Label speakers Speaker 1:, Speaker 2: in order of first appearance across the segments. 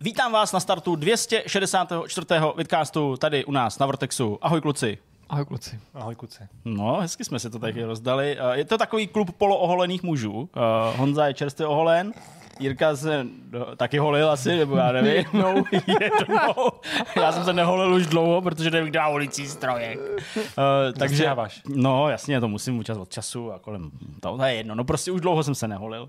Speaker 1: Vítám vás na startu 264. vidcastu tady u nás na Vortexu. Ahoj kluci.
Speaker 2: Ahoj kluci.
Speaker 3: Ahoj kluci.
Speaker 1: No, hezky jsme si to taky rozdali. Eh, Je to takový klub polooholených mužů. Eh, Honza je čerstvě oholen, Jirka se no, taky holil asi, nebo já nevím. Jednou. Jednou. Já jsem se neholil už dlouho, protože nevím, kde má holicí strojek. Uh, takže,
Speaker 3: Zastřáváš.
Speaker 1: no jasně, to musím čas od času a kolem, to, to je jedno. No prostě už dlouho jsem se neholil.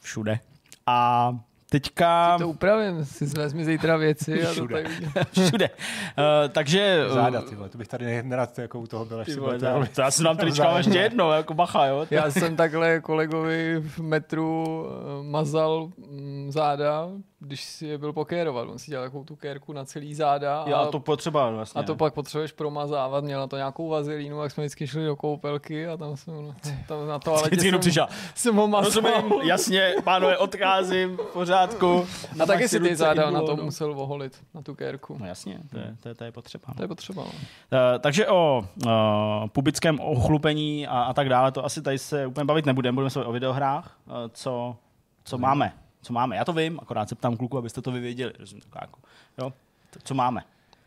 Speaker 1: Všude. A teďka...
Speaker 2: To upravím, si vezmi zítra věci a to
Speaker 1: Všude.
Speaker 2: tady udělám.
Speaker 1: Všude. Uh, takže... eh,
Speaker 3: Záda, ty vole, to bych tady nerad jako u toho byl,
Speaker 1: Ty
Speaker 3: si
Speaker 1: vole, to, to já jsem nám tady čekal ještě jedno, jako bacha, jo.
Speaker 2: Já jsem takhle kolegovi v metru eh, mazal mm, záda, když si je byl pokérovat. On si dělal takovou tu kérku na celý záda
Speaker 1: Já
Speaker 2: a,
Speaker 1: to potřeba vlastně.
Speaker 2: a to pak potřebuješ promazávat. Měl na to nějakou vazelínu, jak jsme vždycky šli do koupelky a tam jsem no, tam na to ale
Speaker 1: jenom přišel.
Speaker 2: jsem ho mazal.
Speaker 1: Rozumím, jasně, pánové, odcházím, v pořádku.
Speaker 2: A taky si ty záda na to
Speaker 1: no.
Speaker 2: musel oholit, na tu kérku.
Speaker 1: No jasně, to je, to je, to je potřeba.
Speaker 2: To
Speaker 1: No.
Speaker 2: je potřeba. No.
Speaker 1: Uh, takže o uh, pubickém ochlupení a, a tak dále, to asi tady se úplně bavit nebudeme, budeme se o videohrách, uh, co, co máme. Co máme? Já to vím, akorát se ptám kluku, abyste to vy věděli. Rozumím, tak jako, jo? To, co máme?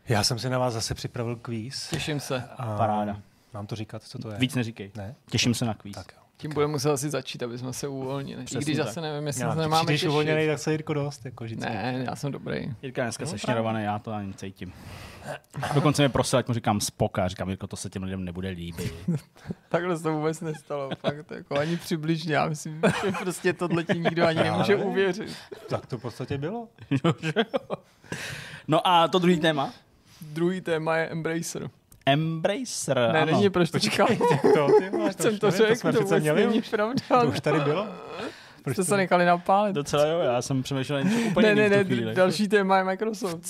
Speaker 3: Já jsem si na vás zase připravil kvíz.
Speaker 2: Těším se.
Speaker 3: A
Speaker 1: Paráda.
Speaker 3: Mám to říkat, co to je?
Speaker 1: Víc neříkej.
Speaker 3: Ne?
Speaker 1: Těším se na kvíz.
Speaker 3: Tak jo.
Speaker 2: Tím budeme muset asi začít, aby jsme se uvolnili.
Speaker 1: Přesně
Speaker 2: I když
Speaker 1: tak.
Speaker 2: zase nevím, jestli
Speaker 3: Já,
Speaker 2: se nemáme
Speaker 3: když uvolněný, tak se Jirko dost, jako vždycky.
Speaker 2: Ne, já jsem dobrý.
Speaker 1: Jirka je dneska
Speaker 3: No,
Speaker 1: sešněrovaný, já to ani cítím. Dokonce mě prosil, ať mu říkám spoka. Říkám, Jirko, to se těm lidem nebude líbit.
Speaker 2: Takhle se to vůbec nestalo. Fakt, jako ani přibližně. Já myslím, že prostě tohle ti nikdo ani nemůže uvěřit.
Speaker 3: Tak to v podstatě bylo.
Speaker 1: No a to druhý téma?
Speaker 2: Druhý téma je Embracer.
Speaker 1: Embracer,
Speaker 2: Ne,
Speaker 1: ano.
Speaker 2: není proč to říkal.
Speaker 3: To, ty vole,
Speaker 2: Proč jsem to řekl,
Speaker 3: jsme
Speaker 2: to
Speaker 3: přece
Speaker 2: vůbec
Speaker 3: měli.
Speaker 2: není pravda.
Speaker 3: To už tady bylo. Proč
Speaker 2: Jste
Speaker 3: to-
Speaker 2: se nechali napálit.
Speaker 1: Docela jo, já jsem přemýšlel něco úplně
Speaker 2: Ne, ne, ne,
Speaker 1: chvíli.
Speaker 2: další téma je Microsoft.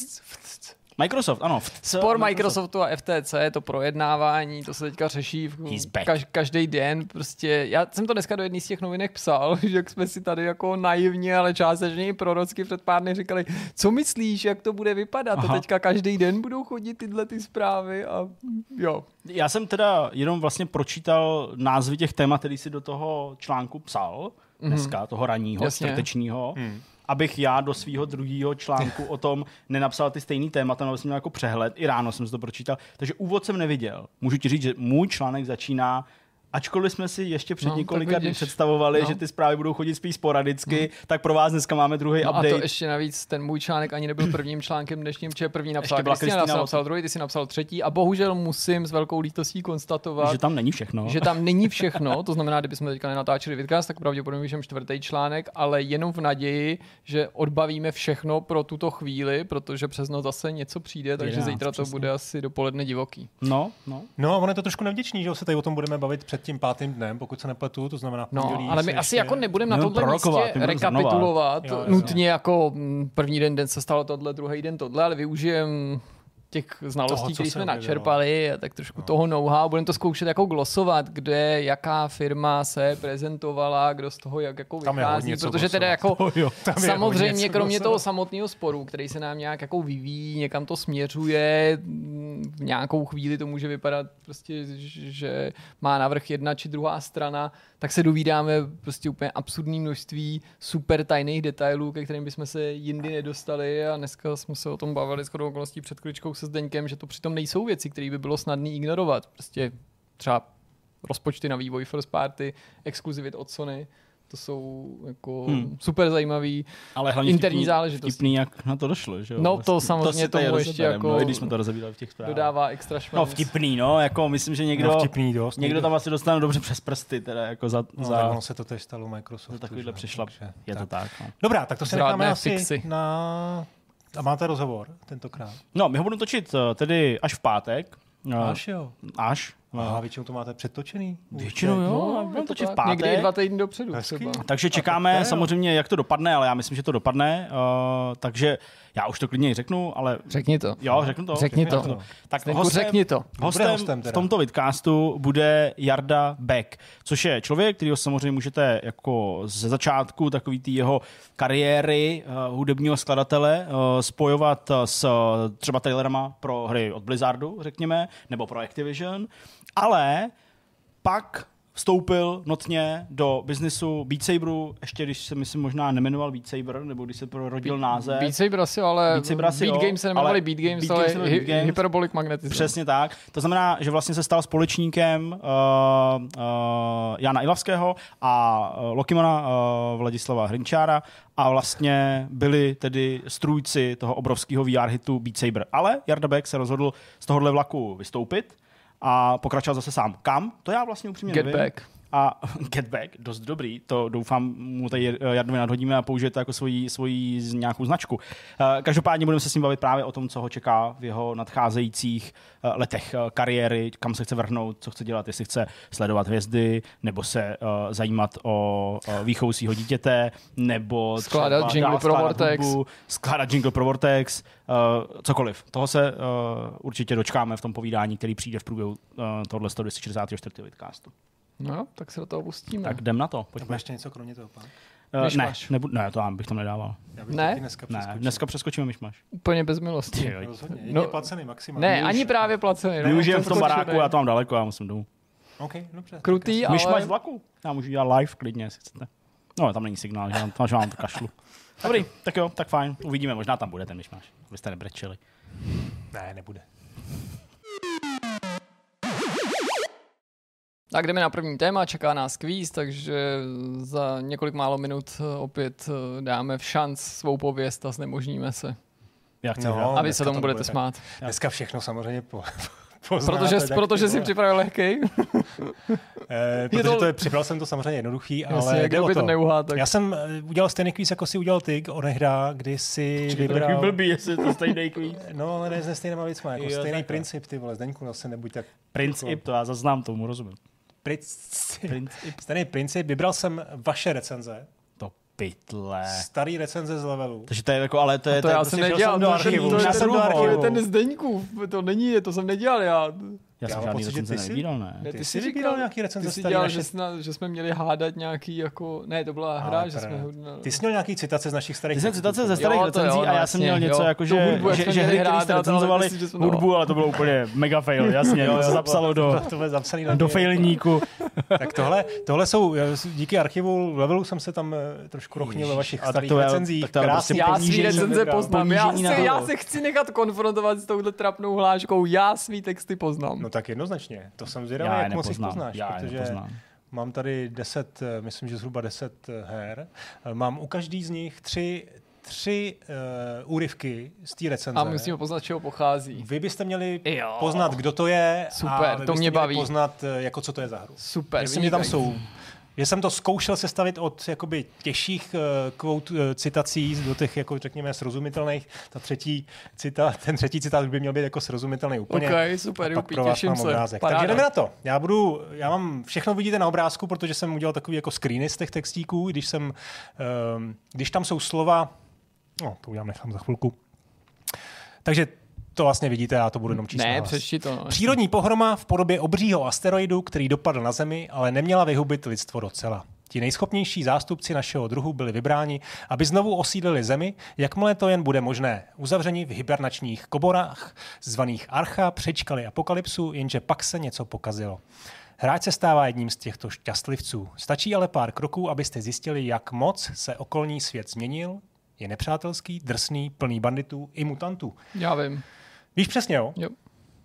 Speaker 1: Microsoft, ano.
Speaker 2: Spor Microsoftu a FTC, to projednávání, to se teďka řeší v kaž, každý den. Prostě, já jsem to dneska do jedné z těch novinek psal, že jak jsme si tady jako naivně, ale částečně i prorocky před pár dny říkali, co myslíš, jak to bude vypadat? To
Speaker 1: Aha.
Speaker 2: teďka každý den budou chodit tyhle ty zprávy a jo.
Speaker 1: Já jsem teda jenom vlastně pročítal názvy těch témat, který si do toho článku psal, dneska, toho ranního,
Speaker 2: Mhm. Jasně.
Speaker 1: čtvrtečního, abych já do svého druhého článku o tom nenapsal ty stejný témata, nebo jsem měl jako přehled, i ráno jsem si to pročítal, takže úvod jsem neviděl. Můžu ti říct, že můj článek začíná Ačkoliv jsme si ještě před
Speaker 2: No,
Speaker 1: několika dny představovali,
Speaker 2: No.
Speaker 1: že ty zprávy budou chodit spíš sporadicky, tak pro vás dneska máme druhý
Speaker 2: No a
Speaker 1: update.
Speaker 2: to ještě navíc, ten můj článek ani nebyl prvním článkem dnešním, če první napsal
Speaker 1: Ještě byla
Speaker 2: Kristina,
Speaker 1: Kristina
Speaker 2: já jsem napsal druhý, ty si napsal třetí a bohužel musím s velkou lítostí konstatovat,
Speaker 1: že tam není všechno.
Speaker 2: že tam není všechno, to znamená, kdybychom teďka nenatáčeli vidcast, tak pravděpodobně vyšem čtvrtý článek, ale jenom v naději, že odbavíme všechno pro tuto chvíli, protože přes noc zase něco přijde, takže
Speaker 1: 11,
Speaker 2: zítra to
Speaker 1: přesně.
Speaker 2: bude asi dopoledne divoký.
Speaker 1: No, no.
Speaker 3: No a ono je to trošku nevděčný, že se tady o tom budeme bavit před tím pátým dnem, pokud se nepletu, to znamená v
Speaker 2: No,
Speaker 3: pondělí
Speaker 2: ale my asi
Speaker 3: ještě-
Speaker 2: jako nebudeme na
Speaker 1: prorokovat,
Speaker 2: místě rekapitulovat
Speaker 3: Jo,
Speaker 2: nutně jako mm, první den, den se stalo tohle, druhý den tohle, ale využijem těch znalostí,
Speaker 3: Toho,
Speaker 2: které jsme načerpali, a tak trošku no. toho know-how. Budeme to zkoušet jako glosovat, kde jaká firma se prezentovala, kdo z toho jak jako
Speaker 3: Tam je
Speaker 2: vychází, protože teda jako
Speaker 1: jo.
Speaker 3: Tam je hodně
Speaker 2: samozřejmě kromě toho
Speaker 3: glosovat.
Speaker 2: samotného sporu, který se nám nějak jako vyvíjí, někam to směřuje, v nějakou chvíli to může vypadat prostě, že má navrh jedna či druhá strana, tak se dovídáme prostě úplně absurdní množství super tajných detailů, ke kterým bychom se jindy nedostali a dneska jsme se o tom bavili s chodou okolností před kličkou se Zdeňkem, že to přitom nejsou věci, které by bylo snadné ignorovat. Prostě třeba rozpočty na vývoj first party, exkluzivit od Sony, to jsou jako
Speaker 1: Hmm.
Speaker 2: super zajímavý.
Speaker 1: Ale hlavně
Speaker 2: Interní
Speaker 1: vtipný,
Speaker 2: záležitosti.
Speaker 1: Vtipný, jak na to došlo, že jo?
Speaker 2: No, to samozřejmě
Speaker 1: tady
Speaker 2: tomu ještě jako
Speaker 1: no, i když jsme to rozebírali v těch zprávách.
Speaker 2: Dodává extra šmrnc.
Speaker 1: No vtipný, no, jako myslím, že někdo,
Speaker 3: No, vtipný dost.
Speaker 1: někdo tam asi dostane dobře přes prsty, teda jako za,
Speaker 3: No,
Speaker 1: za,
Speaker 3: tak ono se to tež stalo Microsoftu.
Speaker 1: takovýhle přešlap.
Speaker 3: takže
Speaker 1: Je to tak, no.
Speaker 3: Dobrá, tak to se necháme asi
Speaker 2: fixy.
Speaker 3: na... A máte rozhovor tentokrát?
Speaker 1: No, my ho budeme točit eh, tedy až v pátek. Eh,
Speaker 3: Až jo.
Speaker 1: Až.
Speaker 3: Aha, většinou to máte předtočený?
Speaker 1: Většinou jo,
Speaker 2: No,
Speaker 1: budeme
Speaker 2: je to
Speaker 1: točit v pátek.
Speaker 2: Někdy dva týdny dopředu
Speaker 3: Hezký.
Speaker 2: třeba.
Speaker 1: Takže
Speaker 3: A
Speaker 1: čekáme
Speaker 3: jo.
Speaker 1: samozřejmě, jak to dopadne, ale já myslím, že to dopadne. Uh, takže já už to klidně řeknu, ale
Speaker 2: Řekni to.
Speaker 1: jo, řeknu to.
Speaker 2: Řekni to.
Speaker 1: Řeknu Tak
Speaker 2: Zdenku, řekni to.
Speaker 1: Hostem,
Speaker 3: hostem
Speaker 1: v tomto vidcastu bude Jarda Beck, což je člověk, kterýho samozřejmě můžete jako ze začátku takový tý jeho kariéry uh, hudebního skladatele uh, spojovat uh, s uh, třeba trailerama pro hry od Blizzardu, řekněme, nebo pro Activision, ale pak vstoupil notně do biznisu Beat Saberu, ještě když se myslím možná nemenoval Beat Saber, nebo když se prorodil název.
Speaker 2: Beat Saber asi, ale
Speaker 1: Beat Saber asi
Speaker 2: Beat
Speaker 1: jo,
Speaker 2: Games se jmenovali
Speaker 1: ale
Speaker 2: Beat Games,
Speaker 1: Beat
Speaker 2: ale
Speaker 1: Games Beat Games.
Speaker 2: Hyperbolic Magnetism.
Speaker 1: Přesně tak. To znamená, že vlastně se stal společníkem uh, uh, Jana Ilavského a uh, Lokimana uh, Vladislava Hrinčára a vlastně byli tedy strůjci toho obrovského VR hitu Beat Saber. Ale Jarda Beck se rozhodl z tohohle vlaku vystoupit a pokračoval zase sám. Kam? To já vlastně upřímně
Speaker 2: Get
Speaker 1: nevím.
Speaker 2: Back.
Speaker 1: A Get Back, dost dobrý, to doufám mu tady Jardovi nadhodíme a použije to jako svoji, svoji nějakou značku. Eh, Každopádně budeme se s ním bavit právě o tom, co ho čeká v jeho nadcházejících eh, letech eh, kariéry, kam se chce vrhnout, co chce dělat, jestli chce sledovat hvězdy, nebo se zajímat o výchovu svého dítěte, nebo
Speaker 2: Skládat
Speaker 1: třeba
Speaker 2: jingle pro Vortex.
Speaker 1: hudbu, skládat jingle pro Vortex, cokoliv. Toho se určitě dočkáme v tom povídání, který přijde v průběhu tohle 164. vidcastu.
Speaker 2: No tak se do toho pustíme.
Speaker 1: Tak jdem na to,
Speaker 3: Nebo
Speaker 1: pojďme.
Speaker 3: ještě něco kromě toho, pán?
Speaker 1: Uh,
Speaker 2: Myšmaš.
Speaker 1: ne, nebu, ne, to já bych tam nedával.
Speaker 3: Já bych
Speaker 2: Ne?
Speaker 3: taky dneska
Speaker 1: Ne, dneska přeskočíme myšmaš.
Speaker 2: Úplně bez milosti.
Speaker 1: Jo,
Speaker 3: Rozhodně.
Speaker 2: No-
Speaker 3: No, placený maximálně.
Speaker 2: Ne, ani právě placený.
Speaker 1: My
Speaker 2: no,
Speaker 1: už jen v tom
Speaker 2: skočíme.
Speaker 1: baráku, já to mám daleko, já musím domů.
Speaker 3: OK, dobře.
Speaker 2: Krutý, ale...
Speaker 1: Myšmaš vlaku? Já můžu dělat live klidně, jestli chcete. No, tam není signál, že vám, že vám to kašlu. Dobrý, tak jo, tak fajn. Uvidíme, možná tam bude ten myšmaš. Vy jste nebrečeli.
Speaker 3: Ne, nebude.
Speaker 2: Tak jdeme na první téma, čeká nás kvíz, takže za několik málo minut eh, opět eh, dáme v šanc svou pověst a znemožníme se.
Speaker 1: Já chci
Speaker 3: No.
Speaker 1: hrát.
Speaker 2: A vy se tomu
Speaker 3: to
Speaker 2: budete
Speaker 3: bude.
Speaker 2: smát.
Speaker 3: Dneska všechno samozřejmě po, poznáte,
Speaker 2: Protože,
Speaker 3: tak
Speaker 2: protože
Speaker 3: ty
Speaker 2: si
Speaker 3: vole.
Speaker 2: připravil lehký.
Speaker 3: Eh,
Speaker 2: Je
Speaker 3: protože
Speaker 2: to-
Speaker 3: to je, připravil jsem to samozřejmě jednoduchý, ale
Speaker 2: Jasně,
Speaker 3: jde
Speaker 2: kdo
Speaker 3: o
Speaker 2: by to
Speaker 3: to.
Speaker 2: neuhádl, tak
Speaker 3: Já jsem eh, udělal stejný kvíz, jako si udělal ty, onehda, kdy si
Speaker 1: To je takový
Speaker 3: vybral...
Speaker 1: blbý, jestli to stejný kvíz.
Speaker 3: No, ale ne se stejnýma věcma, jako
Speaker 1: Jo,
Speaker 3: stejný
Speaker 1: takhle.
Speaker 3: princip, ty vole, Zdeňku, zase nebuď tak...
Speaker 1: Princip, to já zaznám tomu, rozumím.
Speaker 3: Princip.
Speaker 1: Princip.
Speaker 3: Stejný princip, vybral jsem vaše recenze,
Speaker 1: To pytle.
Speaker 3: starý recenze z levelu.
Speaker 1: Takže to je jako, ale to je...
Speaker 2: to
Speaker 1: je
Speaker 2: já
Speaker 1: prostě
Speaker 2: jsem
Speaker 1: šel
Speaker 2: nedělal,
Speaker 1: do
Speaker 2: to,
Speaker 1: archivu.
Speaker 2: to, to,
Speaker 1: Já
Speaker 2: je
Speaker 1: jsem
Speaker 2: ten,
Speaker 1: do
Speaker 2: to
Speaker 1: archivu.
Speaker 2: ten Zdeňkův, to není, to jsem nedělal já.
Speaker 1: Já jsem
Speaker 3: Já
Speaker 1: žádný
Speaker 3: pocit, že
Speaker 1: recenze
Speaker 3: ty jsi-
Speaker 1: nevybíral, ne?
Speaker 2: Ne,
Speaker 3: Ty jsi vybíral nějaký recenze
Speaker 2: Ty jsi
Speaker 3: starý
Speaker 2: dělal,
Speaker 3: naše-
Speaker 2: že, sna, že jsme měli hádat nějaký jako, ne, to byla hra,
Speaker 3: Ale
Speaker 2: že jsme...
Speaker 3: Ty jsi měl nějaký citace z našich starých
Speaker 1: Ty jsem citace ze
Speaker 2: Jo,
Speaker 1: starých
Speaker 2: to
Speaker 1: recenzí
Speaker 2: jo,
Speaker 1: a
Speaker 2: no
Speaker 1: já jsem měl něco
Speaker 2: jo.
Speaker 1: jako, že,
Speaker 2: hudbu,
Speaker 1: že,
Speaker 2: jsme
Speaker 1: že hry, které jste recenzovali
Speaker 2: no.
Speaker 1: hudbu, ale to bylo úplně mega fail, jasně, to se zapsalo do, do failníku.
Speaker 3: Tak tohle, tohle jsou, díky archivu levelu jsem se tam eh, trošku rochnil ve vašich
Speaker 1: a
Speaker 3: starých
Speaker 1: to je-
Speaker 3: recenzích.
Speaker 1: tak to je
Speaker 3: Krásný
Speaker 1: prostě
Speaker 2: Já svý recenze poznám, já se, chci nechat konfrontovat s touhle trapnou hláškou, já svý texty poznám.
Speaker 3: Tak jednoznačně. To jsem zvědavý,
Speaker 1: Já
Speaker 3: jak moc jich poznáš.
Speaker 1: já
Speaker 3: protože
Speaker 1: nepoznám.
Speaker 3: mám tady 10, eh, myslím, že zhruba 10 eh, her. Eh, Mám u každý z nich tři, tři uh, úryvky z té recenze.
Speaker 2: A musíme poznat, čeho pochází.
Speaker 3: Vy byste měli
Speaker 2: Jo.
Speaker 3: poznat, kdo to je.
Speaker 2: Super,
Speaker 3: a vy
Speaker 2: to
Speaker 3: byste
Speaker 2: mě
Speaker 3: měli
Speaker 2: baví.
Speaker 3: poznat, jako co to je za hru.
Speaker 2: Super.
Speaker 3: Jestli mě tam jsou že jsem to zkoušel sestavit od jakoby těžších uh, quote, uh, citací do těch, jako řekněme, srozumitelných. Ta třetí cita, ten třetí citát by měl být jako srozumitelný úplně.
Speaker 2: OK, super, Jupí,
Speaker 3: pro vás
Speaker 2: těším se.
Speaker 3: obrázek.
Speaker 2: Paráda.
Speaker 3: Takže jdeme na to. Já budu, já mám, všechno vidíte na obrázku, protože jsem udělal takový jako screeny z těch textíků, když jsem, um, když tam jsou slova, no, to udělám nechám za chvilku. Takže to vlastně vidíte, já to budu jenom číst
Speaker 2: Ne, přečti to. No.
Speaker 3: Přírodní pohroma v podobě obřího asteroidu, který dopadl na Zemi, ale neměla vyhubit lidstvo docela. Ti nejschopnější zástupci našeho druhu byli vybráni, aby znovu osídlili Zemi, jakmile to jen bude možné. Uzavřeni v hibernačních koborách, zvaných Archa, přečkali apokalypsu, jenže pak se něco pokazilo. Hráč se stává jedním z těchto šťastlivců. Stačí ale pár kroků, abyste zjistili, jak moc se okolní svět změnil. Je nepřátelský, drsný, plný banditů i mutantů.
Speaker 2: Já vím.
Speaker 3: Víš přesně, jo?
Speaker 2: Jo,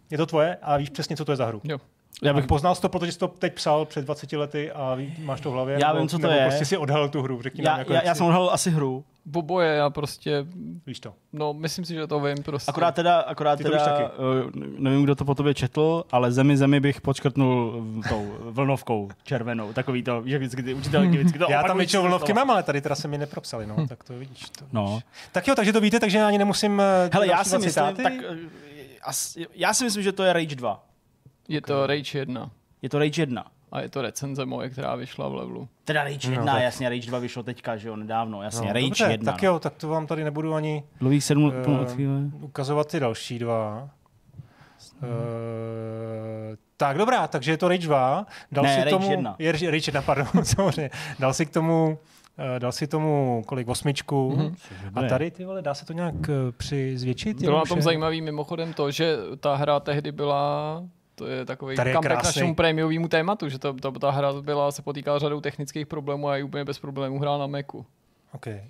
Speaker 3: Je to tvoje a víš přesně, co to je za hru.
Speaker 2: jo.
Speaker 1: Já bych
Speaker 3: poznal to, protože jsi to teď psal před 20 lety a ví, máš to v hlavě.
Speaker 1: Já
Speaker 3: nebo,
Speaker 1: vím, co to
Speaker 3: nebo
Speaker 1: je.
Speaker 3: prostě si odhalil tu hru, řekni nám,
Speaker 1: já,
Speaker 3: jako
Speaker 1: já, já jsem odhalil asi hru.
Speaker 2: Boboje, já prostě,
Speaker 3: Víš to.
Speaker 2: no myslím si, že to vím prostě.
Speaker 1: Akorát teda, akorát
Speaker 3: Ty to víš
Speaker 1: teda
Speaker 3: taky.
Speaker 1: uh, nevím, kdo to po tobě četl, ale zemi zemi bych počkrtnul tou vlnovkou červenou. Takový to, že vždycky ty učitelky vždycky to
Speaker 3: Já tam většinou vlnovky mám, ale tady teda se mi nepropsali, no, tak to vidíš. To
Speaker 1: No.
Speaker 3: vidíš. Tak jo, takže to víte, takže ani nemusím eh,
Speaker 1: Hele, já si myslím, tak, eh, asi- já si myslím, že to je Rage 2.
Speaker 2: Je to Rage 1
Speaker 1: Je to Rage 1.
Speaker 2: a je to recenze moje, která vyšla v levelu.
Speaker 1: Teda Rage
Speaker 3: No,
Speaker 1: 1,
Speaker 3: tak-
Speaker 1: jasně, Rage 2 vyšlo teďka, že jo, nedávno, jasně,
Speaker 3: no,
Speaker 1: Rage
Speaker 3: dobře,
Speaker 1: 1.
Speaker 3: Tak jo, tak to vám tady nebudu ani
Speaker 1: Dlouhých sedm uh,
Speaker 3: ukazovat ty další dva. Uh, tak dobrá, takže je to Rage 2. Dal
Speaker 1: Ne,
Speaker 3: si
Speaker 1: Rage
Speaker 3: tomu,
Speaker 1: 1.
Speaker 3: Je Rage 1, pardon, samozřejmě. Dal si k tomu, uh, dal si tomu kolik, osmičku.
Speaker 2: Mhm.
Speaker 3: A tady, ty vole, dá se to nějak uh, přizvětšit?
Speaker 2: Bylo na tom zajímavý mimochodem to, že ta hra tehdy byla to je takový
Speaker 3: Tady je
Speaker 2: comeback
Speaker 3: krásný.
Speaker 2: našemu prémiovému tématu, že to, to, ta hra byla, se potýkala řadou technických problémů a je úplně bez problémů hrál na Macu.
Speaker 3: Okay.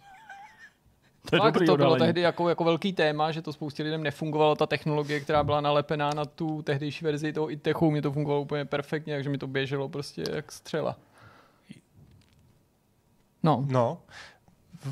Speaker 1: To je
Speaker 2: Fakt,
Speaker 1: dobrý
Speaker 2: to bylo tehdy jako, jako velký téma, že to spoustě lidem nefungovalo, ta technologie, která byla nalepená na tu tehdejší verzi toho ITECHu, mě to fungovalo úplně perfektně, takže mi to běželo prostě jak střela. No,
Speaker 3: No,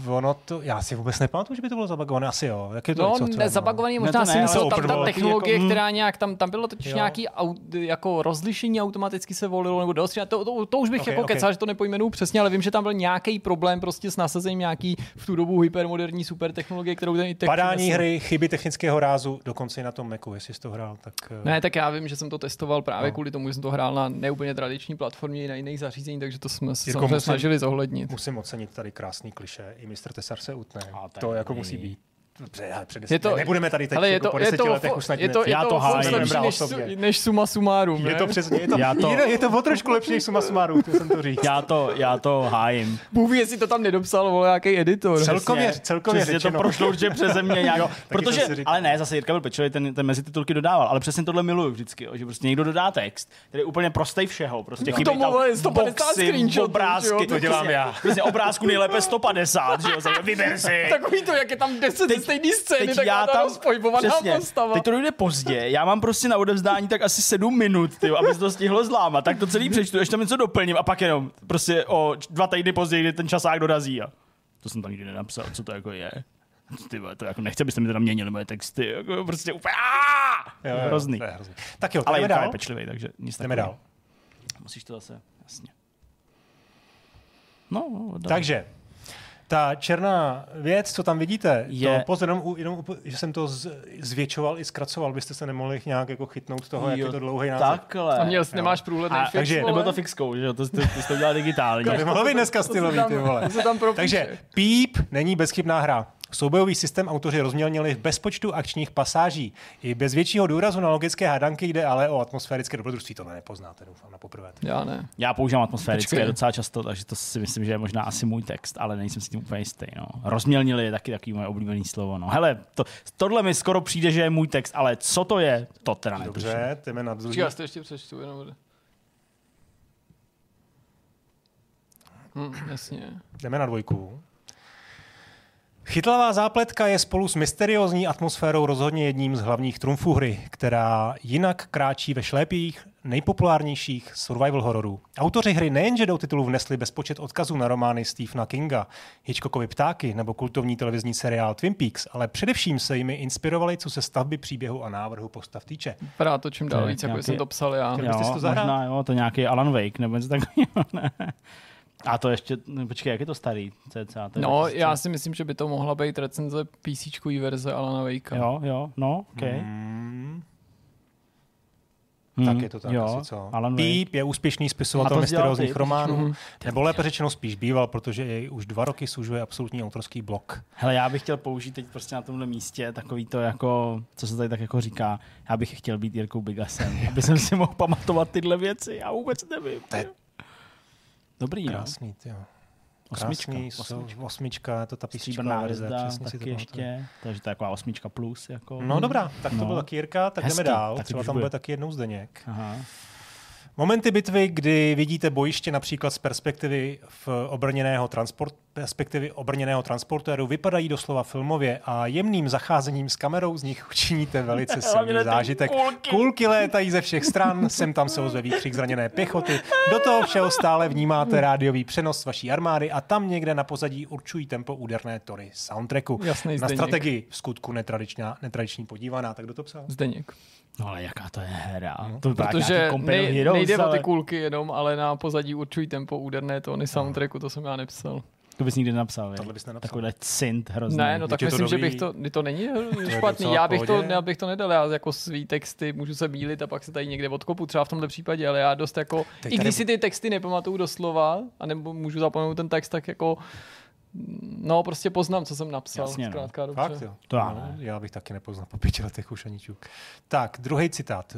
Speaker 3: ono to, já si vůbec nepamatuju, že by to bylo zabagované, asi jo. Jak je to,
Speaker 2: No,
Speaker 3: co, co,
Speaker 2: ne, zabagovaný možná
Speaker 1: to
Speaker 2: si
Speaker 1: ne,
Speaker 2: myslel,
Speaker 3: ale
Speaker 2: tam ta technologie,
Speaker 3: jako, mm.
Speaker 2: která nějak, tam, tam bylo totiž
Speaker 3: Jo.
Speaker 2: nějaký jako rozlišení automaticky se volilo, nebo dost, to, to, to, už bych
Speaker 3: Ok,
Speaker 2: jako
Speaker 3: ok.
Speaker 2: kecal, že to nepojmenuju přesně, ale vím, že tam byl nějaký problém prostě s nasazením nějaký v tu dobu hypermoderní super technologie, kterou ten ITEC
Speaker 3: Padání
Speaker 2: přinesl.
Speaker 3: hry, chyby technického rázu, dokonce i na tom Macu, jestli jsi to hrál, tak... eh,
Speaker 2: Ne, tak já vím, že jsem to testoval právě
Speaker 3: No.
Speaker 2: kvůli tomu, že jsem to hrál na neúplně tradiční platformě i na jiných zařízení, takže to jsme se
Speaker 3: Jirko,
Speaker 2: samozřejmě
Speaker 3: musím-
Speaker 2: snažili zohlednit.
Speaker 3: Musím ocenit tady krásný kliše. I mistr Tesar se utne.
Speaker 1: A
Speaker 3: to jako musí být. Dobře, ale před
Speaker 2: Je to-
Speaker 3: ne, nebudeme tady teď
Speaker 2: Ale je
Speaker 3: jako
Speaker 2: to,
Speaker 3: po
Speaker 2: je
Speaker 3: deseti
Speaker 2: to,
Speaker 3: letech už snad
Speaker 2: je to,
Speaker 3: ne-
Speaker 2: je
Speaker 1: Já
Speaker 2: to,
Speaker 1: to hájím.
Speaker 2: lepší než,
Speaker 3: osobně.
Speaker 2: než suma sumárum,
Speaker 3: Je
Speaker 2: ne?
Speaker 3: to přesně, je to,
Speaker 1: Já to-
Speaker 3: je, je to o trošku lepší než suma sumárum, chtěl jsem to říct.
Speaker 1: Já to, já to hájím.
Speaker 2: Bůh ví, jestli to tam nedopsal, vole, nějaký editor.
Speaker 3: Cel- Celkově-
Speaker 1: Přesně,
Speaker 3: celkově
Speaker 1: přesně
Speaker 3: řečeno.
Speaker 1: to prošlo určitě přeze mě nějak.
Speaker 3: Jo,
Speaker 1: protože, ale ne, zase Jirka byl pečlivý, ten, ten mezititulky dodával, ale přesně tohle miluju vždycky, jo, že prostě někdo dodá text, který je úplně prostej všeho, prostě
Speaker 2: K
Speaker 1: chybí tam
Speaker 2: vole, 150
Speaker 1: boxy, obrázky,
Speaker 2: to
Speaker 3: dělám já.
Speaker 1: Přesně, obrázku nejlépe 150, že jo, vyber si.
Speaker 2: Takový to, jak je tam 10 Stejný scény,
Speaker 1: Teď
Speaker 2: tak
Speaker 1: já tam,
Speaker 2: rozpojbovaná
Speaker 1: přesně,
Speaker 2: postava.
Speaker 1: teď to dojde pozdě, já mám prostě na odevzdání tak asi sedm minut, tyjo, aby se to stihlo zlámat, tak to celý přečtu, ještě tam něco doplním a pak jenom prostě o dva týdny později, kdy ten časák dorazí a to jsem tam nikdy nenapsal, co to jako je. Ty vole, to jako nechci, abyste mi teda měnili moje texty, jako prostě úplně!
Speaker 3: Jo, jo,
Speaker 1: hrozný.
Speaker 3: to je hrozný. Tak jo,
Speaker 1: Ale
Speaker 3: jdeme
Speaker 1: Jirka je
Speaker 3: dál.
Speaker 1: pečlivý, takže nic
Speaker 3: Jdeme dál.
Speaker 1: Musíš to zase, jasně. No, no dál.
Speaker 3: Takže, ta černá věc, co tam vidíte,
Speaker 1: Je-
Speaker 3: to pozor, jenom, jenom, že jsem to z, zvětšoval i zkracoval, byste se nemohli nějak jako chytnout toho, jak je to dlouhý název.
Speaker 1: Takhle.
Speaker 2: A měl, jsi- nemáš průhledný fix,
Speaker 3: takže-
Speaker 2: vole?
Speaker 1: Nebo to fixkou, že jo, to, to, to, jsi to udělal digitálně.
Speaker 3: To by mohlo být dneska stylový, ty vole. Takže PEEP není bezchybná hra. Soubojový systém autoři rozmělnili v bezpočtu akčních pasáží. I bez většího důrazu na logické hádanky jde ale o atmosférické dobrodružství. To nepoznáte, doufám, na poprvé.
Speaker 2: Já ne.
Speaker 1: Já používám atmosférické
Speaker 2: Počkej.
Speaker 1: docela často, takže to si myslím, že je možná asi můj text, ale nejsem si tím úplně jistý. No. Rozmělnili je taky takový moje oblíbený slovo. No. Hele, to, tohle mi skoro přijde, že je můj text, ale co to je, to teda netuším.
Speaker 3: Dobře, jdeme na druhý.
Speaker 2: Já si to ještě přečtu, jenom... Hm, jasně.
Speaker 3: Jdeme na dvojku. Chytlavá zápletka je spolu s mysteriózní atmosférou rozhodně jedním z hlavních trumfů hry, která jinak kráčí ve šlépích nejpopulárnějších survival hororů. Autoři hry nejenže do titulu vnesli bezpočet odkazů na romány Stephena Kinga, Hitchcockovy ptáky nebo kultovní televizní seriál Twin Peaks, ale především se jimi inspirovali, co se stavby příběhu a návrhu postav týče.
Speaker 2: Vypadá to čím dál víc, jako
Speaker 1: nějaký-
Speaker 2: jsem to psal já.
Speaker 3: Chtěl si to zahrát?
Speaker 1: možná, jo, to nějaký Alan Wake nebo něco takového. A to ještě, no, počkej, jak je to starý? CCA, to je
Speaker 2: No,
Speaker 1: 2000.
Speaker 2: já si myslím, že by to mohla být recenze PC verze Alana Wakea.
Speaker 1: Jo, jo, no, OK.
Speaker 3: Hmm,
Speaker 1: Hmm,
Speaker 3: tak je to tak
Speaker 1: jo,
Speaker 3: asi, co?
Speaker 1: Alan Wake.
Speaker 3: Peep je úspěšný spisovatel mysteriózních románů,
Speaker 2: Mhm.
Speaker 3: nebo lépe řečeno spíš býval, protože jej už dva roky služuje absolutní autorský blok.
Speaker 1: Hele, já bych chtěl použít teď prostě na tomhle místě takový to jako, co se tady tak jako říká, já bych chtěl být Jirkou Bigasem, aby jsem si mohl pamatovat tyhle věci, já vůbec nevím.
Speaker 3: To je.
Speaker 1: Dobrý, no.
Speaker 3: Krásný, ty jo.
Speaker 1: Osmička, osmička.
Speaker 3: osmička. to ta
Speaker 1: Stříbrná
Speaker 3: verze, přesně si to pamatuju.
Speaker 1: ještě, takže to je taková osmička plus. Jako.
Speaker 3: No dobrá, tak to
Speaker 1: No.
Speaker 3: byl taky Jirka, tak
Speaker 1: Hezký,
Speaker 3: jdeme dál,
Speaker 1: tak
Speaker 3: třeba tam
Speaker 1: bude.
Speaker 3: bude taky jednou Zdeněk.
Speaker 1: Aha.
Speaker 3: Momenty bitvy, kdy vidíte bojiště například z perspektivy v obrněného transport, perspektivy obrněného transportéru, vypadají doslova filmově a jemným zacházením s kamerou z nich učiníte velice silný zážitek.
Speaker 1: kulky.
Speaker 3: Kulky létají ze všech stran, sem tam se ozve výkřik zraněné pěchoty, do toho všeho stále vnímáte rádiový přenos vaší armády a tam někde na pozadí určují tempo úderné tory soundtracku.
Speaker 2: Jasnej
Speaker 3: na
Speaker 2: Zdeněk.
Speaker 3: strategii v skutku netradiční, netradiční podívaná, tak kdo to psal?
Speaker 2: Zdeněk.
Speaker 1: No ale jaká to je hra? to vypadá
Speaker 2: Protože nej,
Speaker 1: Heroes,
Speaker 2: nejde o
Speaker 1: ale
Speaker 2: ty kulky jenom, ale na pozadí určují tempo úderné tóny soundtracku, to jsem já nepsal.
Speaker 1: To bys nikdy napsal, je?
Speaker 3: Tohle bys nenapsal.
Speaker 1: Takovýhle synth hrozný.
Speaker 2: Ne, no tak
Speaker 3: to
Speaker 2: myslím, že
Speaker 3: dobrý.
Speaker 2: bych to, to není špatný,
Speaker 3: docela
Speaker 2: já bych, to, já bych to nedal, já jako svý texty můžu se bílit a pak se tady někde odkopu, třeba v tomhle případě, ale já dost jako,
Speaker 3: Teď
Speaker 2: i
Speaker 3: tady-
Speaker 2: když si ty texty nepamatuju doslova, a nebo můžu zapomenout ten text, tak jako No, prostě poznám, co jsem napsal.
Speaker 1: Jasně, no.
Speaker 2: zkrátka, dobře.
Speaker 3: Fakt jo.
Speaker 1: To já
Speaker 3: no, já bych taky nepoznal po pěti letech už ani čuk. Tak, druhý citát.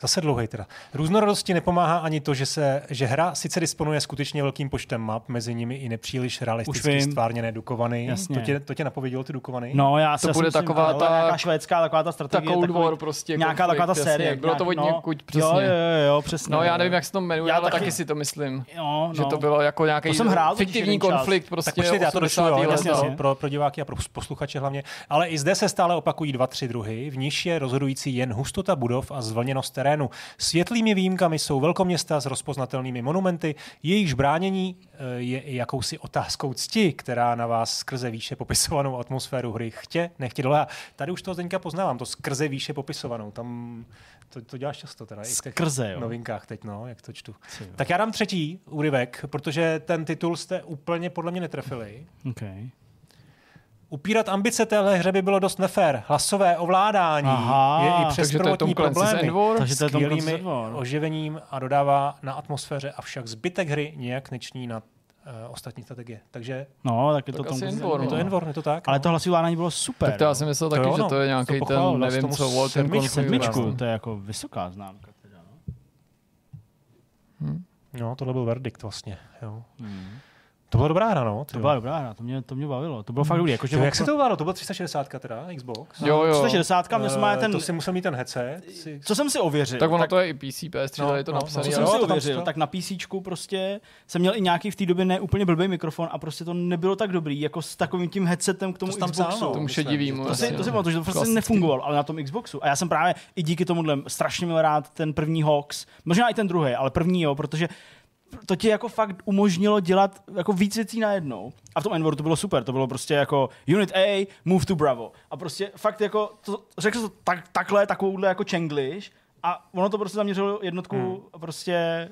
Speaker 3: Zase dlouhý teda. Různorodosti nepomáhá ani to, že, se, že hra sice disponuje skutečně velkým počtem map, mezi nimi i nepříliš realisticky stvárněné dukovany.
Speaker 1: Jasně.
Speaker 3: To tě, to tě napovědělo ty dukovany?
Speaker 1: No, já si
Speaker 2: To
Speaker 1: asi
Speaker 2: bude
Speaker 1: myslím,
Speaker 2: taková ta-
Speaker 1: nějaká švédská, taková ta
Speaker 2: Ta
Speaker 1: strategie.
Speaker 2: Cold
Speaker 1: takový,
Speaker 2: War prostě.
Speaker 1: nějaká taková ta
Speaker 2: konflikt,
Speaker 1: série.
Speaker 2: Jasně, bylo to od
Speaker 1: nějak,
Speaker 2: někud,
Speaker 1: Jo,
Speaker 2: přesně.
Speaker 1: jo, jo, jo, přesně.
Speaker 2: No, já nevím, jak se to jmenuje,
Speaker 1: Já
Speaker 2: ale
Speaker 1: taky-
Speaker 2: taky si to myslím.
Speaker 1: Jo,
Speaker 2: Že
Speaker 1: no.
Speaker 2: to bylo jako nějaký fiktivní konflikt prostě
Speaker 3: Tak počkejte, já to došlu,
Speaker 2: 80.
Speaker 3: jo,
Speaker 2: let,
Speaker 3: jasně,
Speaker 2: no.
Speaker 3: jasně, pro, pro diváky a pro posluchače hlavně. Ale i zde se stále opakují dva, tři druhy. V níž je rozhodující jen hustota budov a zvlněnost terénu. Světlými výjimkami jsou velkoměsta s rozpoznatelnými monumenty. Jejichž bránění eh, je i jakousi otázkou cti, která na vás skrze výše popisovanou atmosféru hry chtě, nechtě dole. Tady už to Zdeňka poznávám, to skrze výše popisovanou. Tam to, to děláš často teda. i v těch
Speaker 1: Skrze, jo.
Speaker 3: novinkách teď, no, jak to čtu.
Speaker 1: Jo.
Speaker 3: Tak já dám třetí úryvek, protože ten titul jste úplně podle mě netrefili.
Speaker 1: Okay.
Speaker 3: Upírat ambice téhle hře by bylo dost nefér. Hlasové ovládání
Speaker 1: Aha,
Speaker 3: je i přes
Speaker 2: to
Speaker 3: prvotní
Speaker 2: Clancy's
Speaker 3: problémy
Speaker 2: Envor.
Speaker 1: Takže to je
Speaker 3: skvělými oživením a dodává na atmosféře, avšak zbytek hry nějak neční na uh, ostatní strategie. Takže
Speaker 1: No, tak je to
Speaker 2: Tak
Speaker 1: tom.
Speaker 2: Envor,
Speaker 3: je to
Speaker 2: no.
Speaker 3: Envor, je to tak?
Speaker 1: Ale
Speaker 3: no.
Speaker 1: to hlasový ovládání bylo super.
Speaker 2: Tak to já
Speaker 1: no.
Speaker 2: si myslel
Speaker 3: To
Speaker 2: taky,
Speaker 3: jo,
Speaker 2: že
Speaker 3: no.
Speaker 2: to je
Speaker 3: To
Speaker 2: nějaký
Speaker 3: pochválil,
Speaker 2: ten,
Speaker 3: dal jsi
Speaker 2: nevím co, Walter
Speaker 1: sedmičku.
Speaker 3: No.
Speaker 1: to je jako vysoká známka. Teda, no.
Speaker 3: No, tohle byl verdikt vlastně. Jo.
Speaker 1: Hmm.
Speaker 3: To byla dobrá hra, no.
Speaker 1: To byla dobrá hra, to mě, to mě bavilo. To bylo fakt dobrý. Jakože
Speaker 3: Jo, jak se to ovládalo? To bylo 360 teda, Xbox?
Speaker 2: Jo, jo.
Speaker 1: 360, měl jsem
Speaker 3: Eh,
Speaker 1: ten...
Speaker 3: To si musel mít ten headset. Si...
Speaker 1: Co jsem si ověřil?
Speaker 2: Tak ono
Speaker 1: tak,
Speaker 2: to je i PC, PS3,
Speaker 3: No,
Speaker 2: tady je to
Speaker 3: no,
Speaker 2: napsané.
Speaker 1: co
Speaker 3: no,
Speaker 1: jsem si
Speaker 3: to
Speaker 1: ověřil, tak na PC prostě jsem měl i nějaký v té době ne úplně blbý mikrofon a prostě to nebylo tak dobrý, jako s takovým tím headsetem k tomu
Speaker 3: To tam
Speaker 1: Xboxu.
Speaker 3: psal, no.
Speaker 2: Tomu
Speaker 3: myslím,
Speaker 2: šedivýmu.
Speaker 3: že
Speaker 1: To si, to si pamatuju, že to prostě nefungovalo, ale na tom Xboxu. A já jsem právě i díky tomuhle strašně měl rád ten první Hawks. Možná i ten druhý, ale první jo, protože to ti jako fakt umožnilo dělat jako víc věcí najednou. A v tom Envoru to bylo super, to bylo prostě jako Unit A, move to Bravo. A prostě fakt jako, to, řekl jsem to tak, takhle, takovouhle jako čenglish, a ono to prostě zaměřilo jednotku
Speaker 3: Hmm.
Speaker 1: hmm. prostě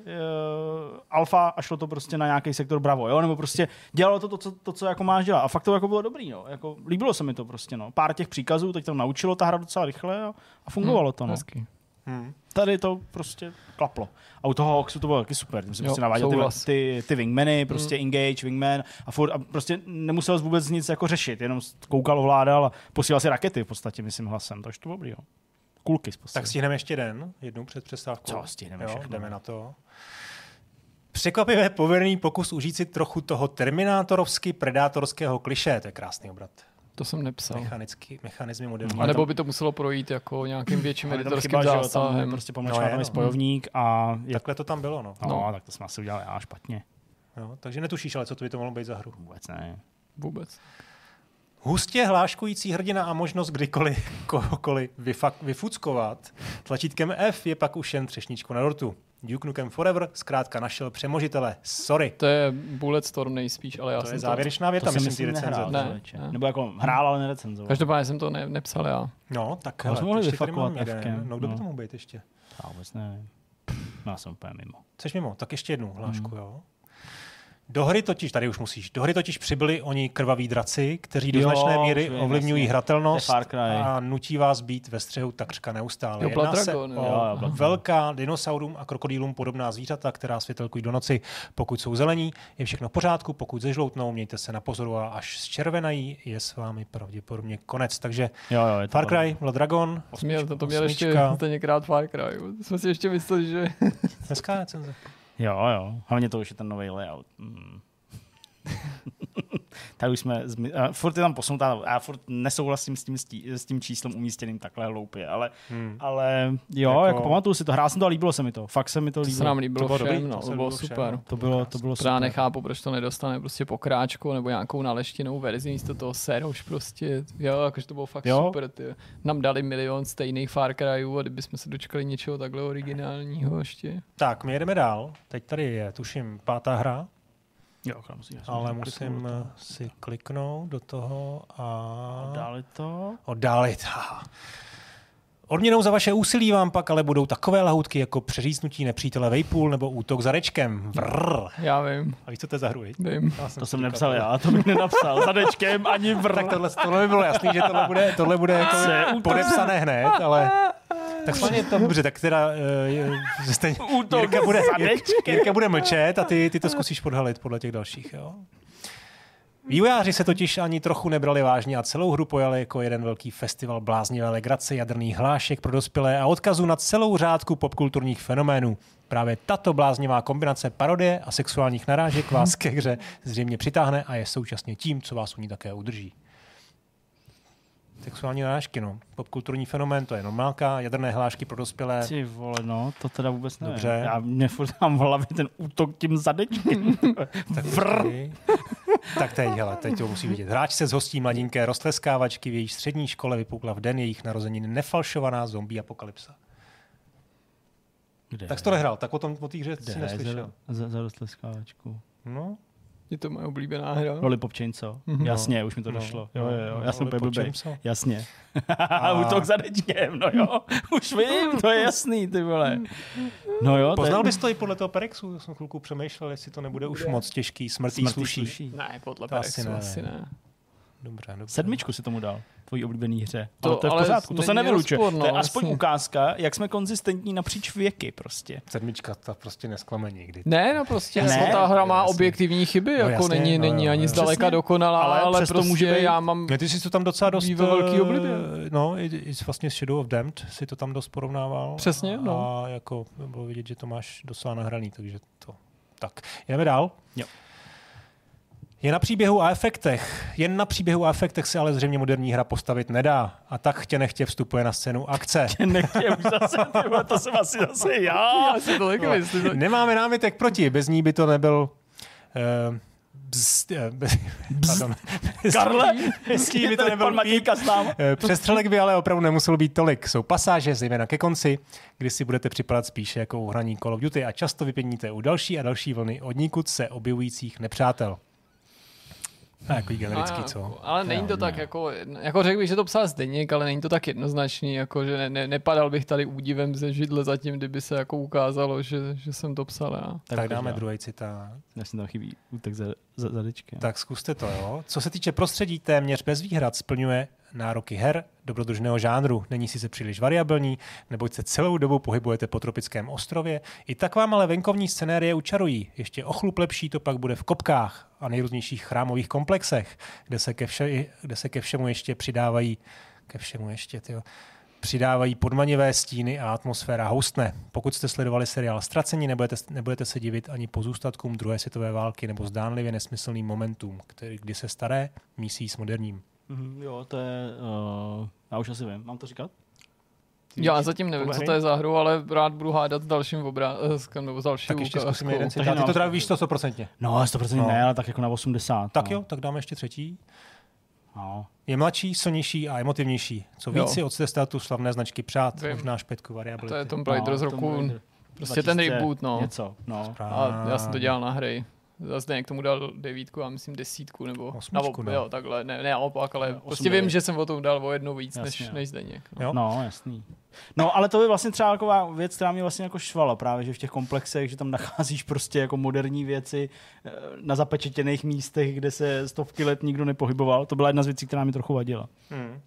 Speaker 1: uh, alfa a šlo to prostě na nějaký sektor bravo, jo? Nebo prostě dělalo to, to, co, to, co jako máš dělat. A fakt to jako bylo dobrý, no. Jako, líbilo se mi to prostě, no. Pár těch příkazů, teď to naučilo ta hra docela rychle a, a fungovalo to, no.
Speaker 3: Hmm.
Speaker 1: Tady to prostě klaplo. A u toho Hawksu to bylo taky super. Tím jsem
Speaker 2: Jo,
Speaker 1: prostě naváděl ty, ty, ty wingmany, prostě mm. engage, wingman a, furt, a prostě nemusel vůbec nic jako řešit, jenom koukal, ovládal a posílal si rakety v podstatě, myslím, hlasem. Takže to bylo dobrý, jo. Kulky z
Speaker 3: Tak stihneme ještě den, jednou před přestávkou.
Speaker 1: Co, stihneme
Speaker 3: jo,
Speaker 1: všechno.
Speaker 3: Jdeme na to. Překvapivě poverný pokus užít si trochu toho terminátorovsky predátorského kliše. To je krásný obrat.
Speaker 2: To jsem nepsal.
Speaker 3: Mechanický, mechanizmy moderní.
Speaker 2: A nebo by to muselo projít jako nějakým větším editorským zásahem.
Speaker 1: prostě
Speaker 3: No
Speaker 1: pomlčka,
Speaker 3: je,
Speaker 1: tam je
Speaker 3: no.
Speaker 1: spojovník a je,
Speaker 3: Takhle to tam bylo, no.
Speaker 1: no,
Speaker 2: No.
Speaker 1: tak to jsme asi udělali já špatně.
Speaker 3: Jo, takže netušíš, ale co to by to mohlo být za hru.
Speaker 1: Vůbec ne.
Speaker 2: Vůbec.
Speaker 3: Hustě hláškující hrdina a možnost kdykoliv kohokoliv vyfak, vyfuckovat. Tlačítkem F je pak už jen třešničku na dortu. Duke Nukem Forever zkrátka našel přemožitele. Sorry.
Speaker 2: To je Bulletstorm nejspíš, ale já
Speaker 3: To
Speaker 2: jsem
Speaker 3: je závěrečná
Speaker 1: To
Speaker 3: věta,
Speaker 1: jsem
Speaker 3: myslím,
Speaker 1: myslím
Speaker 3: recenze.
Speaker 2: Ne, ne.
Speaker 1: Nebo jako hrál, ale nerecenzoval.
Speaker 2: Každopádně jsem to ne, nepsal já.
Speaker 3: No, tak hele,
Speaker 1: jsme mohli
Speaker 3: ještě tady
Speaker 1: vyfakovat
Speaker 3: mám jeden. No, kdo by
Speaker 1: no.
Speaker 3: to mohl být ještě?
Speaker 1: Já vůbec nevím. No, já jsem úplně mimo.
Speaker 3: Chceš mimo? Tak ještě jednu hlášku,
Speaker 1: Mhm.
Speaker 3: jo. Do hry totiž, tady už musíš, do hry totiž přibyli oni krvaví draci, kteří do
Speaker 1: Jo,
Speaker 3: značné míry
Speaker 1: vím,
Speaker 3: ovlivňují
Speaker 1: jasně.
Speaker 3: hratelnost
Speaker 1: To
Speaker 3: a nutí vás být ve střehu takřka neustále.
Speaker 2: Jo,
Speaker 3: Jedná se o
Speaker 2: jo.
Speaker 1: Jo, jo,
Speaker 3: velká dinosaurům a krokodýlům podobná zvířata, která světelkují do noci. Pokud jsou zelení, je všechno v pořádku, pokud zežloutnou, mějte se na pozoru a až zčervenají, je s vámi pravděpodobně konec. Takže
Speaker 1: Jo, jo, je to
Speaker 3: Far Cry, Blood Dragon,
Speaker 2: To měl, to, to měl ještě
Speaker 3: osmička.
Speaker 2: tenkrát Far Cry. jo. Jsme si ještě mysleli, že...
Speaker 3: Dneska je recenze.
Speaker 1: Jo, jo. Hlavně to už je ten nový layout. Mm. Tady už jsme, zmi- a furt je tam posunutá, já furt nesouhlasím s tím, s tím číslem umístěným takhle hloupě, ale,
Speaker 3: Hmm.
Speaker 1: ale jo,
Speaker 3: Jako-
Speaker 1: jako, pamatuju si to, hrál jsem to a líbilo se mi to, fakt se mi to
Speaker 2: To
Speaker 1: líbilo.
Speaker 2: se nám
Speaker 3: To
Speaker 2: líbilo
Speaker 3: bylo
Speaker 2: všem,
Speaker 3: dobrý,
Speaker 2: no,
Speaker 3: to
Speaker 2: to bylo
Speaker 3: líbilo všem,
Speaker 2: super.
Speaker 3: no.
Speaker 1: To bylo, to bylo
Speaker 2: Protože já
Speaker 1: super.
Speaker 2: nechápu, proč to nedostane prostě pokráčku nebo nějakou naleštinou verzi místo toho seroš prostě. Jo, jakože to bylo fakt
Speaker 1: Jo.
Speaker 2: super. Ty. Nám dali milion stejných Far Cryů a kdybychom se dočkali něčeho takhle originálního ještě.
Speaker 3: Tak, my jedeme dál. Teď tady je, tuším, pátá hra,
Speaker 1: Jo, musím, já jsem
Speaker 3: ale musím
Speaker 1: kliknul do
Speaker 3: eh, si kliknout do toho a...
Speaker 1: Dále to.
Speaker 3: Oddálit. Odměnou za vaše úsilí vám pak ale budou takové lahoutky jako přeříznutí nepřítele Vejpůl nebo útok za rečkem. Vrr.
Speaker 2: Já vím,
Speaker 3: A víš, co to je za hru,
Speaker 2: vím.
Speaker 3: Já
Speaker 1: To jsem nepsal já, to bych nenapsal. Zadečkem ani vrr.
Speaker 3: Tak tohle, tohle by bylo jasný, že tohle bude, tohle bude jako podepsané hned, ale... Tak schválně to dobře, tak teda uh,
Speaker 1: Útok
Speaker 3: Jirka, bude, Jirka, Jirka bude mlčet a ty, ty to zkusíš podhalit podle těch dalších, jo? Vývojáři se totiž ani trochu nebrali vážně a celou hru pojali jako jeden velký festival bláznivé legrace, jadrných hlášek pro dospělé a odkazu na celou řádku popkulturních fenoménů. Právě tato bláznivá kombinace parodie a sexuálních narážek vás ke hře zřejmě přitáhne a je současně tím, co vás u ní také udrží. Sexuální narážky, no. Popkulturní fenomén, to je normálka, jadrné hlášky pro dospělé.
Speaker 1: Ty vole, no, to teda vůbec nevím.
Speaker 3: Dobře.
Speaker 1: Já mě furt mám v hlavě ten útok tím zadečkem.
Speaker 3: Tak, tak teď, hele, teď to musí vidět. Hráč se zhostí mladinké roztleskávačky, v její střední škole vypukla v den jejich narozenin nefalšovaná zombie apokalypsa.
Speaker 1: Kde?
Speaker 3: Tak jsi to nehrál, tak o tom o té hře
Speaker 1: Kde
Speaker 3: si neslyšel.
Speaker 1: za, za, za roztleskávačku?
Speaker 3: No,
Speaker 2: Je to moje oblíbená hra.
Speaker 1: Lollipop Chainsaw.
Speaker 2: Mhm.
Speaker 1: Jasně, už mi to
Speaker 3: No,
Speaker 1: došlo.
Speaker 3: no,
Speaker 1: Jo, jo, jo. Já jsem úplně. Jasně.
Speaker 3: A-
Speaker 1: Útok za dečkem, no jo. Už vím, to je jasný, ty vole. No jo,
Speaker 3: Poznal
Speaker 1: to je...
Speaker 3: bys to i podle toho Perexu? Já jsem chvilku přemýšlel, jestli to nebude už moc těžký. Smrtý,
Speaker 1: Smrtý
Speaker 3: sluší.
Speaker 1: sluší.
Speaker 2: Ne, podle
Speaker 3: To asi
Speaker 2: Perexu
Speaker 3: ne.
Speaker 2: asi ne.
Speaker 3: Dobře, dobře.
Speaker 1: Sedmičku si tomu dal, tvojí oblíbený hře.
Speaker 2: To
Speaker 1: ale to je v
Speaker 2: ale
Speaker 1: pořádku, to se nevylučuje.
Speaker 2: no,
Speaker 1: to je aspoň
Speaker 2: jasně.
Speaker 1: ukázka, jak jsme konzistentní napříč věky prostě.
Speaker 3: Sedmička, ta prostě nesklame nikdy.
Speaker 2: Ne, no prostě
Speaker 1: Ne,
Speaker 2: jako ta hra má
Speaker 3: jasně.
Speaker 2: objektivní chyby,
Speaker 3: No
Speaker 2: jako
Speaker 3: jasně,
Speaker 2: není,
Speaker 3: no
Speaker 2: není
Speaker 3: jo,
Speaker 2: ani
Speaker 3: jo.
Speaker 2: zdaleka
Speaker 1: Přesně.
Speaker 2: dokonalá,
Speaker 1: Ale
Speaker 2: ale,
Speaker 1: přesto
Speaker 2: prostě
Speaker 1: může být-
Speaker 2: já mám...
Speaker 3: Ne, ty jsi to tam docela dost...
Speaker 2: Velký
Speaker 3: eh,
Speaker 2: oblibě.
Speaker 3: No, i, i vlastně s Shadow of Damned si to tam dost porovnával.
Speaker 2: Přesně, no.
Speaker 3: A jako bylo vidět, že to máš docela nahraný, takže to... Tak, jdeme dál.
Speaker 1: Jo.
Speaker 3: Je na příběhu a efektech. Jen na příběhu a efektech se ale zřejmě moderní hra postavit nedá. A tak chtě nechtě vstupuje na scénu akce.
Speaker 1: Nechtěl už zase, ty vole, to jsem asi zase já.
Speaker 2: Já si to taky myslím. to-
Speaker 3: Nemáme námitek proti, bez ní by to nebyl... Uh, Bzz, eh, bez, pardon.
Speaker 1: Karle,
Speaker 3: ní by to nebyl
Speaker 1: námi.
Speaker 3: Eh, Přestřelek by ale opravdu nemuselo být tolik. Jsou pasáže, zejména ke konci, kdy si budete připadat spíše jako u hraní Call of Duty a často vypěníte u další a další vlny odnikud se objevujících nepřátel. A jaký generický,
Speaker 2: A-
Speaker 3: co?
Speaker 2: Ale není to tak jako, jako řekl bych, že to psal Zdeněk, ale není to tak jednoznačný, jako že ne, ne, nepadal bych tady údivem ze židle zatím, kdyby se jako ukázalo, že, že jsem to psal já.
Speaker 3: Tak, tak dáme
Speaker 1: já.
Speaker 3: druhý citát.
Speaker 1: Já si tam chybí útek za, za, za dečkem.
Speaker 3: Tak zkuste to, jo. Co se týče prostředí, téměř bez výhrad splňuje nároky her dobrodružného žánru. Není si se příliš variabilní, neboť se celou dobu pohybujete po tropickém ostrově. I tak vám ale venkovní scenérie učarují. Ještě o chlup lepší to pak bude v kopkách a nejrůznějších chrámových komplexech, kde se ke, vše, kde se ke všemu ještě přidávají ke všemu ještě, tyjo, přidávají podmanivé stíny a atmosféra houstne. Pokud jste sledovali seriál Ztracení, nebudete, nebudete se divit ani pozůstatkům druhé světové války nebo zdánlivě nesmyslným momentům, který, kdy se staré mísí s moderním.
Speaker 1: Mhm, jo, to je... Uh, já už asi vím. Mám to říkat?
Speaker 3: Ty
Speaker 2: Já
Speaker 3: víš,
Speaker 2: zatím nevím, co to je za hru, ale rád budu hádat s dalším obrázkem nebo s další
Speaker 3: Tak ještě zkusíme jeden
Speaker 1: Takže
Speaker 3: citát. Ty to teda víš to 100%.
Speaker 1: No, 100%
Speaker 3: No.
Speaker 1: ne, ale tak jako na 80.
Speaker 3: Tak
Speaker 1: no.
Speaker 3: jo, tak dáme ještě třetí.
Speaker 1: No.
Speaker 3: Je mladší, silnější a emotivnější. Co víc si od státu slavné značky přát,
Speaker 2: Vím.
Speaker 3: možná špetku variability.
Speaker 2: To je Tomb Raider z
Speaker 1: Tomb
Speaker 2: roku, prostě ten
Speaker 1: 2000
Speaker 2: reboot, no.
Speaker 1: Něco, no.
Speaker 2: A já jsem to dělal na hry. Zase k tomu dal devítku, já myslím desítku, nebo
Speaker 3: Osmičku,
Speaker 2: nebo,
Speaker 3: no.
Speaker 2: jo, takhle, ne, ne naopak, ale
Speaker 1: Osm,
Speaker 2: prostě
Speaker 1: devět.
Speaker 2: vím, že jsem o tom dal o jednou víc, než,
Speaker 1: Jasně.
Speaker 2: než Zdeněk. No.
Speaker 3: Jo?
Speaker 1: No, jasný. No, ale to je vlastně třeba taková věc, která mě vlastně jako švala právě, že v těch komplexech, že tam nacházíš prostě jako moderní věci eh, na zapečetěných místech, kde se stovky let nikdo nepohyboval. To byla jedna z věcí, která mi trochu vadila.
Speaker 3: Hmm.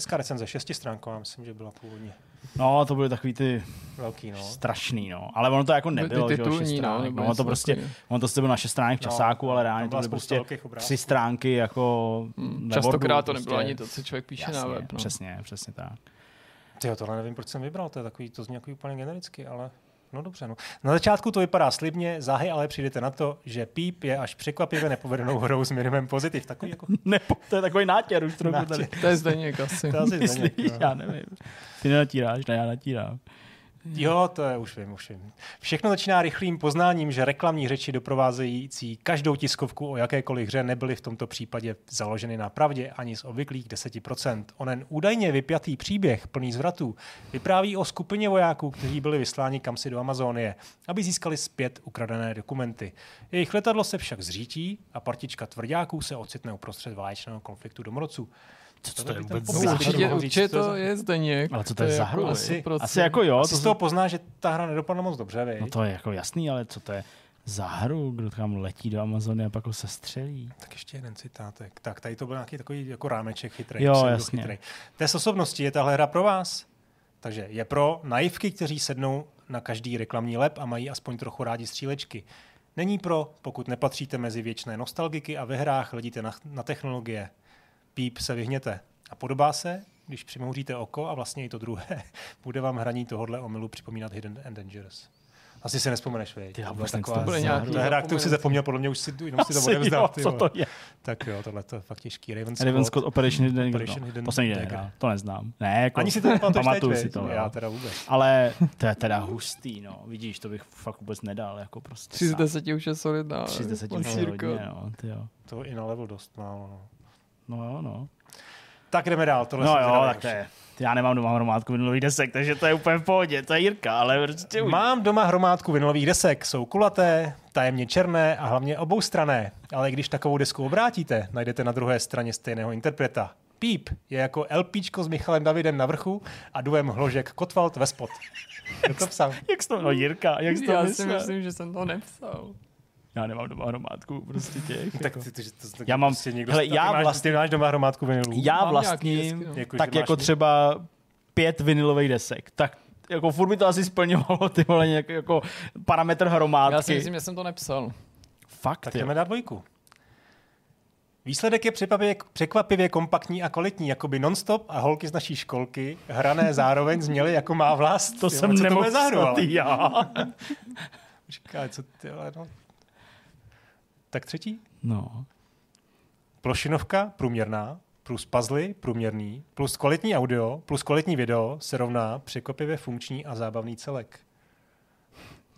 Speaker 3: Hezká recenze, šestistránková, myslím, že byla původně.
Speaker 1: No, to byly takový ty
Speaker 3: Velký, no.
Speaker 1: strašný, no. Ale ono to jako nebylo,
Speaker 2: ty
Speaker 1: že jo,
Speaker 2: titulní,
Speaker 1: šest
Speaker 2: no,
Speaker 1: stránek. No, to
Speaker 2: něco
Speaker 1: prostě,
Speaker 2: takového.
Speaker 1: ono to sice bylo na šest stránek v
Speaker 3: No,
Speaker 1: časáku, ale
Speaker 3: tam
Speaker 1: reálně to
Speaker 3: byla
Speaker 1: byly prostě tři stránky jako
Speaker 2: Hmm, Častokrát to nebylo
Speaker 1: prostě.
Speaker 2: ani to, co člověk píše
Speaker 1: Jasně,
Speaker 2: na web. No.
Speaker 1: Přesně, přesně tak.
Speaker 3: Tyjo, tohle nevím, proč jsem vybral, to je takový, to zní jako úplně genericky, ale no dobře. No. Na začátku to vypadá slibně, záhy ale přijdete na to, že Píp je až překvapivě nepovedenou hrou s minimem pozitiv. Takový jako
Speaker 1: Nebo to je takový nátěr už trochu tady.
Speaker 3: Nátěr.
Speaker 2: To je Zdeněk asi.
Speaker 3: to asi
Speaker 1: Myslíš?
Speaker 3: Zdeněk, no.
Speaker 1: Já nevím. Ty nenatíráš, ne, já natírám.
Speaker 3: Jo, to je, už vím, už vím. Všechno začíná rychlým poznáním, že reklamní řeči doprovázející každou tiskovku o jakékoliv hře nebyly v tomto případě založeny na pravdě ani z obvyklých 10%. Onen údajně vypjatý příběh plný zvratů vypráví o skupině vojáků, kteří byli vysláni kamsi do Amazonie, aby získali zpět ukradené dokumenty. Jejich letadlo se však zřítí a partička tvrdáků se ocitne uprostřed válečného konfliktu domorodců.
Speaker 1: Co to je
Speaker 3: by
Speaker 1: vůbec za
Speaker 2: určitě, určitě
Speaker 3: je
Speaker 2: to je Zdeněk.
Speaker 1: Ale co to je za hru?
Speaker 3: Asi-
Speaker 2: 100%.
Speaker 1: Asi jako jo,
Speaker 3: Asi
Speaker 1: to,
Speaker 3: z toho pozná, že ta hra nedopadla moc dobře, vej?
Speaker 1: no to je jako jasný, ale co to je za hru, kdo tam letí do Amazony a pak ho sestřelí.
Speaker 3: Tak ještě jeden citátek. Tak tady to byl nějaký takový jako rámeček chytrý.
Speaker 1: Jo, jasně.
Speaker 3: chytrý. Test osobnosti je tahle hra pro vás? Takže je pro naivky, kteří sednou na každý reklamní lep a mají aspoň trochu rádi střílečky. Není pro, pokud nepatříte mezi věčné nostalgiky a ve hrách hledíte na, na technologie. Píp se vyhněte. A podobá se, když přimouříte oko a vlastně i to druhé, bude vám hraní tohohle omylu připomínat Hidden and Dangerous. Asi si nespomeneš, vej.
Speaker 1: Ty, já
Speaker 3: To
Speaker 1: vůbec
Speaker 3: taková-
Speaker 1: to je
Speaker 2: Bude nějaký-
Speaker 1: hru.
Speaker 3: To je hra, kterou si zapomněl, podle mě už si, jenom si to
Speaker 1: Asi
Speaker 3: odevzdal.
Speaker 1: co to je?
Speaker 3: Tak jo, tohle to je fakt těžký. Raven
Speaker 1: Raven
Speaker 3: Scott.
Speaker 1: Operation Hidden,
Speaker 3: Operation
Speaker 1: no.
Speaker 3: Hidden
Speaker 1: Poslední den, to neznám. Ne, jako,
Speaker 3: Ani si to nepamatuješ teď,
Speaker 1: pamatuju si to.
Speaker 3: Já teda vůbec.
Speaker 1: Ale to je teda hustý, no. Vidíš, to bych fakt vůbec nedal, jako prostě.
Speaker 2: 3 z 10 už je solidná.
Speaker 1: 3 z 10 už je hodně, no, ty jo.
Speaker 3: To i na level dost málo. No.
Speaker 1: No jo, no.
Speaker 3: Tak jdeme dál. Tohle
Speaker 1: No jo, tak to je. Já nemám doma hromádku vinylových desek, takže to je úplně v pohodě. To je Jirka, ale prostě už.
Speaker 3: Mám doma hromádku vinylových desek. Jsou kulaté, tajemně černé a hlavně oboustrané. Ale když takovou desku obrátíte, najdete na druhé straně stejného interpreta. Píp je jako LPčko s Michalem Davidem na vrchu a duem hložek Kotwald ve spod. Je to psal.
Speaker 1: Jak jsi to, no Jirka, jak jsi to
Speaker 2: Já si
Speaker 1: myslel?
Speaker 2: myslím, že jsem to nepsal.
Speaker 1: Já nemám doma hromádku prostě těch.
Speaker 3: Tak ty, ty, to, to,
Speaker 1: Já mám-
Speaker 3: prostě někdo,
Speaker 1: hele, já
Speaker 3: máš,
Speaker 1: vlastně-
Speaker 3: ty máš doma hromádku vinylů.
Speaker 1: Já vlastním,
Speaker 2: no.
Speaker 3: Jako,
Speaker 1: tak jako třeba pět vinylových desek. Tak jako furt by to asi splňovalo ty vole nějak, jako parametr hromádky.
Speaker 2: Já si myslím, že jsem to nepsal.
Speaker 1: Fakt,
Speaker 3: Tak jdeme dát dvojku. Výsledek je překvapivě, překvapivě kompaktní a kvalitní, jako by nonstop a holky z naší školky hrané zároveň zněly jako má vlast.
Speaker 1: To
Speaker 3: Jo,
Speaker 1: jsem nemohl já.
Speaker 3: Počkej, co ty, ale no. Tak třetí.
Speaker 1: No.
Speaker 3: Plošinovka průměrná, plus puzzly průměrný, plus kvalitní audio, plus kvalitní video se rovná překvapivě funkční a zábavný celek.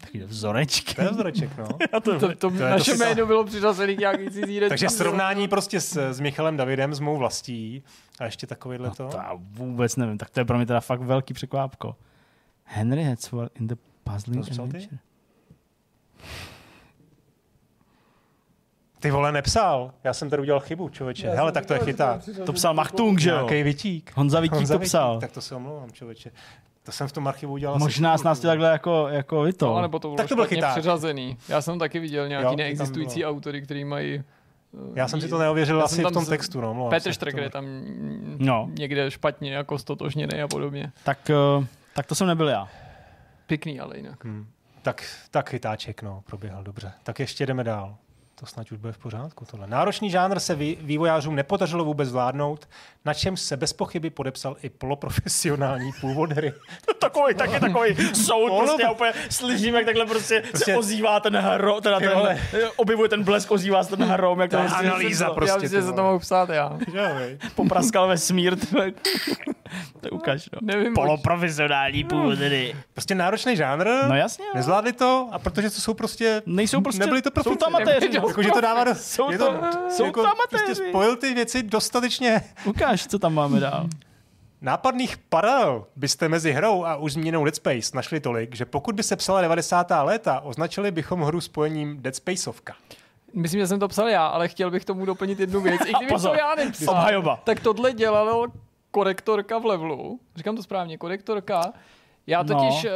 Speaker 1: Taky vzorečky.
Speaker 3: To je vzoreček, no.
Speaker 1: Já to,
Speaker 2: To, to,
Speaker 3: je
Speaker 2: naše
Speaker 3: to-
Speaker 2: jméno bylo přiřazený nějaký cizí řeči.
Speaker 3: Takže srovnání prostě s, s Michalem Davidem, s mou vlastí a ještě takovýhle
Speaker 1: no,
Speaker 3: to.
Speaker 1: to já vůbec nevím. Tak to je pro mě teda fakt velký překvápko. Henry Hadsworth in the Puzzling
Speaker 3: To jsi psal ty? Ty vole, nepsal. Já jsem tady udělal chybu, člověče. Hele, tak to je chytá.
Speaker 1: To psal Machtung, že jo?
Speaker 3: Nějaký vytík.
Speaker 1: Honza Vítík to psal.
Speaker 3: Tak to se omlouvám, člověče. To jsem v tom archivu udělal.
Speaker 1: Možná s nás
Speaker 3: vole.
Speaker 1: takhle jako, jako vy to.
Speaker 2: No, nebo to bylo
Speaker 3: Tak to byl chyták.
Speaker 2: přiřazený. Já jsem taky viděl nějaký
Speaker 3: Jo,
Speaker 2: neexistující autory, který mají... eh,
Speaker 3: Já jsem si to neověřil
Speaker 2: Já
Speaker 3: asi v
Speaker 2: tam
Speaker 3: tom
Speaker 2: z-
Speaker 3: textu. No,
Speaker 2: Petr. Štreker je tam
Speaker 1: No.
Speaker 2: někde špatně jako stotožněný a podobně.
Speaker 1: Tak, eh, tak to jsem nebyl já.
Speaker 2: Pěkný ale jinak.
Speaker 3: Hm. Tak, tak chytáček, no, proběhl dobře. Tak ještě jdeme dál. To snad už bude v pořádku. Tohle. Náročný žánr se vý, vývojářům nepodařilo vůbec zvládnout, na čem se bez pochyby podepsal i poloprofesionální původ hry.
Speaker 1: takový, taky takový soud,
Speaker 3: Ono-
Speaker 1: prostě já úplně slyším, jak takhle prostě,
Speaker 3: Prostě-
Speaker 1: se ozývá ten hro, teda ten, objevuje ten blesk, ozývá se ten hrom, jak to
Speaker 3: je
Speaker 1: prostě
Speaker 3: analýza
Speaker 1: to
Speaker 3: prostě.
Speaker 2: já myslím, že se to mohu psát já.
Speaker 1: Popraskal vesmír, ty vole. to ukaž, no.
Speaker 2: Nevím,
Speaker 1: Poloprofesionální původ hry.
Speaker 3: Prostě náročný žánr,
Speaker 1: No jasně, no.
Speaker 3: nezvládli to a protože to jsou prostě...
Speaker 1: Nejsou prostě,
Speaker 3: Nebyli to
Speaker 1: jsou
Speaker 3: profici.
Speaker 1: to amatéři, no.
Speaker 3: Jakože to dává do...
Speaker 1: Jsou
Speaker 3: je
Speaker 1: to- jsou to amatéři.
Speaker 3: Prostě spojil ty věci dostatečně
Speaker 1: Ukáž, co tam máme dál.
Speaker 3: Nápadných paralel byste mezi hrou a už zmíněnou Dead Space našli tolik, že pokud by se psala 90. léta, označili bychom hru spojením Dead Spaceovka.
Speaker 2: Myslím, že jsem to psal já, ale chtěl bych tomu doplnit jednu věc. I kdybych
Speaker 1: Pozor,
Speaker 2: to já nepsal, tak tohle dělalo korektorka v levelu. Říkám to správně, korektorka. Já
Speaker 1: No.
Speaker 2: totiž uh,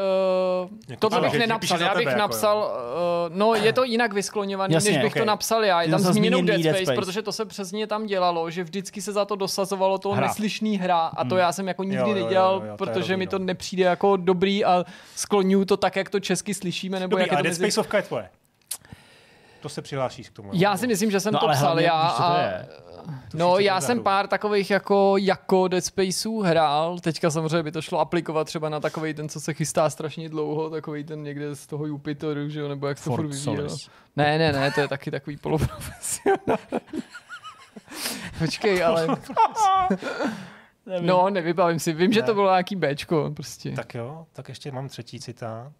Speaker 3: Jako
Speaker 2: tohle
Speaker 3: ano,
Speaker 2: bych nenapsal. Já bych
Speaker 3: tebe, jako
Speaker 2: napsal, uh, no je to jinak vyskloněvaný,
Speaker 1: Jasně,
Speaker 2: než bych
Speaker 3: okej.
Speaker 2: to napsal já. Je tam zmíněnou Dead
Speaker 1: Dead
Speaker 2: Space,
Speaker 1: Space.
Speaker 2: protože to se přesně tam dělalo, že vždycky se za to dosazovalo to
Speaker 1: Hra.
Speaker 2: neslyšný hra a to já jsem jako nikdy
Speaker 3: Jo, jo, jo,
Speaker 2: nedělal,
Speaker 3: jo, to je
Speaker 2: protože
Speaker 3: dobrý,
Speaker 2: mi
Speaker 3: no.
Speaker 2: to nepřijde jako dobrý a skloňuju to tak, jak to česky slyšíme, nebo
Speaker 3: Dobrý,
Speaker 2: jak je
Speaker 3: ale
Speaker 2: to
Speaker 3: Dead
Speaker 2: mezi...
Speaker 3: Spaceovka je tvoje. To se přihlášíš k tomu.
Speaker 2: Já si myslím, že jsem
Speaker 1: No,
Speaker 2: to psal
Speaker 1: hlavně,
Speaker 2: já.
Speaker 1: to
Speaker 2: a, no, já jsem pár takových jako, jako Dead Spaceů hrál. Teďka samozřejmě by to šlo aplikovat třeba na takový ten, co se chystá strašně dlouho, takový ten někde z toho Jupiteru, že jo, nebo jak se to furt vyvíjelo. Ne, ne, ne, to je taky takový poloprofesionální. Počkej, ale
Speaker 1: Nevím.
Speaker 2: no, nevybavím si. Vím, že
Speaker 3: Ne.
Speaker 2: to bylo nějaký Bčko prostě.
Speaker 3: Tak jo, tak ještě mám třetí citát.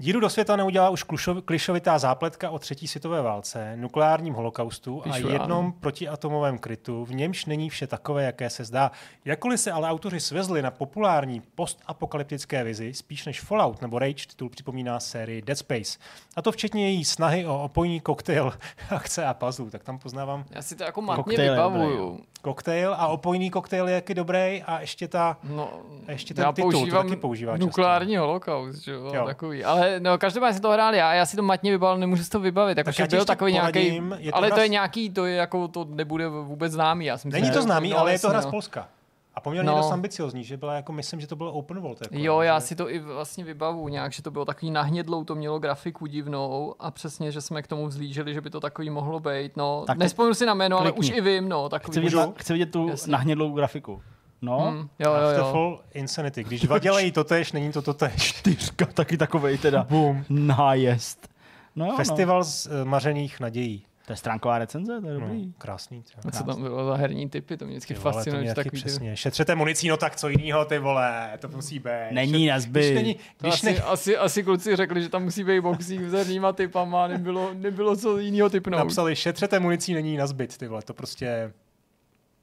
Speaker 3: Díru do světa neudělá už klušov, klišovitá zápletka o třetí světové válce, nukleárním holokaustu a
Speaker 2: Píšu já,
Speaker 3: jednom
Speaker 2: no.
Speaker 3: protiatomovém krytu, v němž není vše takové, jaké se zdá. Jakkoliv se ale autoři svezli na populární postapokalyptické vizi, spíš než Fallout nebo Rage, titul připomíná sérii Dead Space. A to včetně její snahy o opojní koktejl, akce a puzzle. Tak tam poznávám
Speaker 2: Já si to jako matně vybavuju.
Speaker 3: koktejl a opojný koktejl je jaký dobrý a ještě ta
Speaker 2: No,
Speaker 3: A ještě ten
Speaker 2: já
Speaker 3: titul, to
Speaker 2: používám
Speaker 3: taky používá často.
Speaker 2: nukleární holokaust, že jo,
Speaker 3: Jo.
Speaker 2: takový. Ale no, každopádně jsem to hrál já, já si to matně vybavil, nemůžu si to vybavit. Jako,
Speaker 3: Tak
Speaker 2: byl takový nějaký,
Speaker 3: poradím, je to
Speaker 2: ale
Speaker 3: hra
Speaker 2: to je nějaký, to je jako, to nebude vůbec známý. Já jsem si
Speaker 3: Není to známý,
Speaker 2: no,
Speaker 3: ale je to hra z
Speaker 2: no.
Speaker 3: Polska. A poměrně
Speaker 2: No.
Speaker 3: dost ambiciozní, že byla jako, myslím, že to bylo open world. Jako,
Speaker 2: Jo, já
Speaker 3: že...
Speaker 2: si to i vlastně vybavu nějak, že to bylo takový nahnědlou, to mělo grafiku divnou a přesně, že jsme k tomu vzlíželi, že by to takový mohlo být. No,
Speaker 1: Tak
Speaker 2: si na jméno, ale
Speaker 1: klikni.
Speaker 2: už i vím, no, takový.
Speaker 1: Chci vidět, chci vidět tu
Speaker 2: Jasně.
Speaker 1: nahnědlou grafiku. No,
Speaker 2: Hmm, jo, jo, jo.
Speaker 3: Afterfall Insanity. Když dva dělají totéž, není to totéž.
Speaker 1: čtyřka, taky takovej teda.
Speaker 3: Boom.
Speaker 1: Nájezd. No, jo, no.
Speaker 3: Festival z uh, mařených nadějí.
Speaker 1: To je stránková recenze, to je
Speaker 3: No,
Speaker 1: dobrý.
Speaker 3: krásný. Třeba.
Speaker 2: A co tam bylo za herní typy, to mě vždycky
Speaker 3: Ty vole, to
Speaker 2: fascinuje, takový ty...
Speaker 3: přesně. Šetřete municí, no tak co jinýho, ty vole, to musí být.
Speaker 1: Není na zbyt.
Speaker 3: Když není,
Speaker 2: To
Speaker 3: když
Speaker 2: asi,
Speaker 3: ne,
Speaker 2: asi, asi, kluci řekli, že tam musí být boxík s herníma typama, nebylo, nebylo co jiného typnout.
Speaker 3: napsali, šetřete municí, není na zbyt, ty vole, to prostě,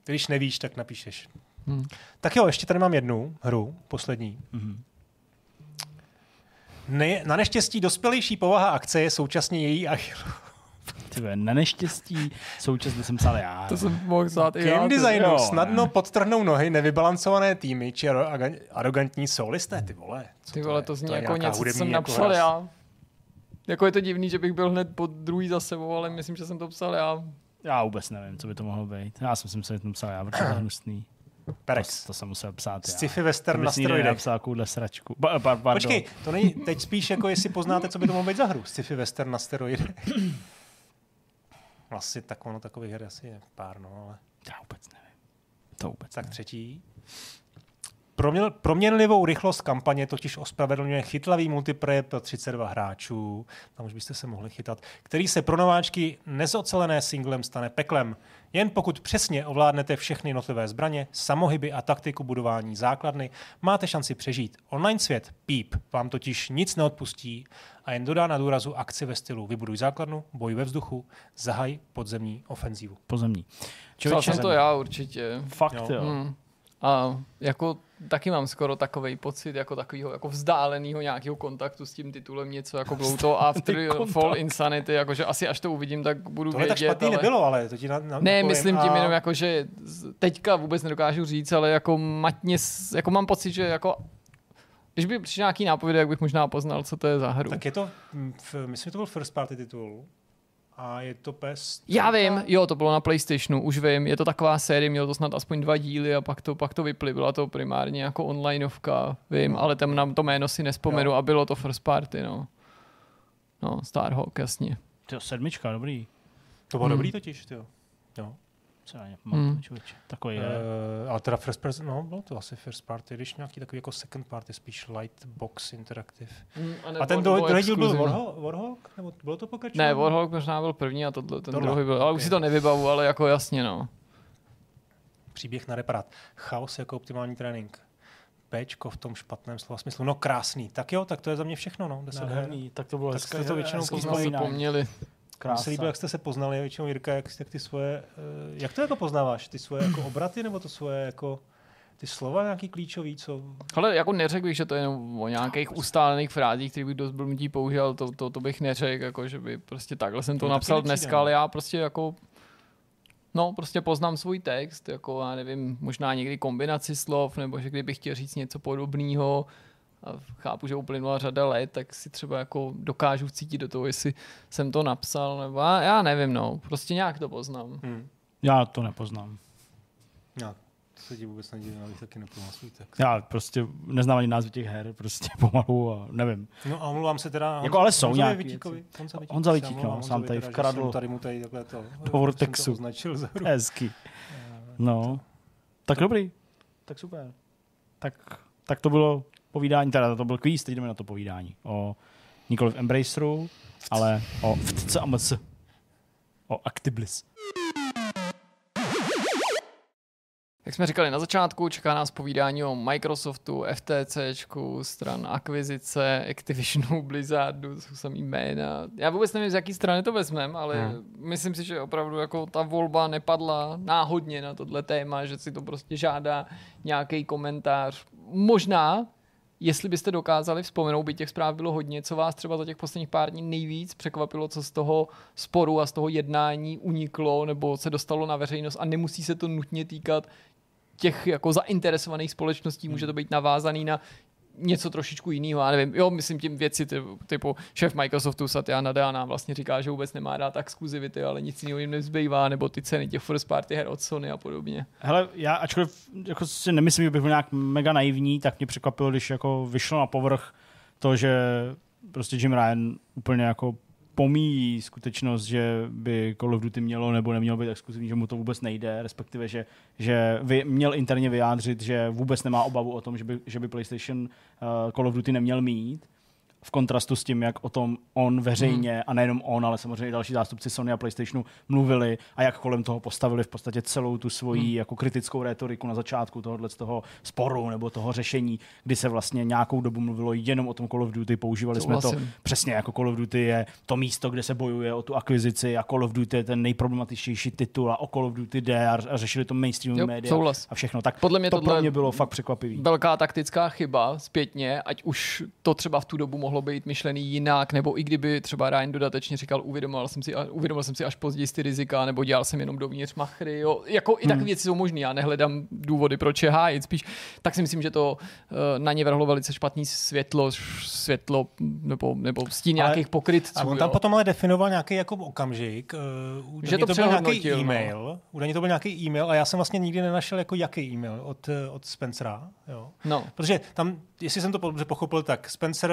Speaker 3: když nevíš, tak napíšeš.
Speaker 2: Hmm.
Speaker 3: Tak jo, ještě tady mám jednu hru, poslední.
Speaker 1: Mhm.
Speaker 3: Ne, na neštěstí dospělejší povaha akce je současně její Achillu.
Speaker 1: Ty vole, na neštěstí současně jsem psal já.
Speaker 2: To jsem mohl psát i.
Speaker 3: Game designu
Speaker 1: jo,
Speaker 3: snadno
Speaker 1: ne.
Speaker 3: podtrhnou nohy nevybalancované týmy či arrogantní solisté, ty vole. Co
Speaker 2: Ty vole, to
Speaker 3: je?
Speaker 2: zní
Speaker 3: je
Speaker 2: jako něco, co jsem
Speaker 3: jako
Speaker 2: napsal
Speaker 3: hra.
Speaker 2: já. Jako je to divný, že bych byl hned pod druhý za sebou, ale myslím, že jsem to psal já.
Speaker 1: Já vůbec nevím, co by to mohlo být. Já jsem si myslel, že to psal já, protože to je hnusný. To,
Speaker 3: Perex.
Speaker 1: to jsem musel psát já.
Speaker 3: Sci-fi western
Speaker 1: To
Speaker 3: na steroidech.
Speaker 1: nenapsal takovouhle sračku. Ba, ba, pardon.
Speaker 3: Počkej, to není teď spíš jako jestli poznáte, co by to mohlo být za hru. Sci-fi western na steroidech. Vlastně tak ono takových her asi je pár, no, ale
Speaker 1: Já vůbec nevím. To vůbec
Speaker 3: tak
Speaker 1: nevím.
Speaker 3: třetí. Proměl, proměnlivou rychlost kampaně totiž ospravedlňuje chytlavý multiplayer pro 32 hráčů, tam už byste se mohli chytat, který se pro nováčky nezocelené singlem stane peklem. Jen pokud přesně ovládnete všechny jednotlivé zbraně, samohyby a taktiku budování základny, máte šanci přežít. Online svět, píp, vám totiž nic neodpustí a jen dodá na důrazu akci ve stylu vybuduj základnu, boj ve vzduchu, zahaj podzemní ofenzívu.
Speaker 1: Pozemní.
Speaker 2: Psal jsem to já určitě.
Speaker 1: fakt
Speaker 3: Jo.
Speaker 1: jo.
Speaker 2: Hmm. A jako taky mám skoro takový pocit jako takového jako vzdáleného nějakého kontaktu s tím titulem, něco jako bylo to After
Speaker 1: kontakt.
Speaker 2: Fall Insanity, jakože asi až to uvidím, tak budu
Speaker 3: Tohle tak
Speaker 2: vědět,
Speaker 3: špatný
Speaker 2: ale...
Speaker 3: nebylo, ale to ti na, na,
Speaker 2: Ne, myslím tím
Speaker 3: A-
Speaker 2: jenom jako, že teďka vůbec nedokážu říct, ale jako matně, jako mám pocit, že jako když by přišel nějaký nápověd, jak bych možná poznal, co to je za hru.
Speaker 3: Tak je to, mm, myslím, že to byl first party titul. A je to PES.
Speaker 2: Já vím, jo, to bylo na PlayStationu, už vím, je to taková série, mělo to snad aspoň dva díly a pak to, pak to vyply, byla to primárně jako onlineovka, vím, ale tam nám to jméno si nespomenu
Speaker 3: Jo.
Speaker 2: a bylo to first party, no. No, Starhawk, jasně.
Speaker 1: Tyjo, sedmička, dobrý.
Speaker 3: To bylo
Speaker 2: Hmm.
Speaker 3: dobrý totiž, jo. jo.
Speaker 1: Co na ně
Speaker 2: Hmm.
Speaker 1: mám, člověče. Takový je.
Speaker 3: Uh, ale teda first person, no, bylo to asi first party, když nějaký takový jako second party, spíš Lightbox Interactive.
Speaker 2: Mm,
Speaker 3: A ten druhý druhý díl byl Warhawk, Warhawk? Nebo bylo to pokračování?
Speaker 2: Ne, Warhawk možná byl první a tohle, ten
Speaker 3: Tohle,
Speaker 2: druhý byl, ale už
Speaker 3: ok.
Speaker 2: si to nevybavu, ale jako jasně, no.
Speaker 3: Příběh na reparát. Chaos jako optimální trénink. Péčko v tom špatném slova smyslu. No krásný. Tak jo, tak to je za mě všechno, no. 10 her.
Speaker 1: Nádherný, tak to bylo
Speaker 3: Tak
Speaker 1: hezké,
Speaker 3: to většinou poznali. Mně se líbilo, jak jste se poznali, většinou Jirka, jak, jak ty svoje, eh, jak to jako poznáváš? Ty svoje jako obraty, nebo to svoje jako ty slova nějaký klíčový, co...
Speaker 2: Ale jako neřekl bych, že to je jenom o nějakých ustálených frázích, které bych dost blbnutí použil, to, to, to bych neřekl, jako že by prostě takhle jsem to,
Speaker 3: To
Speaker 2: napsal dneska,
Speaker 3: no.
Speaker 2: ale já prostě jako No, prostě poznám svůj text, jako já nevím, možná někdy kombinaci slov, nebo že kdybych chtěl říct něco podobného, a chápu, že uplynula řada let, tak si třeba jako dokážu cítit do toho, jestli jsem to napsal, nebo já, já nevím, no, prostě nějak to poznám.
Speaker 3: Hmm.
Speaker 1: Já to nepoznám.
Speaker 3: Já to se ti vůbec nedivím, abych taky nepoznal svůj text.
Speaker 1: Já prostě neznám ani názvy těch her, prostě pomalu a nevím.
Speaker 3: No a omlouvám se teda
Speaker 1: Jako ale jsou nějaký
Speaker 3: Vítíkovi. Honza omlouvám
Speaker 1: no, sám tady vkradl
Speaker 3: jsem tady mu tady takhle to,
Speaker 1: do Vortexu.
Speaker 3: označil za hru.
Speaker 1: Hezky. No, tak dobrý. Tak super. Tak, tak to bylo povídání, teda to byl kvíz, teď jdeme na to povídání. O nikoliv Embraceru, ale o FTC a MS. O Actiblis.
Speaker 2: Jak jsme říkali na začátku, čeká nás povídání o Microsoftu, FTCčku, stran akvizice, Activisionu, Blizzardu, to jsou samý jména. Já vůbec nevím, z jaký strany to vezmeme, ale
Speaker 3: hmm.
Speaker 2: myslím si, že opravdu jako ta volba nepadla náhodně na tohle téma, že si to prostě žádá nějaký komentář. Možná, jestli byste dokázali vzpomenout, by těch zpráv bylo hodně, co vás třeba za těch posledních pár dní nejvíc překvapilo, co z toho sporu a z toho jednání uniklo nebo se dostalo na veřejnost a nemusí se to nutně týkat těch jako zainteresovaných společností, může to být navázaný na něco trošičku jiného, já nevím, jo, myslím tím věci typu, šéf Microsoftu Satya Nadella vlastně říká, že vůbec nemá rád exkluzivity, ale nic jiného jim nezbývá, nebo ty ceny těch first party her od Sony a podobně.
Speaker 1: Hele, já ačkoliv jako si nemyslím, že bych byl nějak mega naivní, tak mě překvapilo, když jako vyšlo na povrch to, že prostě Jim Ryan úplně jako pomíjí skutečnost, že by Call of Duty mělo nebo nemělo být exkluzivní, že mu to vůbec nejde, respektive, že, že vy, měl interně vyjádřit, že vůbec nemá obavu o tom, že by, že by PlayStation uh, Call of Duty neměl mít v kontrastu s tím, jak o tom on veřejně, hmm. a nejenom on, ale samozřejmě další zástupci Sony a PlayStationu mluvili a jak kolem toho postavili v podstatě celou tu svoji hmm. jako kritickou rétoriku na začátku tohohle z toho sporu nebo toho řešení, kdy se vlastně nějakou dobu mluvilo jenom o tom Call of Duty, používali jsme to přesně jako Call of Duty je to místo, kde se bojuje o tu akvizici a Call of Duty je ten nejproblematičtější titul a o Call of Duty jde a, a řešili to mainstream média souhlas. a všechno. Tak
Speaker 2: Podle mě
Speaker 1: to pro mě bylo fakt překvapivý.
Speaker 2: Velká taktická chyba zpětně, ať už to třeba v tu dobu mohlo být myšlený jinak, nebo i kdyby třeba Ryan dodatečně říkal, uvědomil jsem si, uvědomil jsem si až později ty rizika, nebo dělal jsem jenom dovnitř machry, jo. Jako i takové hmm. věci jsou možné, já nehledám důvody, proč je hájit, spíš tak si myslím, že to uh, na ně vrhlo velice špatný světlo, světlo nebo, nebo stín nějakých pokrytců.
Speaker 3: A on tam jo. potom ale definoval nějaký jako okamžik, uh, že to, to byl nějaký no. e-mail, no. údajně to byl nějaký e-mail a já jsem vlastně nikdy nenašel jako jaký e-mail od, eh, od Spencera, jo.
Speaker 2: No.
Speaker 3: Protože tam, jestli jsem to dobře pochopil, tak Spencer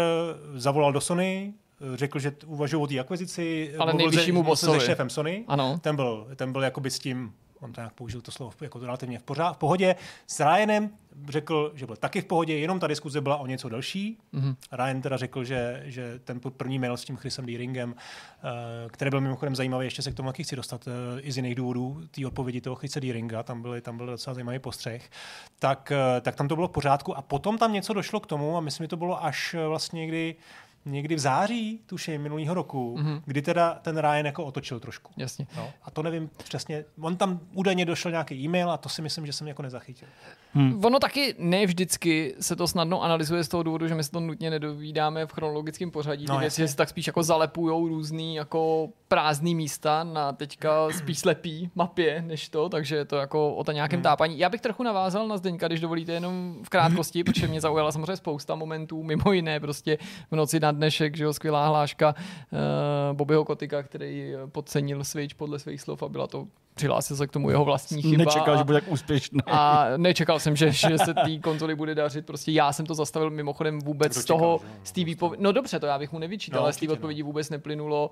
Speaker 3: zavolal do Sony, řekl, že uvažují o té akvizici.
Speaker 2: Ale nejvyššímu bossovi.
Speaker 3: Se šéfem Sony.
Speaker 2: Ano.
Speaker 3: Ten byl, ten byl jakoby s tím, on to nějak použil to slovo jako relativně v, pořád, v pohodě. S Ryanem řekl, že byl taky v pohodě, jenom ta diskuze byla o něco delší. Mm-hmm. Ryan teda řekl, že, že ten první mail s tím Chrisem Deeringem, uh, který byl mimochodem zajímavý, ještě se k tomu taky chci dostat uh, i z jiných důvodů, té odpovědi toho Chrise Deeringa, tam, byly, tam byl docela zajímavý postřeh, tak, uh, tak tam to bylo v pořádku a potom tam něco došlo k tomu a myslím, že to bylo až vlastně někdy někdy v září, tuším, minulého roku, mm-hmm. kdy teda ten Ryan jako otočil trošku.
Speaker 2: Jasně.
Speaker 3: No, a to nevím přesně. On tam údajně došel nějaký e-mail a to si myslím, že jsem jako nezachytil.
Speaker 2: Hmm. Ono taky ne vždycky se to snadno analyzuje z toho důvodu, že my se to nutně nedovídáme v chronologickém pořadí. No, věci se tak spíš jako zalepujou různý jako prázdný místa na teďka spíš slepý mapě než to, takže je to jako o to nějakém hmm. tápaní. Já bych trochu navázal na Zdeňka, když dovolíte jenom v krátkosti, hmm. protože mě zaujala samozřejmě spousta momentů, mimo jiné prostě v noci na dnešek, že jo, skvělá hláška uh, Bobbyho Kotika, který podcenil Switch podle svých slov a byla to přihlásil se k tomu jeho vlastní chyba.
Speaker 1: Nečekal, a, že bude tak úspěšný.
Speaker 2: A nečekal jsem, že, že se té konzoli bude dařit. Prostě já jsem to zastavil mimochodem vůbec z toho, z té výpovědi. No dobře, to já bych mu nevyčítal, no, ale z té odpovědi vůbec neplynulo,